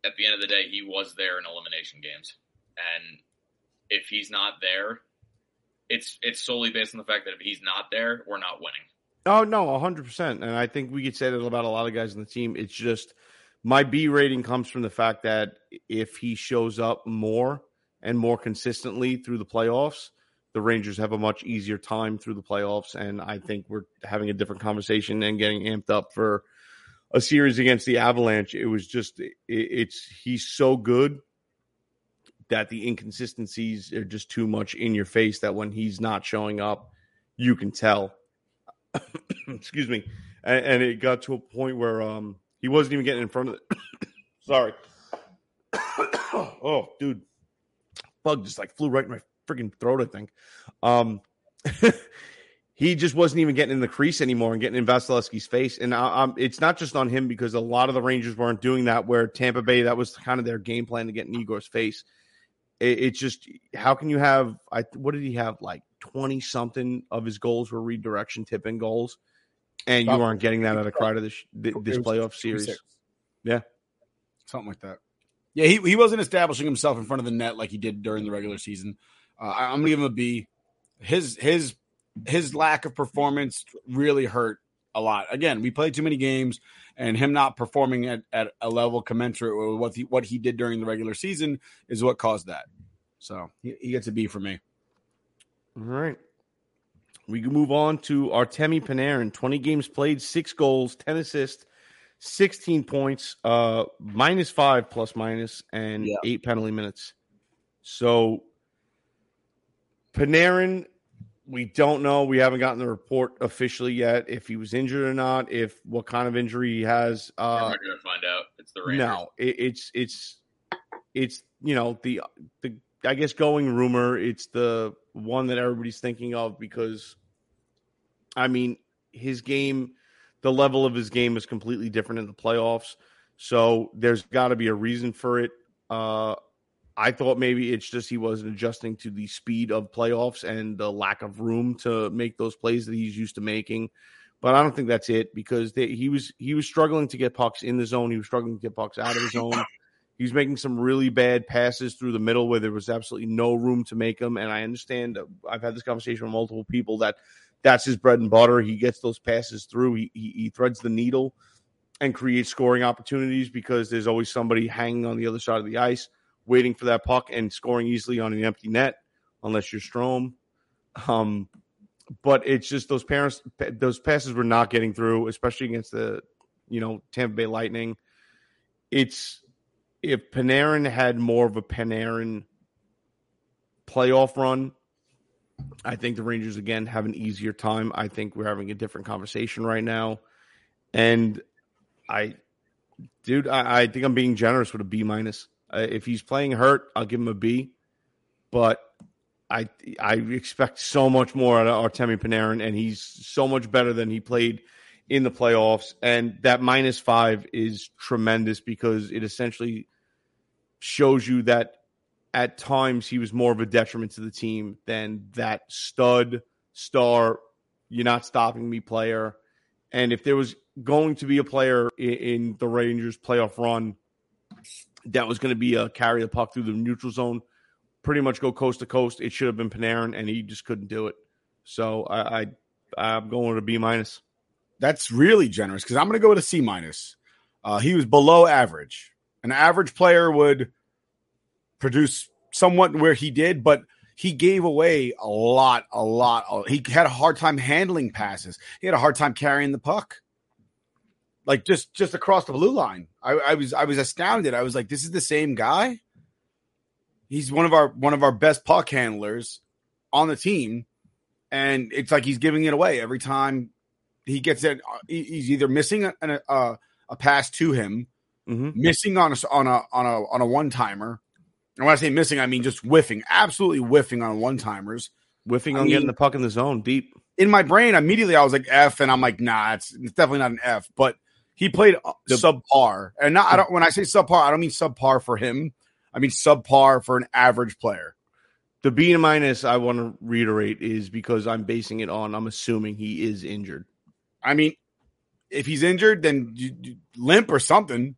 at the end of the day, he was there in elimination games, and if he's not there, it's it's solely based on the fact that if he's not there, we're not winning. Oh no, hundred percent. And I think we could say that about a lot of guys on the team. It's just my B rating comes from the fact that if he shows up more and more consistently through the playoffs, the Rangers have a much easier time through the playoffs. And I think we're having a different conversation and getting amped up for a series against the Avalanche. It was just it, it's he's so good that the inconsistencies are just too much in your face that when he's not showing up, you can tell excuse me, and, and it got to a point where um he wasn't even getting in front of the. Sorry. oh, dude, bug just like flew right in my freaking throat. I think. Um, he just wasn't even getting in the crease anymore and getting in Vasilevskiy's face. And I, um, it's not just on him because a lot of the Rangers weren't doing that. Where Tampa Bay, that was kind of their game plan to get in Igor's face. It, it's just how can you have? I what did he have like twenty something of his goals were redirection tip in goals, and you aren't getting that out of Kreider this this playoff series. Yeah, something like that. Yeah, he, he wasn't establishing himself in front of the net like he did during the regular season. Uh, I'm gonna give him a B. His his his lack of performance really hurt a lot. Again, we played too many games, and him not performing at, at a level commensurate with what he, what he did during the regular season is what caused that. So he, he gets a B for me. All right. We can move on to Artemi Panarin. 20 games played, six goals, 10 assists, 16 points, uh, minus five plus minus, and Yeah. eight penalty minutes. So Panarin, we don't know. We haven't gotten the report officially yet if he was injured or not, if what kind of injury he has. We're Uh, not going to find out. It's the Rangers. no, it, it's it's it's you know the the I guess going rumor. It's the one that everybody's thinking of because, I mean, his game, the level of his game is completely different in the playoffs. So there's got to be a reason for it. Uh, I thought maybe it's just he wasn't adjusting to the speed of playoffs and the lack of room to make those plays that he's used to making. But I don't think that's it because they, he was he was struggling to get pucks in the zone. He was struggling to get pucks out of the zone. He was making some really bad passes through the middle where there was absolutely no room to make them. And I understand. uh, I've had this conversation with multiple people that that's his bread and butter. He gets those passes through. He he, he threads the needle and creates scoring opportunities because there's always somebody hanging on the other side of the ice waiting for that puck and scoring easily on an empty net, unless you're Strome. Um, but it's just those parents, those passes were not getting through, especially against the, you know, Tampa Bay Lightning. It's if Panarin had more of a Panarin playoff run, I think the Rangers again have an easier time. I think we're having a different conversation right now, and I, dude, I, I think I'm being generous with a B minus. Uh, if he's playing hurt, I'll give him a B, but I I expect so much more out of Artemi Panarin, and he's so much better than he played in the playoffs. And that minus five is tremendous because it essentially shows you that at times he was more of a detriment to the team than that stud star. You're not stopping me player. And if there was going to be a player in, in the Rangers playoff run that was going to be a carry the puck through the neutral zone, pretty much go coast to coast, it should have been Panarin, and he just couldn't do it. So I, I I'm going with a B minus. That's really generous because I'm going to go with a C minus. Uh, he was below average. An average player would produce somewhat where he did, but he gave away a lot, a lot. He had a hard time handling passes. He had a hard time carrying the puck, like just just across the blue line. I, I was I was astounded. I was like, this is the same guy. He's one of our one of our best puck handlers on the team, and it's like he's giving it away every time he gets it. Uh, he's either missing a a, a pass to him, mm-hmm. missing on a on a on a on a one timer. And when I say missing, I mean just whiffing, absolutely whiffing on one timers, Whiffing I on getting the puck in the zone deep. in my brain, immediately I was like F, and I'm like, nah, it's, it's definitely not an F. But he played uh, subpar, and not. I don't. When I say subpar, I don't mean subpar for him. I mean subpar for an average player. The B and minus I want to reiterate is because I'm basing it on I'm assuming he is injured. I mean, if he's injured, then you, you- limp or something.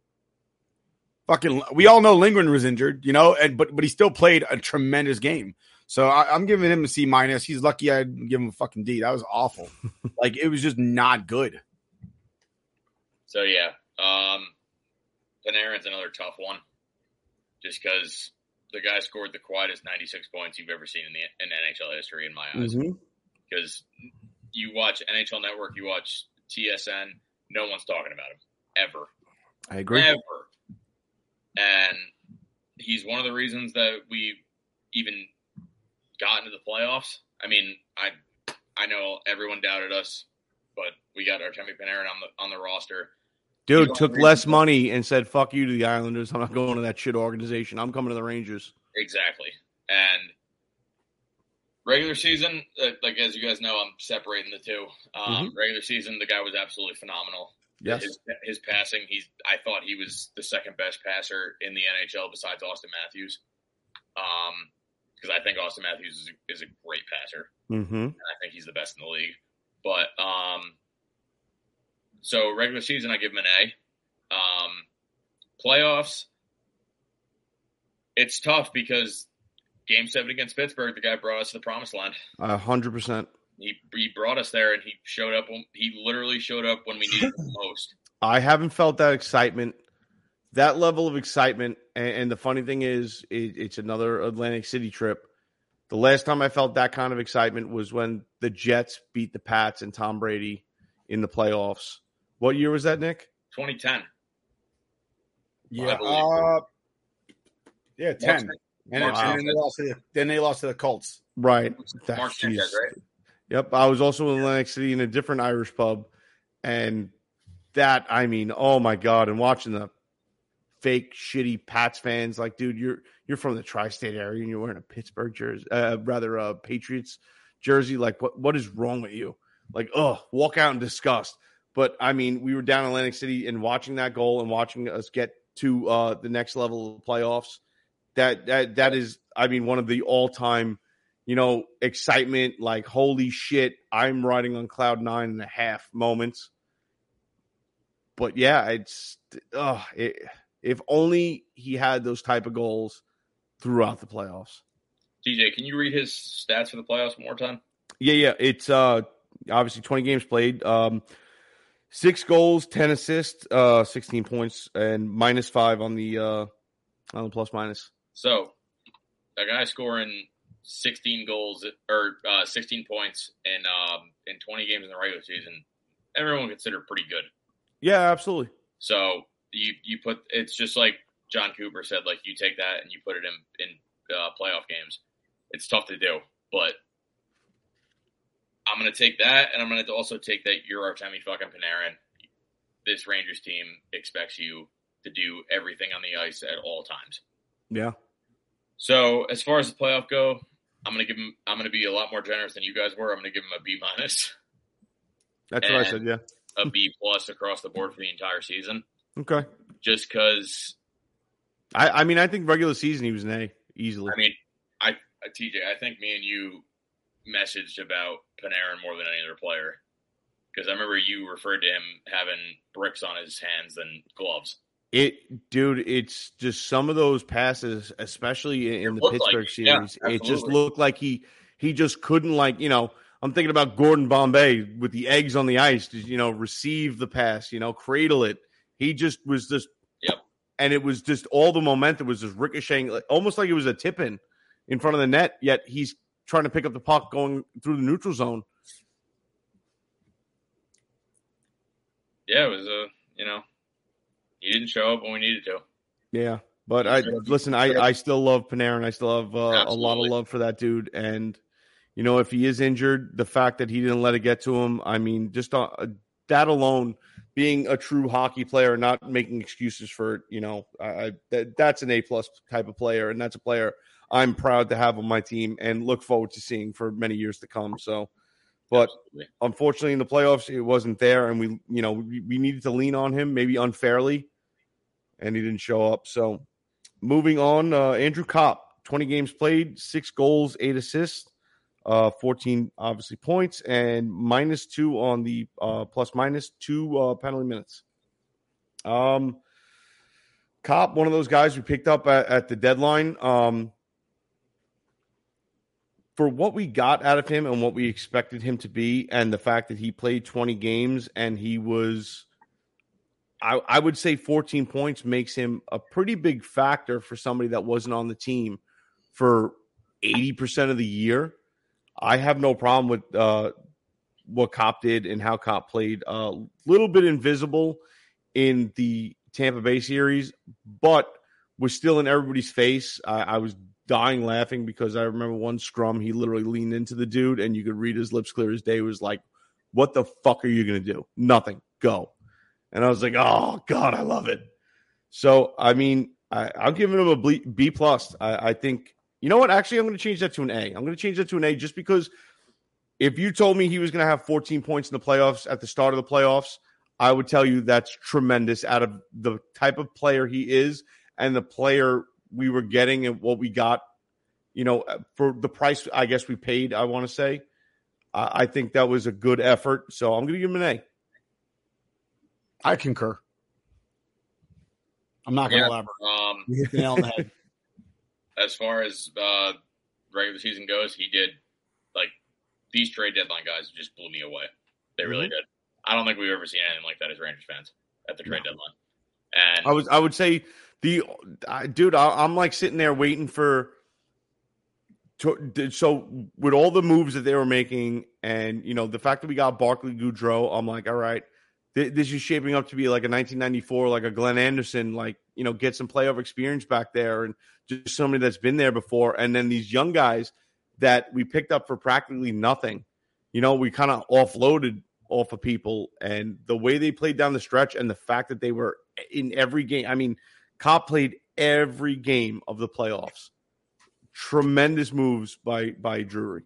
Fucking, we all know Lindgren was injured, you know, and but but he still played a tremendous game. So I, I'm giving him a C minus. He's lucky I didn't give him a fucking D. That was awful. like it was just not good. So yeah, um, Panarin's another tough one, just because the guy scored the quietest 96 points you've ever seen in the in NHL history, in my eyes. Because you watch NHL Network, you watch TSN, no one's talking about him ever, I agree. ever. And he's one of the reasons that we even got into the playoffs. I mean, I I know everyone doubted us, but we got Artemi Panarin on the on the roster. Dude took less money and said "fuck you" to the Islanders. I'm not going to that shit organization. I'm coming to the Rangers. Exactly. And regular season, like as you guys know, I'm separating the two. Um, Regular season, the guy was absolutely phenomenal. Yes. His, his passing, he's. I thought he was the second best passer in the NHL besides Auston Matthews. Um, because I think Auston Matthews is a, is a great passer. Mm-hmm. and I think he's the best in the league. But um, so regular season, I give him an A. Um, playoffs, it's tough because game seven against Pittsburgh, the guy brought us to the promised land. A hundred percent. He he brought us there, and he showed up. When, he literally showed up when we needed him most. I haven't felt that excitement, that level of excitement. And, and the funny thing is, it, it's another Atlantic City trip. The last time I felt that kind of excitement was when the Jets beat the Pats and Tom Brady in the playoffs. What year was that, Nick? 2010. Yeah, I uh, yeah, ten. And, Mark then- and then they lost to the, then they lost to the Colts. Right. That- Mark Sanchez, jeez. right? Yep. I was also in Atlantic City in a different Irish pub. And that, I mean, oh my God. And watching the fake, shitty Pats fans, like, dude, you're you're from the tri state area and you're wearing a Pittsburgh jersey, uh, rather, a Patriots jersey. Like, what what is wrong with you? Like, oh, walk out in disgust. But I mean, we were down in Atlantic City and watching that goal and watching us get to uh, the next level of the playoffs. That that that is, I mean, one of the all time, you know, excitement. Like, holy shit, I'm riding on cloud nine and a half moments. But yeah, it's oh, it, if only he had those type of goals throughout the playoffs. TJ, can you read his stats for the playoffs one more time? Yeah, yeah. It's uh obviously 20 games played. Um six goals, 10 assists, uh 16 points, and minus five on the uh on the plus minus. So, a guy scoring 16 goals or uh, 16 points in um, in 20 games in the regular season, everyone considered pretty good. Yeah, absolutely. So you you put it's just like Jon Cooper said, like you take that and you put it in in uh, playoff games. It's tough to do, but I'm gonna take that, and I'm gonna also take that you're Artemi fucking Panarin. This Rangers team expects you to do everything on the ice at all times. Yeah. So as far as the playoff go, I'm gonna give him. I'm gonna be a lot more generous than you guys were. I'm gonna give him a B minus, That's what I said, yeah. a B plus across the board for the entire season, Okay. just because I I mean I think regular season he was an A easily. I mean, I uh, TJ, I think me and you messaged about Panarin more than any other player because I remember you referred to him having bricks on his hands than gloves. It, dude, it's just some of those passes, especially in, the looked like Pittsburgh. Yeah, series. it just looked like he he just couldn't like you know. I'm thinking about Gordon Bombay with the eggs on the ice. to, You know, receive the pass. You know, cradle it. He just was just. Yep. And it was just all the momentum was just ricocheting, like, almost like it was a tip in in front of the net. Yet he's trying to pick up the puck going through the neutral zone. Yeah, it was a you know he didn't show up when we needed to. Yeah, but I listen. I I still love Panarin. I still have uh, a lot of love for that dude. And you know, if he is injured, the fact that he didn't let it get to him, I mean, just uh, that alone, being a true hockey player, not making excuses for it. You know, I, that, that's an A plus type of player, and that's a player I'm proud to have on my team and look forward to seeing for many years to come. So. But Absolutely. unfortunately, in the playoffs, it wasn't there, and we, you know, we, we needed to lean on him, maybe unfairly, and he didn't show up. So, moving on, uh, Andrew Copp, twenty games played, six goals, eight assists, uh, fourteen obviously points, and minus two on the uh, plus minus two uh, penalty minutes. Um, Copp, one of those guys we picked up at, at the deadline. Um, for what we got out of him and what we expected him to be, and the fact that he played 20 games and he was, I, I would say 14 points makes him a pretty big factor for somebody that wasn't on the team for 80% of the year. I have no problem with uh, what Copp did and how Copp played. A uh, little bit invisible in the Tampa Bay series, but was still in everybody's face. I, I was dying laughing because I remember one scrum he literally leaned into the dude and you could read his lips clear as day. Was like, "What the fuck are you gonna do? Nothing. Go." And I was like, "Oh God, I love it." So I mean, I, I'm giving him a B plus. I, I think you know what? Actually, I'm going to change that to an A. I'm going to change that to an A just because if you told me he was going to have 14 points in the playoffs at the start of the playoffs, I would tell you that's tremendous out of the type of player he is and the player we were getting and what we got, you know, for the price I guess we paid, I want to say. I, I think that was a good effort. So I'm going to give him an A. I concur. I'm not going to Yeah. elaborate. Um, You hit the nail on the head. as far as uh, regular season goes, he did like these trade deadline guys just blew me away. They really Mhm. did. I don't think we've ever seen anything like that as Rangers fans at the trade deadline. And I was I would say the I, dude I, I'm like sitting there waiting for to, so with all the moves that they were making and you know the fact that we got Barclay Goodrow I'm like all right th- this is shaping up to be like a 1994, like a Glenn Anderson, like you know, get some playoff experience back there, and just somebody that's been there before. And then these young guys that we picked up for practically nothing. You know, we kind of offloaded off of people, and the way they played down the stretch, and the fact that they were in every game. I mean, Copp played every game of the playoffs. Tremendous moves by by Drury.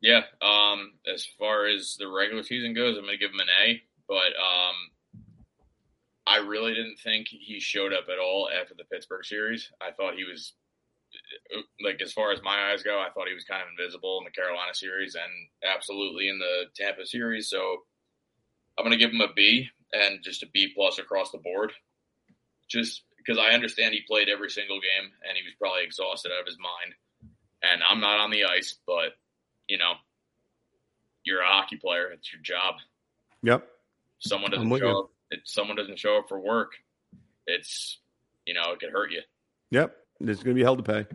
Yeah. Um, as far as the regular season goes, I'm going to give him an A. But um, I really didn't think he showed up at all after the Pittsburgh series. I thought he was uh, like as far as my eyes go, I thought he was kind of invisible in the Carolina series and absolutely in the Tampa series. So I'm going to give him a B and just a B plus across the board. Just because I understand he played every single game and he was probably exhausted out of his mind. And I'm not on the ice, but you know, you're a hockey player. It's your job. Yep. Someone doesn't show up. If someone doesn't show up for work, it's you know it could hurt you. Yep, it's going to be hell to pay.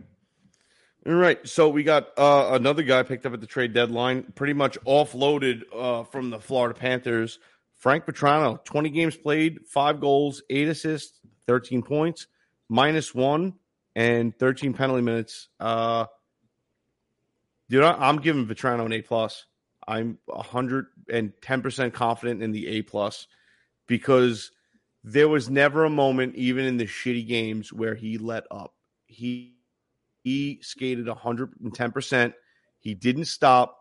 All right, so we got uh, another guy picked up at the trade deadline, pretty much offloaded uh, from the Florida Panthers. Frank Vatrano, 20 games played, five goals, eight assists, 13 points, minus one, and 13 penalty minutes. Uh, dude, I- I'm giving Petrano an A plus. I'm 110 percent confident in the A plus because there was never a moment, even in the shitty games, where he let up. He he skated 110 percent. He didn't stop.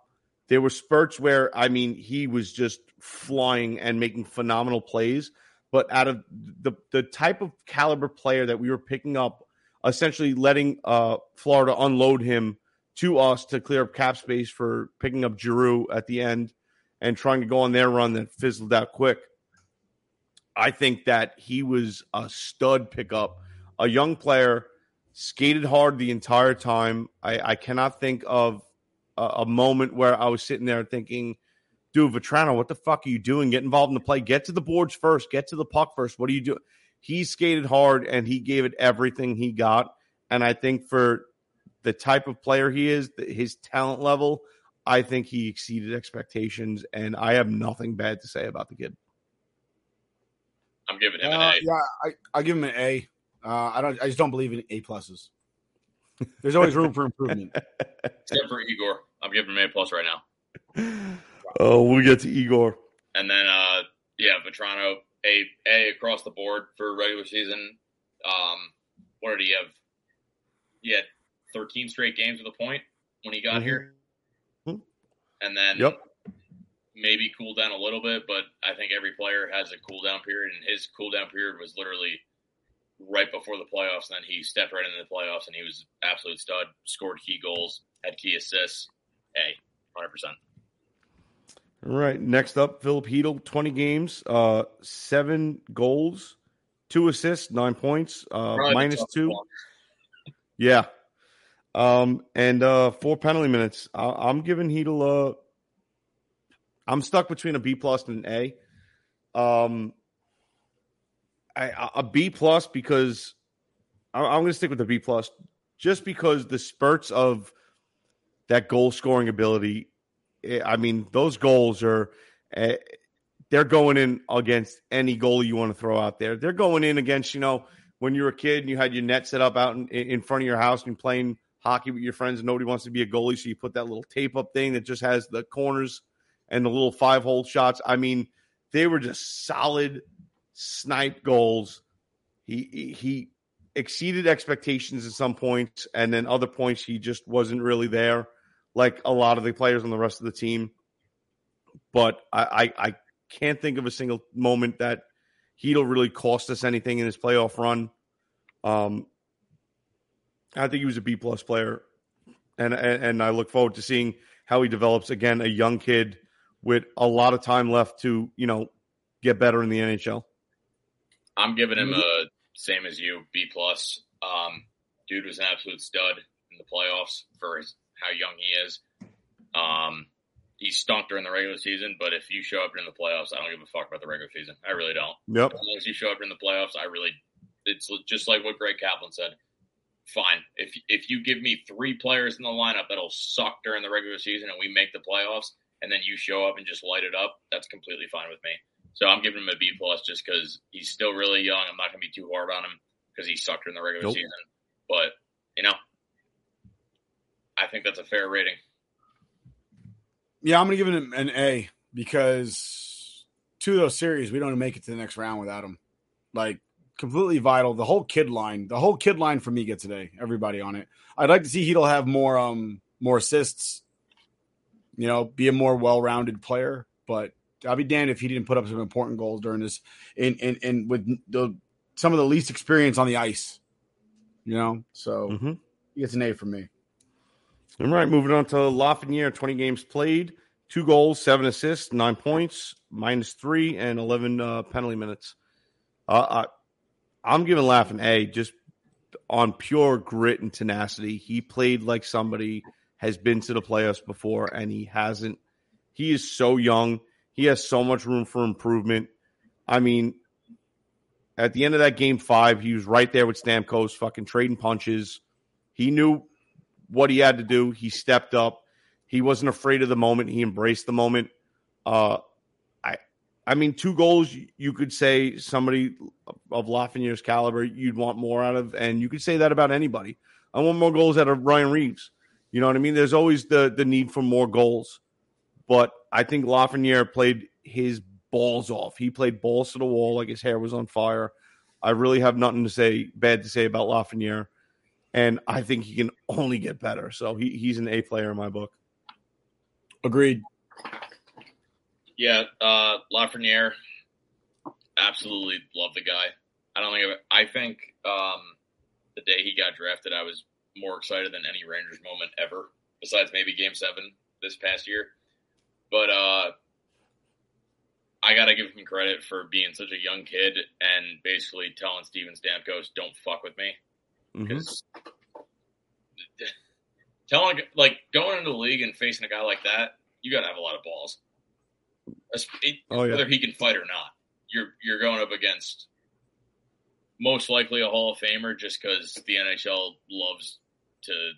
There were spurts where I mean he was just flying and making phenomenal plays. But out of the the type of caliber player that we were picking up, essentially letting uh, Florida unload him to us to clear up cap space for picking up Giroux at the end and trying to go on their run that fizzled out quick. I think that he was a stud pickup, a young player, skated hard the entire time. I, I cannot think of a, a moment where I was sitting there thinking, dude, Vatrano, what the fuck are you doing? Get involved in the play. Get to the boards first. Get to the puck first. What are you doing? He skated hard and he gave it everything he got. And I think for the type of player he is, his talent level, I think he exceeded expectations. And I have nothing bad to say about the kid. I'm giving him Uh, an A. yeah, I, I give him an A. Uh, I don't. I just don't believe in A pluses. There's always room for improvement. Except for Igor, I'm giving him an A plus right now. Oh, we'll get to Igor. And then, uh, yeah, Vatrano, A A across the board for regular season. Um, what did he have? He had 13 straight games with a point when he got here, Mhm. and then Yep. Maybe cool down a little bit. But I think every player has a cool down period, and his cool down period was literally right before the playoffs. And then he stepped right into the playoffs, and he was absolute stud. Scored key goals, had key assists. A, 100. percent All right. Next up, Filip Chytil, 20 games, uh, seven goals, two assists, nine points, uh, minus two. Yeah. Um, and uh, four penalty minutes. I- I'm giving Hedel a. I'm stuck between a B plus and an A. Um, I, a B plus because I'm going to stick with the B plus, just because the spurts of that goal scoring ability. eh, I mean, those goals are. Uh, they're going in against any goalie you want to throw out there. They're going in against, you know, when you were a kid and you had your net set up out in, in front of your house and you're playing hockey with your friends and nobody wants to be a goalie. So you put that little tape up thing that just has the corners and the little five hole shots. I mean, they were just solid snipe goals. He, he, exceeded expectations at some points, and then other points he just wasn't really there, like a lot of the players on the rest of the team. But I, I, I can't think of a single moment that Chytil really cost us anything in his playoff run. Um, I think he was a B plus player, and, and and I look forward to seeing how he develops. Again, a young kid with a lot of time left to you know get better in the NHL. I'm giving him a same as you, B plus. Um, dude was an absolute stud in the playoffs for his, how young he is. Um, he stunk during the regular season, but if you show up in the playoffs, I don't give a fuck about the regular season. I really don't. Yep. As long as you show up in the playoffs, I really, it's just like what Greg Kaplan said. Fine. If if you give me three players in the lineup that'll suck during the regular season and we make the playoffs, and then you show up and just light it up, that's completely fine with me. So I'm giving him a B plus just because he's still really young. I'm not going to be too hard on him because he sucked in the regular Nope. season. But you know, I think that's a fair rating. Yeah, I'm gonna give him an A because two of those series we don't make it to the next round without him. Like completely vital. The whole kid line, the whole kid line for me gets A. Everybody on it. I'd like to see Chytil have more um more assists. You know, be a more well-rounded player. But I'll be damned if he didn't put up some important goals during this, and and and with the some of the least experience on the ice. You know, so Mhm. he gets an A from me. All right, moving on to Lafreniere, 20 games played, two goals, seven assists, nine points, minus three, and 11 uh, penalty minutes. Uh, I, I'm giving Laf an A just on pure grit and tenacity. He played like somebody has been to the playoffs before, and he hasn't. He is so young. He has so much room for improvement. I mean, at the end of that game five, he was right there with Stamkos, fucking trading punches. He knew what he had to do. He stepped up. He wasn't afraid of the moment. He embraced the moment. Uh, I, I mean, two goals. you- could say somebody of Lafreniere's caliber you'd want more out of, and you could say that about anybody. I want more goals out of Ryan Reaves. You know what I mean? There's always the the need for more goals, but I think Lafreniere played his balls off. He played balls to the wall like his hair was on fire. I really have nothing to say bad to say about Lafreniere and I think he can only get better. So he, he's an A player in my book. Agreed. Yeah, uh, Lafreniere, absolutely love the guy. I don't think I've, I think um, the day he got drafted, I was more excited than any Rangers moment ever, besides maybe Game Seven this past year. But uh, I got to give him credit for being such a young kid and basically telling Steven Stamkos, "Don't fuck with me," Mm-hmm. because telling like going into the league and facing a guy like that, you got to have a lot of balls. It- Oh, yeah. Whether he can fight or not, you're you're going up against most likely a Hall of Famer just because the NHL loves to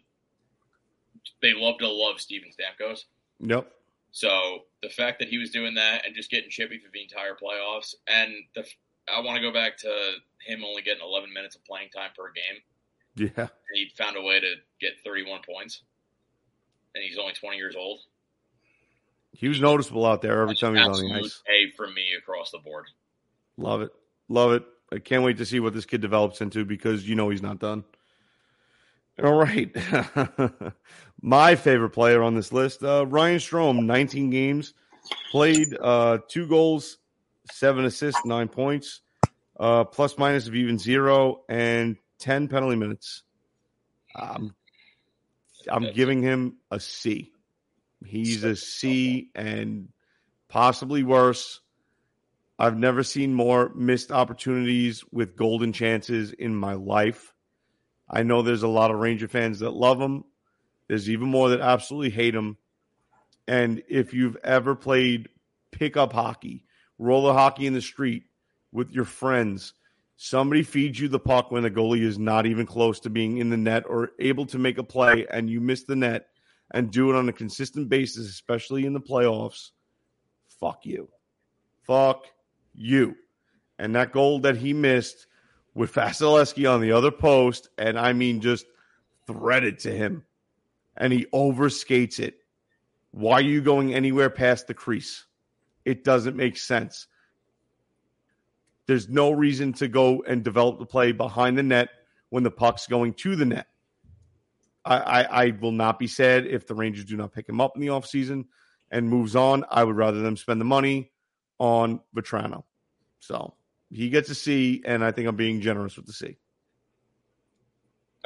they love to love Steven Stamkos. Yep. So the fact that he was doing that and just getting chippy for the entire playoffs, and the I want to go back to him only getting 11 minutes of playing time per game, Yeah. and he found a way to get 31 points, and he's only 20 years old. He was noticeable out there every time he was on the ice. A from me across the board. Love it. Love it. I can't wait to see what this kid develops into because you know he's not done. All right. My favorite player on this list, uh, Ryan Strome, 19 games, played uh, two goals, seven assists, nine points, uh, plus minus of even zero, and 10 penalty minutes. Um, I'm giving him a C. He's a C and possibly worse. I've never seen more missed opportunities with golden chances in my life. I know there's a lot of Ranger fans that love him. There's even more that absolutely hate him. And if you've ever played pickup hockey, roller hockey in the street with your friends, somebody feeds you the puck when the goalie is not even close to being in the net or able to make a play and you miss the net and do it on a consistent basis, especially in the playoffs, fuck you. Fuck you. And that goal that he missed with Vasilevskiy on the other post, and I mean just threaded to him, and he overskates it. Why are you going anywhere past the crease? It doesn't make sense. There's no reason to go and develop the play behind the net when the puck's going to the net. I, I, I will not be sad if the Rangers do not pick him up in the offseason and moves on. I would rather them spend the money on Vatrano. So he gets a C, and I think I'm being generous with the C.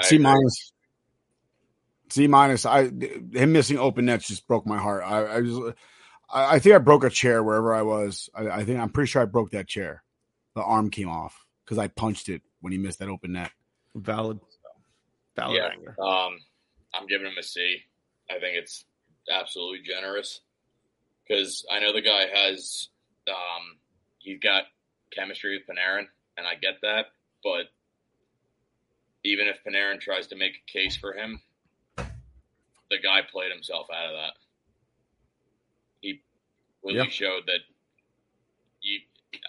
C minus. C minus. I him missing open nets just broke my heart. I, I just, I, I think I broke a chair wherever I was. I, I think I'm pretty sure I broke that chair. The arm came off because I punched it when he missed that open net. Valid. Valid yeah, anger. um, I'm giving him a C. I think it's absolutely generous because I know the guy has um, he's got chemistry with Panarin, and I get that. But even if Panarin tries to make a case for him, the guy played himself out of that. He really Yeah. showed that you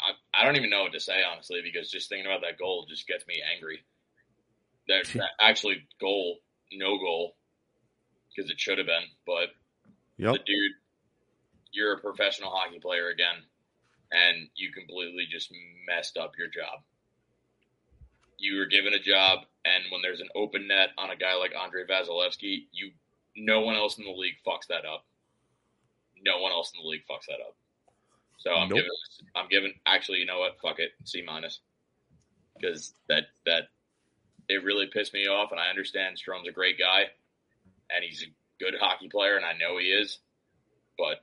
I, I don't even know what to say honestly because just thinking about that goal just gets me angry. That, that actually goal, no goal, because it should have been. But Yep. the dude, you're a professional hockey player again, and you completely just messed up your job. You were given a job, and when there's an open net on a guy like Andrei Vasilevskiy, you no one else in the league fucks that up. No one else in the league fucks that up. So I'm Nope. giving I'm giving actually you know what fuck it C minus because that that it really pissed me off and I understand Strome's a great guy and he's a good hockey player and I know he is but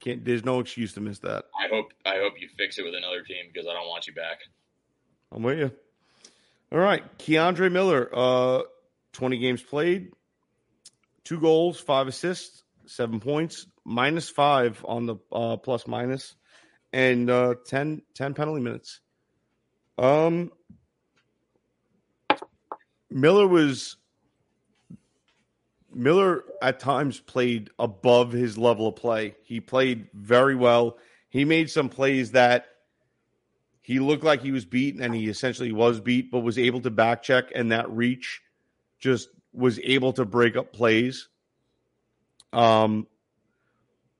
Can't. There's no excuse to miss that. I hope I hope you fix it with another team because I don't want you back. I'm with you. All right, K'Andre Miller, uh, 20 games played, two goals, five assists, seven points, minus five on the uh, plus minus, and uh, 10, 10 penalty minutes. Um, Miller was Miller at times played above his level of play. He played very well. He made some plays that he looked like he was beat and he essentially was beat, but was able to back check and that reach just was able to break up plays. Um,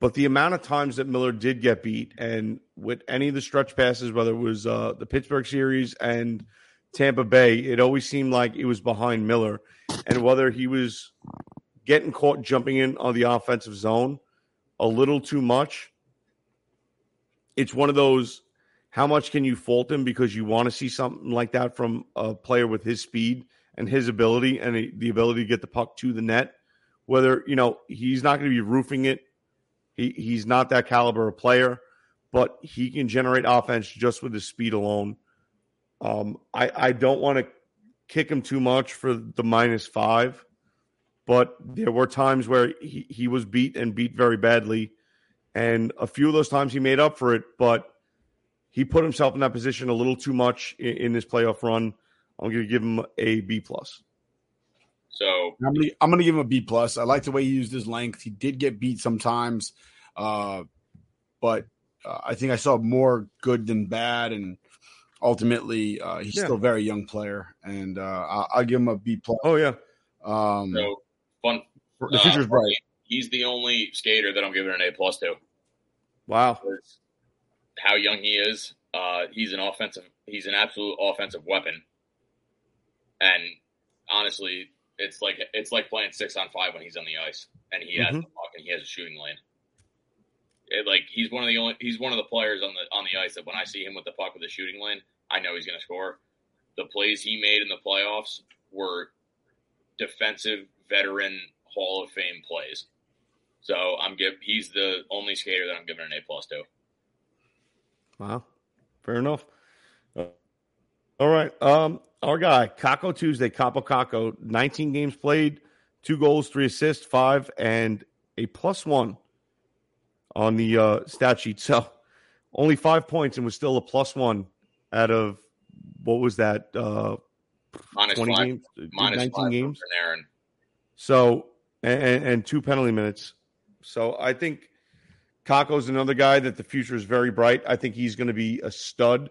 but the amount of times that Miller did get beat, and with any of the stretch passes, whether it was uh, the Pittsburgh series and Tampa Bay, it always seemed like it was behind Miller. And whether he was getting caught jumping in on the offensive zone a little too much, it's one of those how much can you fault him because you want to see something like that from a player with his speed and his ability and the ability to get the puck to the net? Whether, you know, he's not going to be roofing it. He, he's not that caliber of player, but he can generate offense just with his speed alone. Um, I, I don't want to kick him too much for the minus five, but there were times where he, he was beat and beat very badly. And a few of those times he made up for it, but he put himself in that position a little too much in, in this playoff run. I'm going to give him a B plus. So I'm gonna, I'm gonna give him a B plus. I like the way he used his length. He did get beat sometimes, uh, but uh, I think I saw more good than bad, and ultimately uh, he's Yeah. still a very young player, and uh, I'll, I'll give him a B plus. Oh yeah, um, so fun. the future's uh, bright. He's the only skater that I'm giving an A plus to. Wow. How young he is. Uh, he's an offensive. He's an absolute offensive weapon. And honestly, it's like it's like playing six on five when he's on the ice and he has Mhm. the puck and he has a shooting lane. It, like he's one of the only he's one of the players on the on the ice that when I see him with the puck with a shooting lane, I know he's going to score. The plays he made in the playoffs were defensive veteran Hall of Fame plays. So I'm give he's the only skater that I'm giving an A plus to. Wow. Fair enough. Uh, all right. Um, our guy, Kakko Tuesday, Kaapo Kakko, 19 games played, two goals, three assists, five, and a plus one on the uh, stat sheet. So only five points and was still a plus one out of what was that? Uh, Minus 20 five, games, minus 19 five games. Aaron. So and, and two penalty minutes. So I think Kakko's another guy that the future is very bright. I think he's going to be a stud.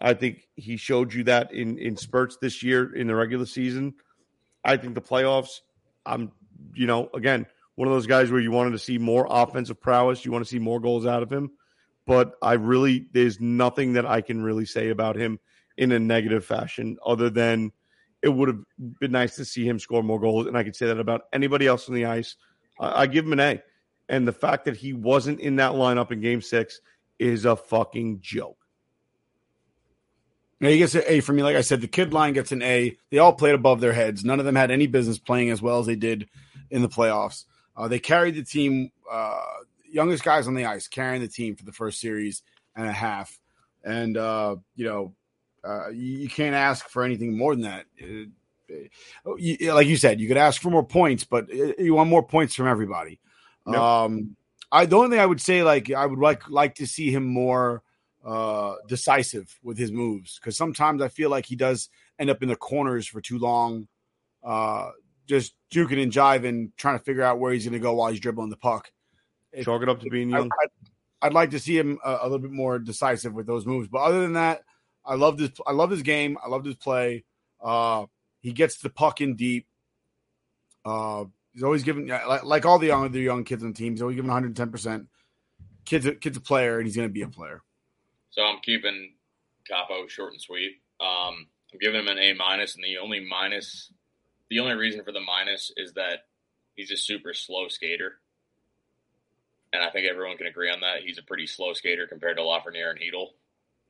I think he showed you that in in spurts this year in the regular season. I think the playoffs. I'm, you know, again one of those guys where you wanted to see more offensive prowess. You want to see more goals out of him. But I really, there's nothing that I can really say about him in a negative fashion, other than it would have been nice to see him score more goals. And I could say that about anybody else on the ice. I, I give him an A. And the fact that he wasn't in that lineup in game six is a fucking joke. Yeah, he gets an A for me. Like I said, the kid line gets an A. They all played above their heads. None of them had any business playing as well as they did in the playoffs. Uh, they carried the team, uh, youngest guys on the ice, carrying the team for the first series and a half. And, uh, you know, uh, you, you can't ask for anything more than that. Uh, uh, you- like you said, you could ask for more points, but uh, you want more points from everybody. Um, I the only thing I would say, like I would like like to see him more uh decisive with his moves because sometimes I feel like he does end up in the corners for too long, uh, just juking and jiving, trying to figure out where he's going to go while he's dribbling the puck. Chalk it up to being young. I, I'd like to see him a, a little bit more decisive with those moves. But other than that, I love this. I love his game. I love his play. Uh, he gets the puck in deep. Uh, he's always giving like, like all the young the young kids on the team. He's always giving 110. percent Kid's a, kid's a player, and he's going to be a player. So I'm keeping Kaapo short and sweet. Um, I'm giving him an A minus, and the only minus, the only reason for the minus is that he's a super slow skater, and I think everyone can agree on that. He's a pretty slow skater compared to Lafreniere and Chytil.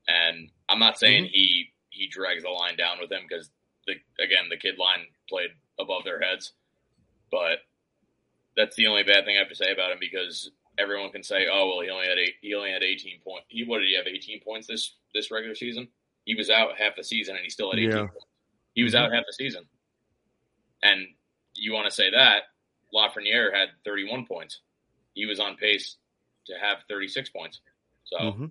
And I'm not saying Mm-hmm. he he drags the line down with him because the again the kid line played above their heads, but that's the only bad thing I have to say about him because everyone can say, oh well, he only had eight, he only had 18 points. He what did he have 18 points this this regular season? He was out half the season and he still had 18 Yeah. points. He was out half the season, and you want to say that Lafreniere had 31 points. He was on pace to have 36 points. So Mhm.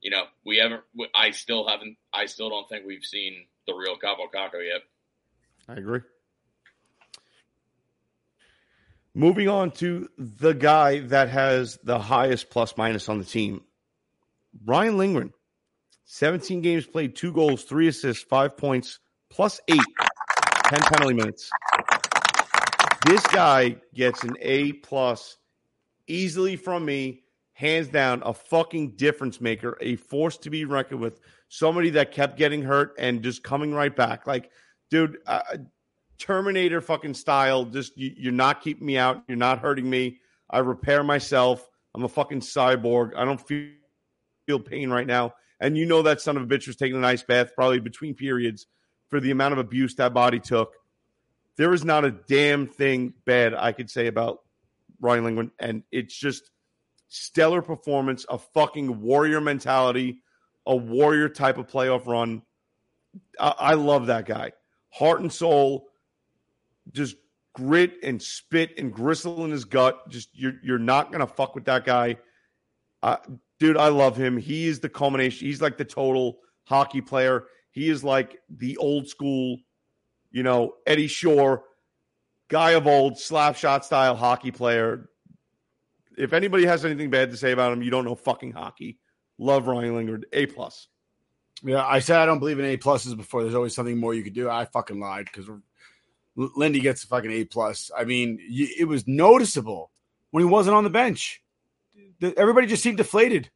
You know, we haven't. I still haven't. I still don't think we've seen the real Kaapo Kakko yet. I agree. Moving on to the guy that has the highest plus minus on the team, Ryan Lindgren. 17 games played, two goals, three assists, five points, plus eight, 10 penalty minutes. This guy gets an A plus easily from me, hands down, a fucking difference maker, a force to be reckoned with, somebody that kept getting hurt and just coming right back. Like, dude, uh, Terminator fucking style. Just you, you're not keeping me out. You're not hurting me. I repair myself. I'm a fucking cyborg. I don't feel feel pain right now. And you know that son of a bitch was taking an ice bath probably between periods for the amount of abuse that body took. There is not a damn thing bad I could say about Ryan Lindgren, and it's just stellar performance, a fucking warrior mentality, a warrior type of playoff run. I, I love that guy, heart and soul, just grit and spit and gristle in his gut. Just you're you're not gonna fuck with that guy, uh, dude. I love him. He is the culmination. He's like the total hockey player. He is like the old school, you know, Eddie Shore guy of old slap shot style hockey player. If anybody has anything bad to say about him, you don't know fucking hockey. Love Ryan Lindgren. A plus. Yeah, I said I don't believe in A pluses before. There's always something more you could do. I fucking lied because Lindy gets a fucking A plus. I mean, it was noticeable when he wasn't on the bench. Everybody just seemed deflated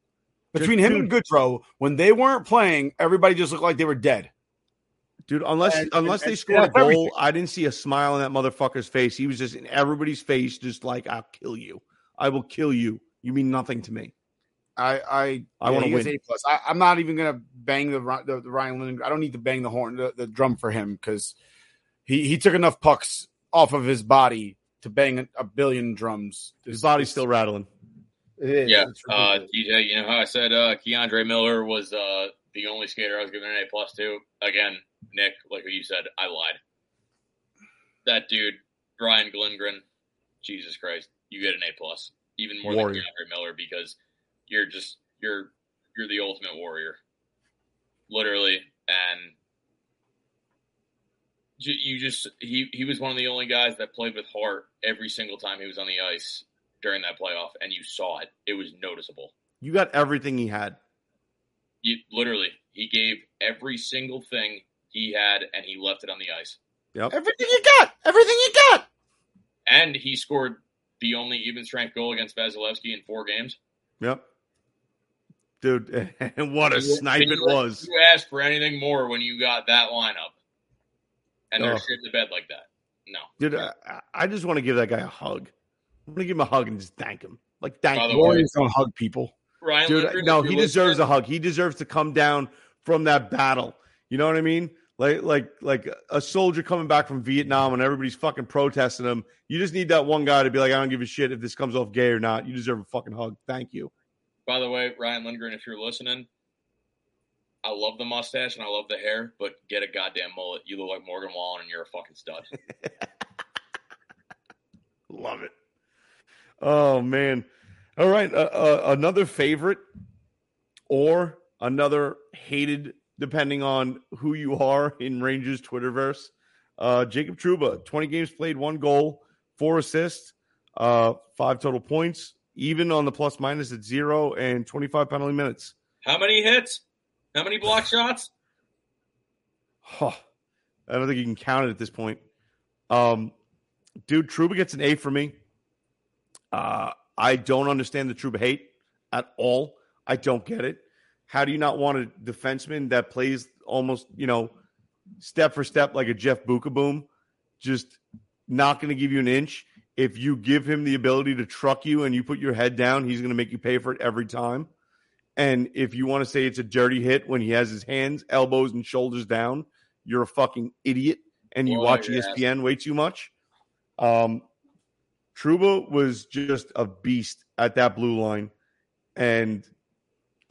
between him and Goodrow. When they weren't playing, everybody just looked like they were dead. Dude, unless And- unless and- they scored a goal, everything. I didn't see a smile on that motherfucker's face. He was just in everybody's face, just like I'll kill you. I will kill you. You mean nothing to me. I I I wanna he win. A plus. I, I'm not even gonna bang the, the, the Ryan Lindgren. I don't need to bang the horn, the, the drum for him because he he took enough pucks off of his body to bang a, a billion drums. His body's still rattling. It is. Yeah, uh. DJ, you know how I said uh, K'Andre Miller was uh, the only skater I was giving an A plus to? Again, Nick, like what you said, I lied. That dude, Brian Lindgren, Jesus Christ, you get an A plus, even more Warrior. than K'Andre Miller because you're just you're you're the ultimate warrior, literally, and you just he he was one of the only guys that played with heart every single time he was on the ice during that playoff, and you saw it. It was noticeable. You got everything he had. You, literally, he gave every single thing he had, and he left it on the ice. Yep. everything you got, everything you got. And he scored the only even strength goal against Vasilevskiy in four games. Yep. Dude, and what a you- snipe can it was. You asked for anything more when you got that lineup, and they're Oh. shit in the bed like that. No. Dude, I, I just want to give that guy a hug. I'm going to give him a hug and just thank him. Like, thank By the you. Warriors don't hug people. Ryan Dude, Lindgren, no, he deserves a hug. He deserves to come down from that battle. You know what I mean? Like, like, like a soldier coming back from Vietnam and everybody's fucking protesting him. You just need that one guy to be like, I don't give a shit if this comes off gay or not. You deserve a fucking hug. Thank you. By the way, Ryan Lindgren, if you're listening, I love the mustache and I love the hair, but get a goddamn mullet. You look like Morgan Wallen and you're a fucking stud. Love it. Oh man! All right, uh, uh, another favorite or another hated, depending on who you are in Rangers Twitterverse. Uh, Jacob Trouba, twenty games played, one goal, four assists, uh, five total points, even on the plus minus at zero and 25 penalty minutes. How many hits? How many block shots? Huh. I don't think you can count it at this point. Um, dude, Trouba gets an A for me. Uh, I don't understand the Trouba hate at all. I don't get it. How do you not want a defenseman that plays almost, you know, step for step like a Jeff Beukeboom, just not going to give you an inch? If you give him the ability to truck you and you put your head down, he's going to make you pay for it every time. And if you want to say it's a dirty hit when he has his hands, elbows, and shoulders down, you're a fucking idiot and you Well, watch yeah. ESPN way too much. Um, Trouba was just a beast at that blue line. And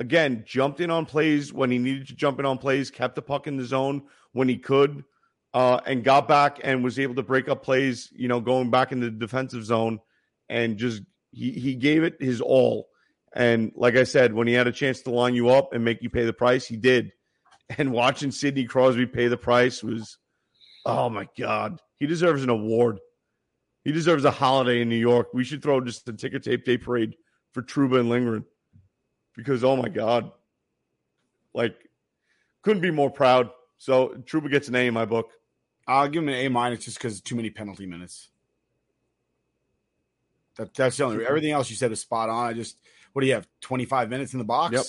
again, jumped in on plays when he needed to jump in on plays, kept the puck in the zone when he could, uh, and got back and was able to break up plays, you know, going back in the defensive zone and just he, he gave it his all. And like I said, when he had a chance to line you up and make you pay the price, he did. And watching Sidney Crosby pay the price was, oh my God, he deserves an award. He deserves a holiday in New York. We should throw just a ticker tape day parade for Trouba and Lindgren because, oh my God, like, couldn't be more proud. So Trouba gets an A in my book. I'll give him an A minus just because too many penalty minutes. That, that's the only. Everything else you said is spot on. I just, what do you have? Twenty five minutes in the box. Yep.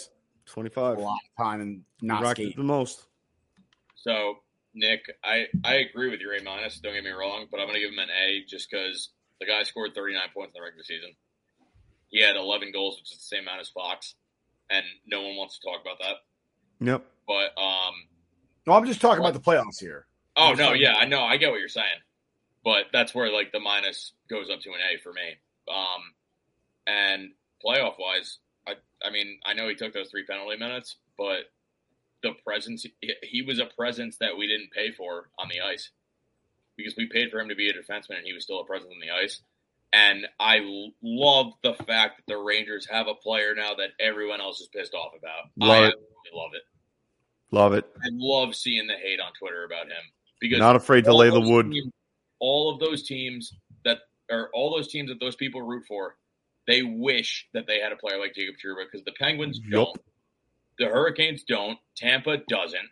25. A lot of time and not Racked skating. the most. So, Nick, I, I agree with your A minus. Don't get me wrong, but I'm going to give him an A just because the guy scored 39 points in the regular season. He had 11 goals, which is the same amount as Fox, and no one wants to talk about that. Yep. But um, No, I'm just talking about the playoffs here. oh no, yeah, I know, I get what you're saying, but that's where like the minus goes up to an A for me. Um, and playoff wise, I I mean I know he took those three penalty minutes, but the presence he was a presence that we didn't pay for on the ice because we paid for him to be a defenseman and he was still a presence on the ice. And I love the fact that the Rangers have a player now that everyone else is pissed off about. Love I it. love it. Love it. I love seeing the hate on Twitter about him because Not afraid to lay the wood. teams- all of those teams that are all those teams that those people root for, they wish that they had a player like Jacob Trouba because the Penguins Yup. don't, the Hurricanes don't, Tampa doesn't.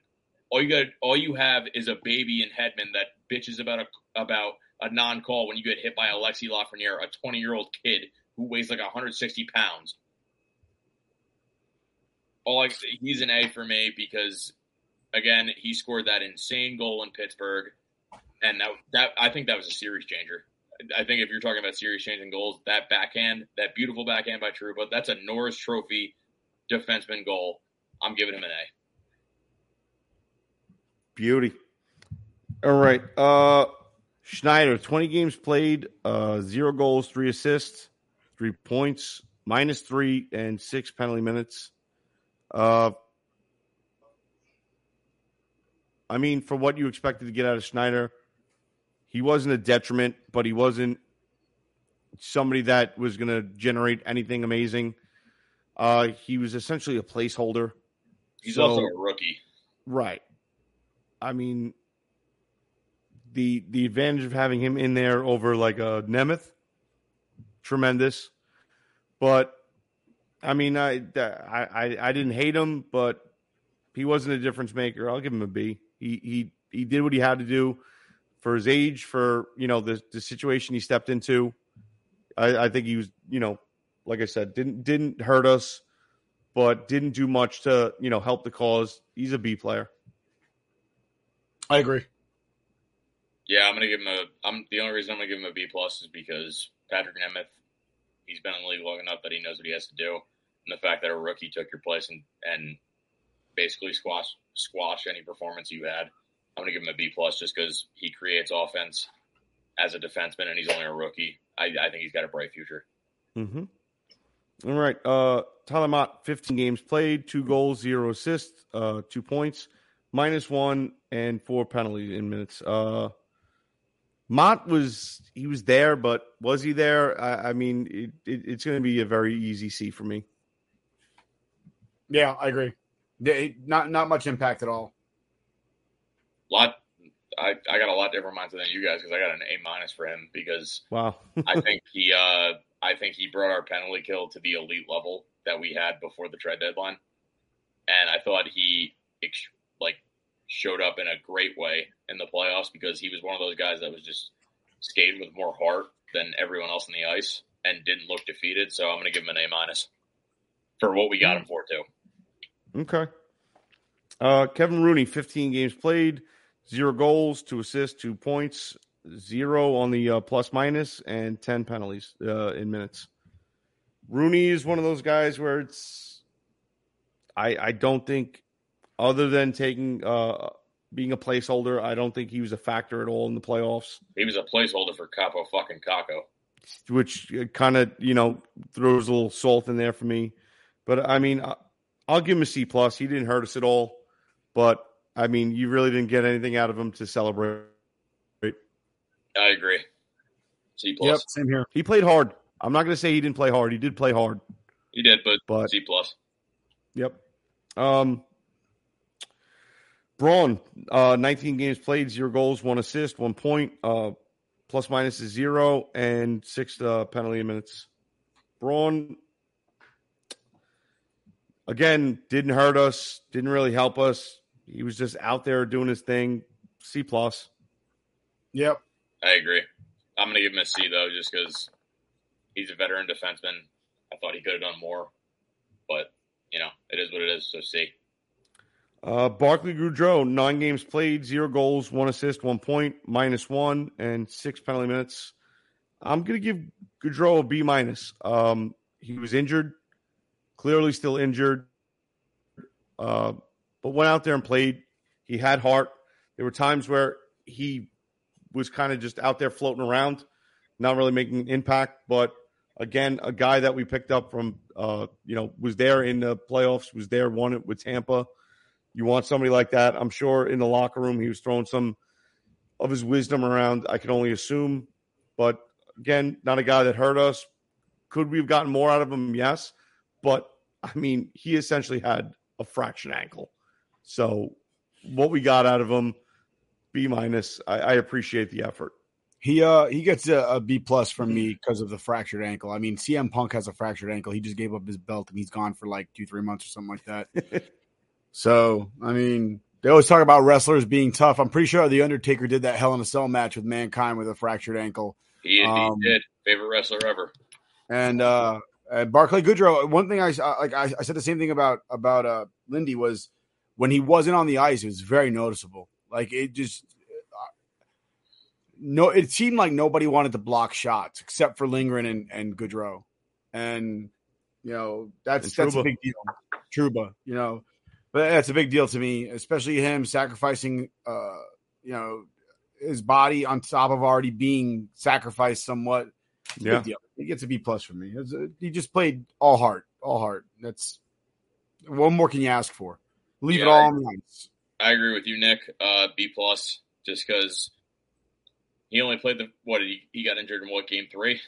All you got, all you have is a baby in Hedman that bitches about a about a non-call when you get hit by Alexi Lafreniere, a 20-year-old kid who weighs like 160 pounds. All I, he's an A for me because again, he scored that insane goal in Pittsburgh, and that that I think that was a series changer. I think if you're talking about series changing goals, that backhand, that beautiful backhand by Trouba, that's a Norris Trophy defenseman goal. I'm giving him an A. Beauty. All right. Uh Schneider, 20 games played, uh zero goals, three assists, three points, minus three, and six penalty minutes. Uh I mean, for what you expected to get out of Schneider, he wasn't a detriment, but he wasn't somebody that was going to generate anything amazing. Uh, he was essentially a placeholder. He's So- also a rookie. Right. I mean, the the advantage of having him in there over like a Nemeth, tremendous. But I mean, I I I, I didn't hate him, but he wasn't a difference maker. I'll give him a B. He he he did what he had to do for his age, for you know the the situation he stepped into. I, I think he was, you know, like I said, didn't didn't hurt us, but didn't do much to you know help the cause. He's a B player. I agree. Yeah, I'm gonna give him a. I'm the only reason I'm gonna give him a B plus is because Patrick Nemeth, he's been in the league long enough that he knows what he has to do, and the fact that a rookie took your place and and basically squash squash any performance you had. I'm gonna give him a B plus just because he creates offense as a defenseman and he's only a rookie. I, I think he's got a bright future. Mm-hmm. All right. Uh, Tyler Motte, 15 games played, two goals, zero assists, uh, two points, minus one, and four penalties in minutes. Uh, Motte was he was there, but was he there? I, I mean, it, it, it's going to be a very easy C for me. Yeah, I agree. They, not not much impact at all. Lot, I, I got a lot different mindset than you guys because I got an A minus for him because Wow. I think he uh I think he brought our penalty kill to the elite level that we had before the trade deadline, and I thought he ex- like showed up in a great way in the playoffs because he was one of those guys that was just skated with more heart than everyone else on the ice and didn't look defeated. So I'm going to give him an A minus for what we got him for too. Okay. Uh, Kevin Rooney, 15 games played, zero goals, two assists, two points, zero on the uh, plus minus, and 10 penalties uh, in minutes. Rooney is one of those guys where it's, I, I don't think, other than taking, uh, being a placeholder, I don't think he was a factor at all in the playoffs. He was a placeholder for Kaapo fucking Kakko. Which kind of, you know, throws a little salt in there for me. But I mean, I- I'll give him a C plus. He didn't hurt us at all. But I mean, you really didn't get anything out of him to celebrate. I agree. C plus. same here. He played hard. I'm not going to say he didn't play hard. He did play hard. He did, but, But- C plus. Yep. Um, Braun, uh, 19 games played, zero goals, one assist, one point. Uh, plus minus is zero, and six uh, penalty minutes. Braun, again, didn't hurt us, didn't really help us. He was just out there doing his thing. C plus. Yep. I agree. I'm going to give him a C though, just because he's a veteran defenseman. I thought he could have done more, but you know, it is what it is. So C. Uh, Barclay Goodrow, nine games played, zero goals, one assist, one point, minus one, and six penalty minutes. I'm going to give Goudreau a B minus. Um, he was injured, clearly still injured, uh, but went out there and played. He had heart. There were times where he was kind of just out there floating around, not really making an impact. But again, a guy that we picked up from, uh, you know, was there in the playoffs, was there, won it with Tampa. You want somebody like that. I'm sure in the locker room he was throwing some of his wisdom around. I can only assume. But again, not a guy that hurt us. Could we have gotten more out of him? Yes. But I mean, he essentially had a fractured ankle. So what we got out of him, B minus. I, I appreciate the effort. He uh he gets a, a B plus from me because of the fractured ankle. I mean, CM Punk has a fractured ankle. He just gave up his belt and he's gone for like two three months or something like that. so I mean, they always talk about wrestlers being tough. I'm pretty sure the Undertaker did that Hell in a Cell match with Mankind with a fractured ankle. He indeed Um, did. Favorite wrestler ever. And uh, uh Barclay Goodrow, one thing I like, I, I said the same thing about about uh Lindy was when he wasn't on the ice, it was very noticeable. Like it just uh, no, it seemed like nobody wanted to block shots except for Lindgren and and Goodrow, and you know that's And that's a big deal. Trouba, you know, but that's a big deal to me, especially him sacrificing, uh, you know, his body on top of already being sacrificed somewhat. It's Yeah. Deal. He gets a B plus from me. A- he just played all heart, all heart. That's what more can you ask for? Leave it all I- on the ice. I agree with you, Nick. Uh, B plus, just because he only played the what? Did he, he got injured in what game three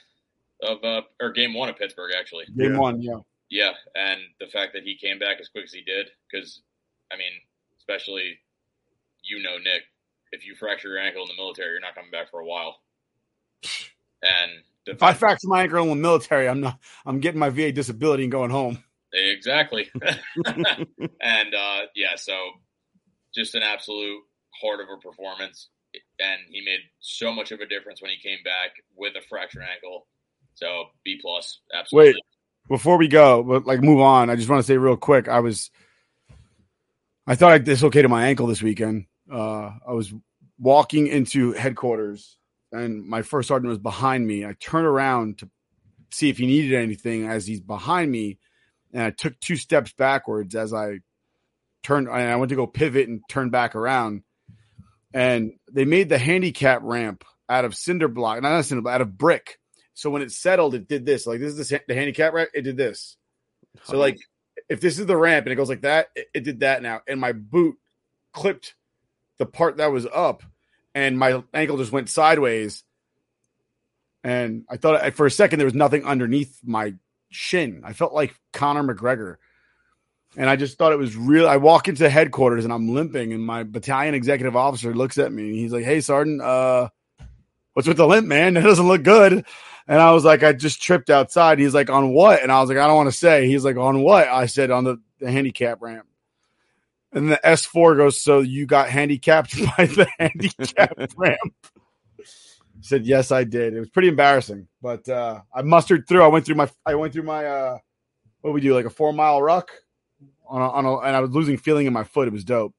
of uh or game one of Pittsburgh actually. Game one, yeah. Yeah, and the fact that he came back as quick as he did, because I mean, especially you know, Nick, if you fracture your ankle in the military, you're not coming back for a while. And the If I fracture my ankle in the military, I'm not. I'm getting my VA disability and going home. Exactly. and uh, yeah, so just an absolute heart of a performance. And he made so much of a difference when he came back with a fractured ankle. So B plus, absolutely. Wait, before we go, but like move on, I just want to say real quick. I was, I thought I dislocated my ankle this weekend. Uh, I was walking into headquarters, and my first sergeant was behind me. I turned around to see if he needed anything as he's behind me, and I took two steps backwards as I turned. And I went to go pivot and turn back around, and they made the handicap ramp out of cinder block, not cinder block, out of brick. So when it settled, it did this. Like this is the, the handicap ramp. It did this. So like if this is the ramp and it goes like that, it, it did that now. And my boot clipped the part that was up, and my ankle just went sideways. And I thought for a second there was nothing underneath my shin. I felt like Conor McGregor. And I just thought it was real. I walk into headquarters and I'm limping, and my battalion executive officer looks at me and he's like, Hey, Sergeant, uh, what's with the limp, man? That doesn't look good. And I was like, I just tripped outside. He's like, on what? And I was like, I don't want to say. He's like, on what? I said, on the, the handicap ramp. And the S4 goes, so you got handicapped by the handicap ramp. I said, yes, I did. It was pretty embarrassing, but uh, I mustered through. I went through my, I went through my, uh, what we do, like a four mile ruck on a, on a, and I was losing feeling in my foot. It was dope.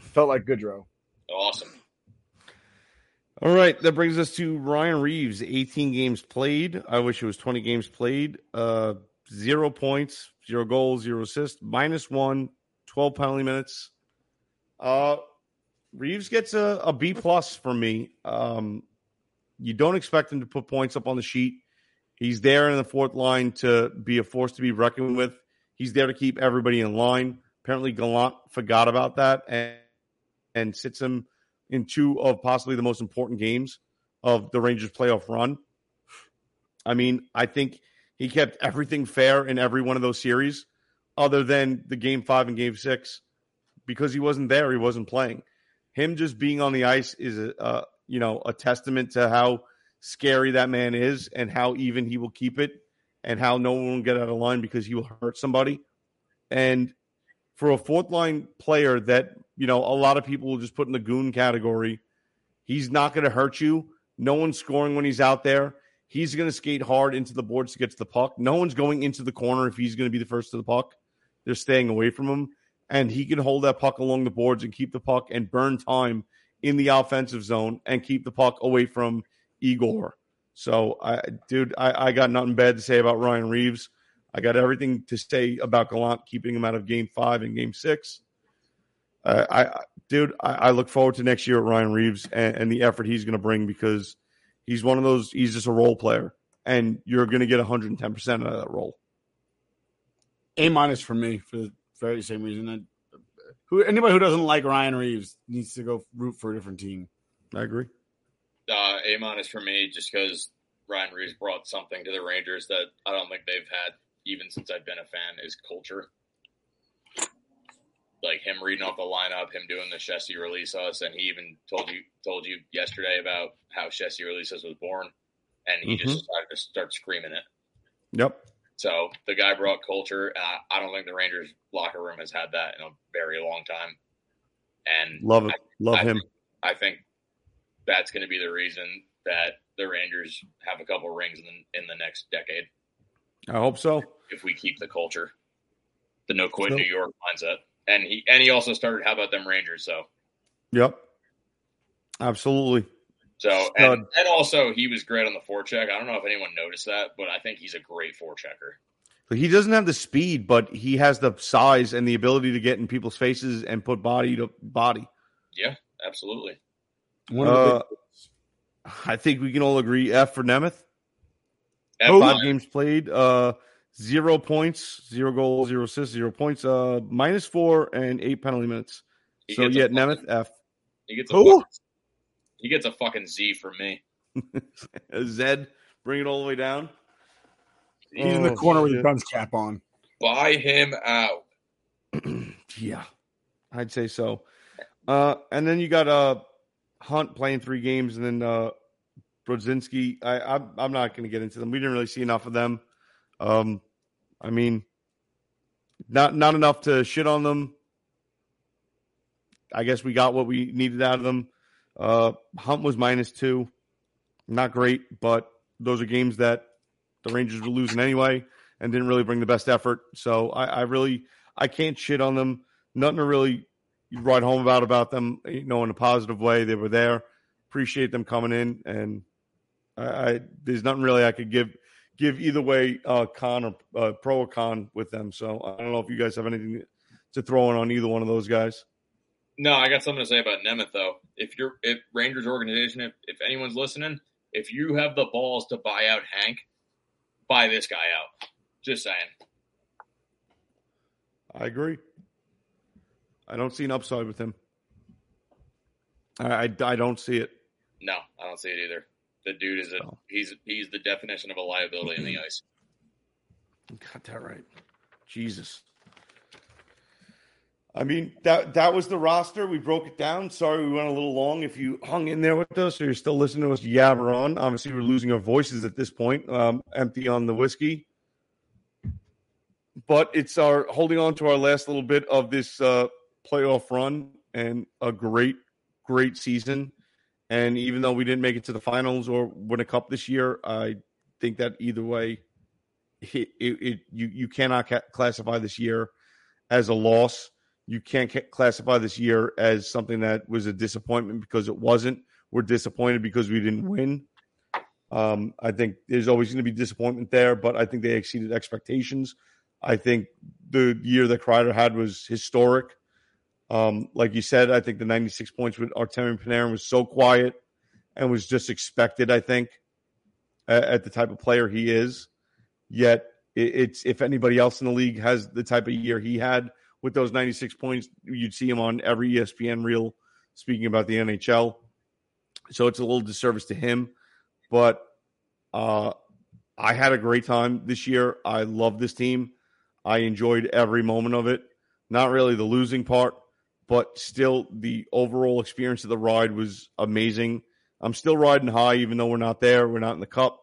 Felt like Goodrow. Awesome. All right, that brings us to Ryan Reaves. 18 games played. I wish it was 20 games played. Uh, zero points, zero goals, zero assists, minus one, 12 penalty minutes. Uh, Reaves gets a, a B plus from me. Um, you don't expect him to put points up on the sheet. He's there in the fourth line to be a force to be reckoned with. He's there to keep everybody in line. Apparently, Gallant forgot about that and, and sits him in two of possibly the most important games of the Rangers playoff run. I mean, I think he kept everything fair in every one of those series, other than the game five and game six, because he wasn't there, he wasn't playing. Him just being on the ice is a uh, you know a testament to how scary that man is and how even he will keep it and how no one will get out of line because he will hurt somebody. And for a fourth line player that, you know, a lot of people will just put in the goon category, he's not going to hurt you. No one's scoring when he's out there. He's going to skate hard into the boards to get to the puck. No one's going into the corner if he's going to be the first to the puck. They're staying away from him. And he can hold that puck along the boards and keep the puck and burn time in the offensive zone and keep the puck away from Igor. So, I, dude, I, I got nothing bad to say about Ryan Reaves. I got everything to say about Gallant keeping him out of Game Five and Game Six. Uh, I, dude, I, I, look forward to next year at Ryan Reaves and, and the effort he's going to bring because he's one of those. He's just a role player, and you're going to get 110 percent out of that role. A minus for me for the very same reason. That who anybody who doesn't like Ryan Reaves needs to go root for a different team. I agree. Uh, a minus for me, just because Ryan Reaves brought something to the Rangers that I don't think they've had even since I've been a fan is culture. Like him reading off the lineup, him doing the Shesty release us, and he even told you told you yesterday about how Shesty release us was born, and he mm-hmm. just decided to start screaming it. Yep. So the guy brought culture. I don't think the Rangers locker room has had that in a very long time. And love it, I, love I him. Think, I think that's going to be the reason that the Rangers have a couple rings in the, in the next decade. I hope so. If we keep the culture, the no quit New York mindset, and he and he also started. How about them Rangers? So, yep, absolutely. So and, and also he was great on the forecheck. I don't know if anyone noticed that, but I think he's a great forechecker. He doesn't have the speed, but he has the size and the ability to get in people's faces and put body to body. Yeah, absolutely. Uh, I think we can all agree F for Nemeth. F Five games played, uh, zero points, zero goals, zero assists, zero points, uh, minus four and eight penalty minutes. He so yeah, Nemeth F. He gets a Who? Fucking, he gets a fucking Z from me. Zed, bring it all the way down. He's oh, in the oh, corner shit. with the guns cap on. Buy him out. yeah, I'd say so. Uh, and then you got uh Hunt playing three games, and then uh, Brodzinski. I, I'm, I'm not going to get into them. We didn't really see enough of them. Um, I mean, not not enough to shit on them. I guess we got what we needed out of them. Uh, Hunt was minus two, not great, but those are games that the Rangers were losing anyway and didn't really bring the best effort. So I, I really I can't shit on them. Nothing to really write home about about them, you know, in a positive way. They were there. Appreciate them coming in, and I, I there's nothing really I could give give either way, uh, con or uh, pro or con with them. So I don't know if you guys have anything to throw in on either one of those guys. No, I got something to say about Nemeth though. If you're if Rangers organization, if, if anyone's listening, if you have the balls to buy out Hank, buy this guy out. Just saying. I agree. I don't see an upside with him. I, I, I don't see it. No, I don't see it either. The dude is a oh. he's he's the definition of a liability in the ice. Got that right. Jesus. I mean that that was the roster. We broke it down. Sorry we went a little long. If you hung in there with us or you're still listening to us yabber on, obviously we're losing our voices at this point. Um, empty on the whiskey, but it's our holding on to our last little bit of this uh, playoff run and a great, great season. And even though we didn't make it to the finals or win a cup this year, I think that either way, it, it, it you you cannot ca- classify this year as a loss you can't classify this year as something that was a disappointment because it wasn't. We're disappointed because we didn't win. Um, I think there's always going to be disappointment there, but I think they exceeded expectations. I think the year that Kreider had was historic. Um, like you said, I think the 96 points with Artemi Panarin was so quiet and was just expected, I think, at, at the type of player he is. Yet, it, it's if anybody else in the league has the type of year he had – with those 96 points. You'd see him on every ESPN reel speaking about the NHL. So it's a little disservice to him. But uh, I had a great time this year. I love this team. I enjoyed every moment of it. Not really the losing part, but still the overall experience of the ride was amazing. I'm still riding high, even though we're not there. We're not in the cup.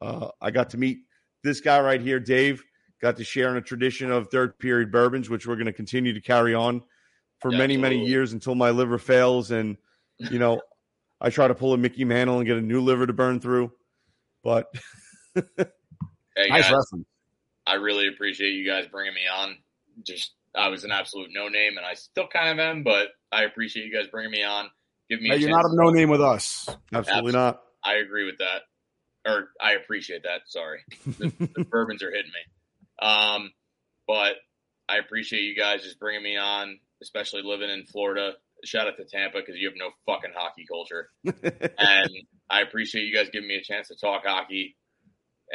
Uh, I got to meet this guy right here, Dave got to share in a tradition of third period bourbons, which we're going to continue to carry on for yeah, many, absolutely. many years until my liver fails. And, you know, I try to pull a Mickey Mantle and get a new liver to burn through. But hey, nice wrestling. I really appreciate you guys bringing me on. Just, I was an absolute no name, and I still kind of am, but I appreciate you guys bringing me on. Give me. Hey, you're not a no name with us. Absolutely, Absolutely not. I agree with that, or I appreciate that. Sorry, the, the bourbons are hitting me. Um, but I appreciate you guys just bringing me on, especially living in Florida. Shout out to Tampa because you have no fucking hockey culture, and I appreciate you guys giving me a chance to talk hockey.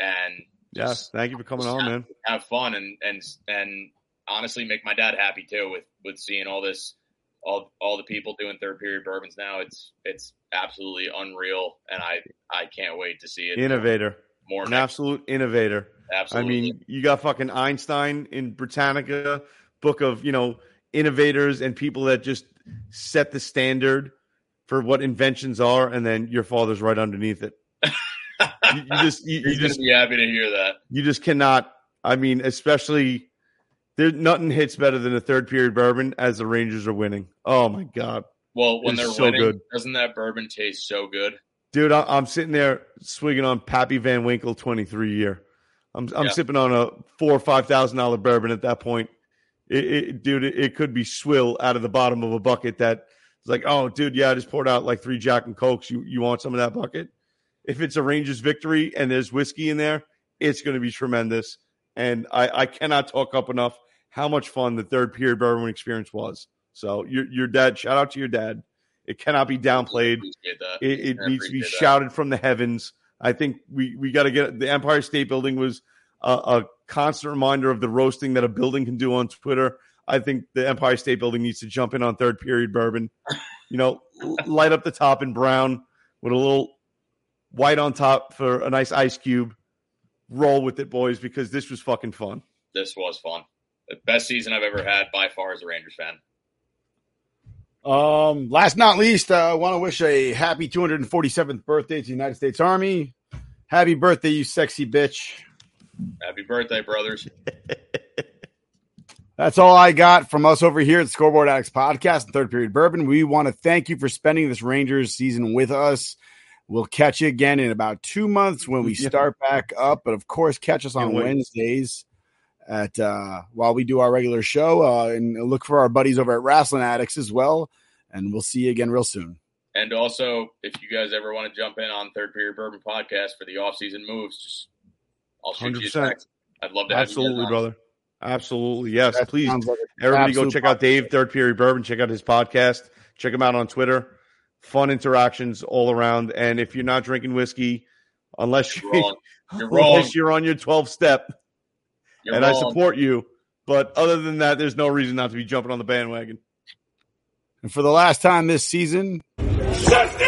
And yes, thank you for coming on, have, man. Have fun and and and honestly make my dad happy too with with seeing all this all all the people doing third period bourbons now. It's it's absolutely unreal, and I I can't wait to see it. Innovator, more an absolute innovator. Absolutely. I mean, you got fucking Einstein in Britannica, book of, you know, innovators and people that just set the standard for what inventions are, and then your father's right underneath it. you, you, just you, you just be happy to hear that. You just cannot. I mean, especially there's nothing hits better than a third period bourbon as the Rangers are winning. Oh my god. Well, when they're so winning, good. doesn't that bourbon taste so good? Dude, I, am sitting there swigging on Pappy Van Winkle 23 year. I'm I'm yeah. sipping on a four or five thousand dollar bourbon at that point. It, it, dude, it, it, could be swill out of the bottom of a bucket. That it's like, oh, dude, yeah, I just poured out like three Jack and Cokes. You you want some of that bucket? If it's a Rangers victory and there's whiskey in there, it's going to be tremendous. And I, I cannot talk up enough how much fun the third period bourbon experience was. So your your dad, shout out to your dad. It cannot be downplayed. It, it needs to be that. shouted from the heavens. I think we we got to get the Empire State Building was a, a, constant reminder of the roasting that a building can do on Twitter. I think the Empire State Building needs to jump in on third period bourbon. You know, light up the top in brown with a little white on top for a nice ice cube. Roll with it, boys, because this was fucking fun. This was fun. The best season I've ever had by far as a Rangers fan. Um, last not least, uh, I want to wish a happy 247th birthday to the United States Army. Happy birthday, you sexy bitch. Happy birthday, brothers. That's all I got from us over here at Scoreboard Addicts Podcast and Third Period Bourbon. We want to thank you for spending this Rangers season with us. We'll catch you again in about two months when we start back up. But of course, catch us on Wednesdays at uh, while we do our regular show, uh, and look for our buddies over at Wrestling Addicts as well. And we'll see you again real soon. And also, if you guys ever want to jump in on Third Period Bourbon podcast for the off-season moves, just I'll shoot 100%. you a text. I'd love to Absolutely, brother. Absolutely. Yes, that please. Like Everybody go check podcast. out Dave Third Period Bourbon. Check out his podcast. Check him out on Twitter. Fun interactions all around. And if you're not drinking whiskey, unless you're, wrong. You're, unless you're on your 12 step, you're and wrong. I support you. But other than that, there's no reason not to be jumping on the bandwagon. And for the last time this season, Welcome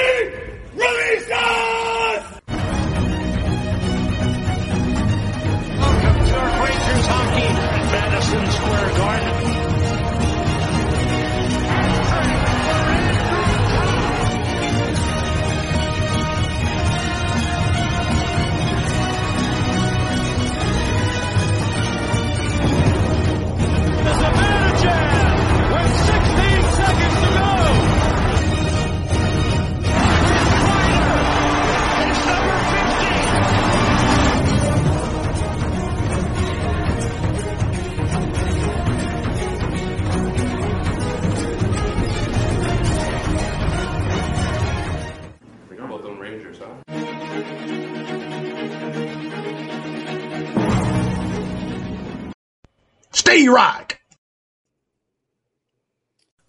Steve Rock.